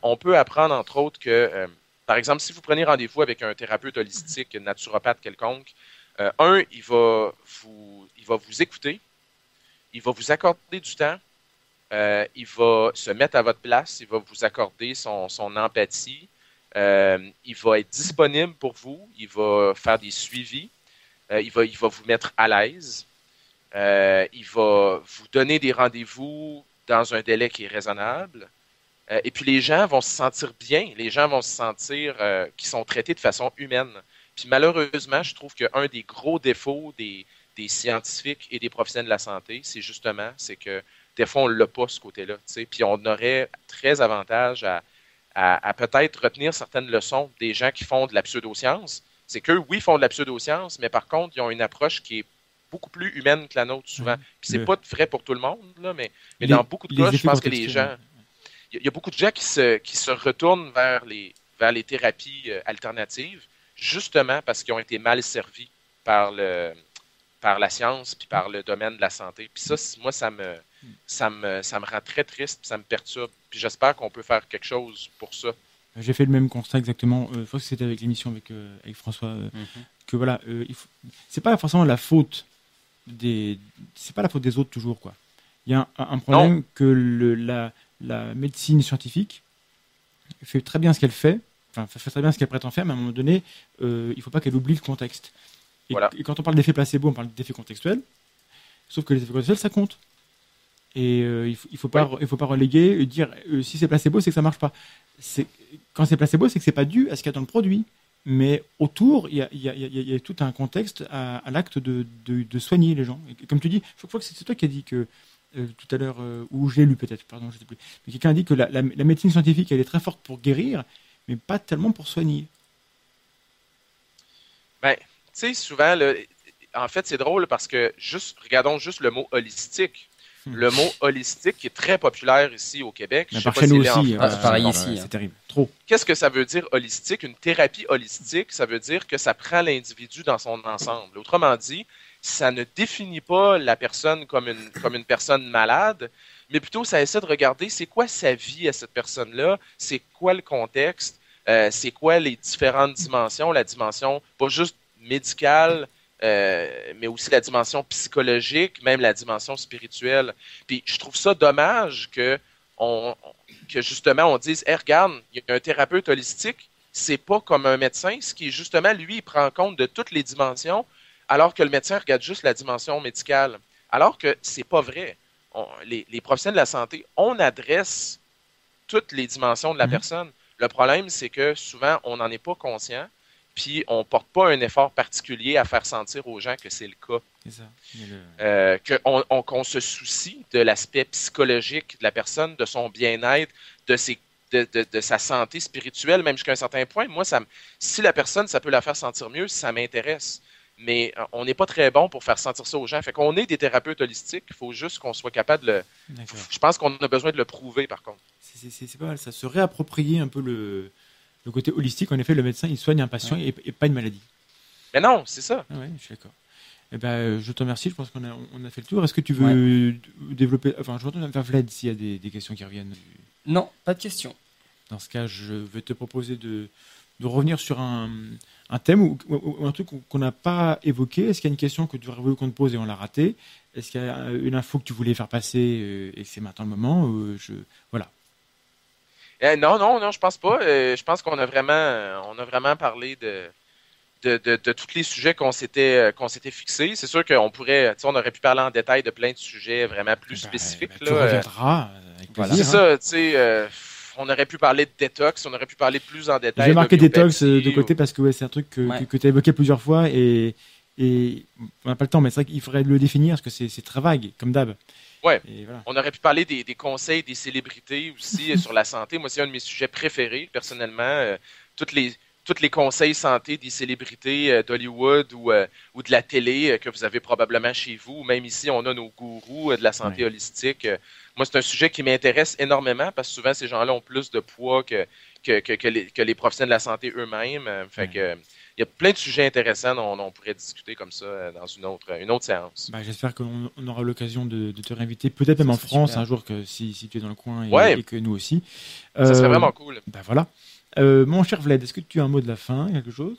On peut apprendre, entre autres, que, par exemple, si vous prenez rendez-vous avec un thérapeute holistique, un naturopathe quelconque, un, il va, vous, il va vous écouter, il va vous accorder du temps, il va se mettre à votre place, il va vous accorder son, son empathie, il va être disponible pour vous, il va faire des suivis. Euh, il, va, il va vous mettre à l'aise. Euh, il va vous donner des rendez-vous dans un délai qui est raisonnable. Euh, et puis les gens vont se sentir bien, les gens vont se sentir qu'ils sont traités de façon humaine. Puis malheureusement, je trouve qu'un des gros défauts des, des, scientifiques et des professionnels de la santé, c'est justement, c'est que des fois, on ne l'a pas ce côté-là. Puis on aurait très avantage à, à, à peut-être retenir certaines leçons des gens qui font de la pseudoscience, c'est qu'eux, oui, font de la pseudoscience, mais par contre, ils ont une approche qui est beaucoup plus humaine que la nôtre souvent. Puis c'est pas vrai pour tout le monde, là, mais, mais dans beaucoup de cas, je pense que les gens. Il y, a beaucoup de gens qui se, qui se retournent vers les, vers les thérapies euh, alternatives, justement parce qu'ils ont été mal servis par le par la science puis par le domaine de la santé. Puis ça, moi, ça me, ça me, ça me rend très triste, puis ça me perturbe. Puis j'espère qu'on peut faire quelque chose pour ça. J'ai fait le même constat exactement. Euh, je crois que c'était avec l'émission avec, euh, avec François. Euh, mhm. Que voilà, c'est pas forcément la faute des, c'est pas la faute des autres toujours quoi. Il y a un, problème que le, la, la médecine scientifique fait très bien ce qu'elle fait, enfin fait très bien ce qu'elle prétend faire, mais à un moment donné, il il faut pas qu'elle oublie le contexte. Et, et quand on parle d'effet placebo, on parle d'effet contextuel. Sauf que les effets contextuels, ça compte. Et il faut, il faut pas, il faut pas reléguer, dire si c'est placebo, c'est que ça marche pas. Quand c'est placebo, c'est que c'est pas dû à ce qu'il y a dans le produit, mais autour, il y a, tout un contexte à, l'acte de, soigner les gens. comme tu dis, je crois que c'est toi qui as dit que euh, tout à l'heure, euh, ou je l'ai lu peut-être, pardon, je sais plus. Mais quelqu'un a dit que la, médecine scientifique, elle est très forte pour guérir, mais pas tellement pour soigner. Ben, tu sais, souvent, en fait, c'est drôle parce que juste, regardons juste le mot holistique. Hmm. le mot holistique qui est très populaire ici au Québec. Mais nous aussi, ah, pareil ici, hein. c'est terrible. Trop. Qu'est-ce que ça veut dire holistique? Une thérapie holistique, ça veut dire que ça prend l'individu dans son ensemble. Autrement dit, ça ne définit pas la personne comme une, comme une personne malade, mais plutôt ça essaie de regarder c'est quoi sa vie à cette personne-là, c'est quoi le contexte, euh, c'est quoi les différentes dimensions, la dimension pas juste médicale, euh, mais aussi la dimension psychologique, même la dimension spirituelle. Puis je trouve ça dommage que, on, que justement on dise, hey, regarde, il y a un thérapeute holistique, c'est pas comme un médecin, ce qui justement, lui, il prend compte de toutes les dimensions, alors que le médecin regarde juste la dimension médicale. Alors que c'est pas vrai. les, les, professionnels de la santé, on adresse toutes les dimensions de la mm-hmm. personne. Le problème, c'est que souvent, on n'en est pas conscient puis on porte pas un effort particulier à faire sentir aux gens que c'est le cas. Euh, qu'on se soucie de l'aspect psychologique de la personne, de son bien-être, de, ses, de, de, sa santé spirituelle, même jusqu'à un certain point. Moi, ça, si la personne, ça peut la faire sentir mieux, ça m'intéresse. Mais euh, on n'est pas très bon pour faire sentir ça aux gens. Fait qu'on est des thérapeutes holistiques. Il faut juste qu'on soit capable de le. Je pense qu'on a besoin de le prouver, par contre. C'est pas mal. Ça se réapproprier un peu le, le côté holistique, en effet, le médecin, il soigne un patient et, pas une maladie. Mais non, c'est ça. Ah oui, je suis d'accord. Eh ben, euh, je te remercie. Je pense qu'on a, on a fait le tour. Est-ce que tu veux développer Enfin, je retourne vers Vlad s'il y a des, questions qui reviennent. Non, pas de questions. Dans ce cas, je vais te proposer de, de revenir sur un, un thème ou, un truc qu'on n'a pas évoqué. Est-ce qu'il y a une question que tu aurais voulu qu'on te pose et on l'a raté Est-ce qu'il y a une info que tu voulais faire passer euh, et que c'est maintenant le moment je, Voilà. Euh, non, non, non, je pense pas. Euh, je pense qu'on a vraiment, on a vraiment parlé de, de, de, de tous les sujets qu'on s'était euh, qu'on s'était fixés. C'est sûr qu'on pourrait, on aurait pu parler en détail de plein de sujets vraiment plus ben, spécifiques. Ben, tu reviendras. C'est ça, tu sais. On aurait pu parler de détox, on aurait pu parler plus en détail. J'ai marqué détox de côté parce que ouais, c'est un truc que, que, tu as évoqué plusieurs fois et, et on n'a pas le temps, mais c'est vrai qu'il faudrait le définir parce que c'est très vague, comme d'hab. Ouais. On aurait pu parler des, conseils des célébrités aussi euh, sur la santé. Moi, c'est un de mes sujets préférés, personnellement. Euh, toutes les, tous les conseils santé des célébrités euh, d'Hollywood ou, ou de la télé que vous avez probablement chez vous. Même ici, on a nos gourous de la santé holistique. Moi, c'est un sujet qui m'intéresse énormément parce que souvent, ces gens-là ont plus de poids que, que, que, que les, que les professionnels de la santé eux-mêmes. Fait que, euh, il y a plein de sujets intéressants dont, on pourrait discuter comme ça euh, dans une autre, une autre séance. Bah, J'espère qu'on on aura l'occasion de, de te réinviter, peut-être même en France super. un jour, que si, si tu es dans le coin et, Ouais. et que nous aussi. Ça serait Euh, vraiment cool. Bah voilà. Euh, mon cher Vlad, est-ce que tu as un mot de la fin, quelque chose?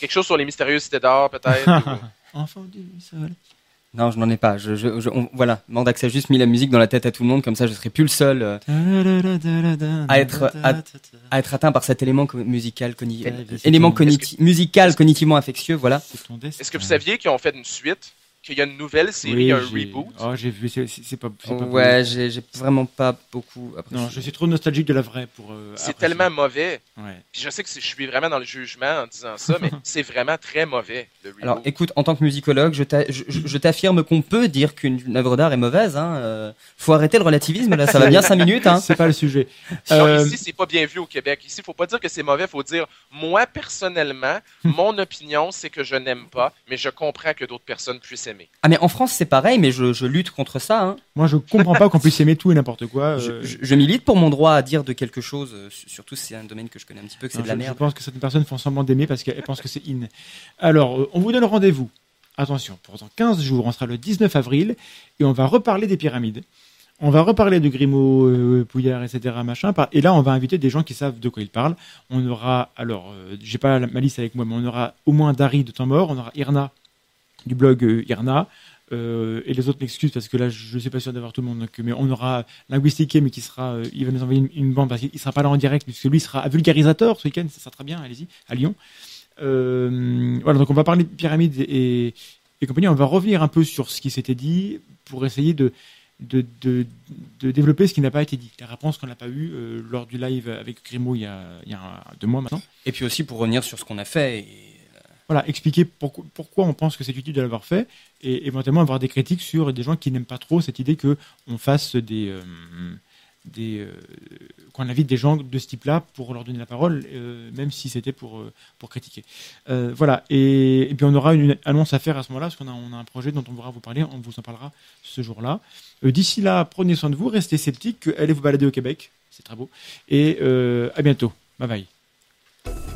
Quelque chose sur les mystérieuses cités d'or, peut-être. ou- Enfant du sol. Non, je n'en ai pas. Je, je, je- on- voilà, Mandax a juste mis la musique dans la tête à tout le monde, comme ça je serai plus le seul euh, À être- à être atteint par cet élément musical, euh, élément musical cognitivement infectieux, voilà. Est-ce que vous saviez qu'ils ont fait une suite, qu'il y a une nouvelle série, Oui, un reboot? Oh, j'ai vu, c'est pas, pas Ouais, j'ai j'ai vraiment pas beaucoup apprécié. Non, je suis trop nostalgique de la vraie pour. euh, C'est tellement mauvais. Ouais. Puis je sais que je suis vraiment dans le jugement en disant ça, mais c'est vraiment très mauvais, le reboot. Alors, écoute, en tant que musicologue, je t'a- je- je je t'affirme qu'on peut dire qu'une une œuvre d'art est mauvaise. Hein. euh, faut arrêter le relativisme, là, ça va bien 5 minutes. Hein. C'est pas le sujet. Non, Euh, ici, c'est pas bien vu au Québec. Ici, faut pas dire que c'est mauvais, faut dire, moi, personnellement, mon opinion, c'est que je n'aime pas, mais je comprends que d'autres personnes puissent aimer. Ah, mais en France, c'est pareil, mais je, je lutte contre ça. Hein. Moi, je comprends pas qu'on puisse aimer tout et n'importe quoi. Je, euh, je- je milite pour mon droit à dire de quelque chose, euh, su- surtout si c'est un domaine que je connais un petit peu, que c'est de la je- merde. Je pense que certaines personnes font semblant d'aimer parce qu'elles pensent que c'est in. Alors, euh, on vous donne rendez-vous. Attention, pour dans 15 jours, on sera le 19 avril et on va reparler des pyramides. On va reparler de Grimaud, euh, Pouillard, etc. Machin. Et là, on va inviter des gens qui savent de quoi ils parlent. On aura, alors, euh, j'ai pas la- ma liste avec moi, mais on aura au moins Dari de Temps Mort, on aura Irna du blog euh, Irna. euh, et les autres m'excusent parce que là je ne suis pas sûr d'avoir tout le monde donc, mais on aura Linguistique mais qui sera euh, il va nous envoyer une, bande parce qu'il sera pas là en direct puisque lui sera à vulgarisateur ce week-end ça sera très bien allez-y à Lyon Euh, voilà donc on va parler de pyramides et, compagnie on va revenir un peu sur ce qui s'était dit pour essayer de de, de, développer ce qui n'a pas été dit la réponse qu'on n'a pas eue euh, lors du live avec Grimaud il y a, deux mois maintenant Et puis aussi pour revenir sur ce qu'on a fait. Et... voilà, expliquer pourquoi, on pense que c'est utile de l'avoir fait et éventuellement avoir des critiques sur des gens qui n'aiment pas trop cette idée que on fasse des, euh, euh, qu'on invite des gens de ce type-là pour leur donner la parole, euh, même si c'était pour pour critiquer. Voilà, et, et puis on aura une annonce à faire à ce moment-là parce qu'on a on a un projet dont on pourra vous parler, on vous en parlera ce jour-là. D'ici là, prenez soin de vous, restez sceptiques, allez vous balader au Québec, c'est très beau, et à bientôt. Bye bye.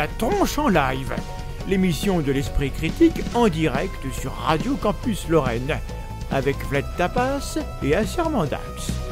La tronche en live, l'émission de l'esprit critique en direct sur Radio Campus Lorraine, avec Vlad Tapas et Assermandax.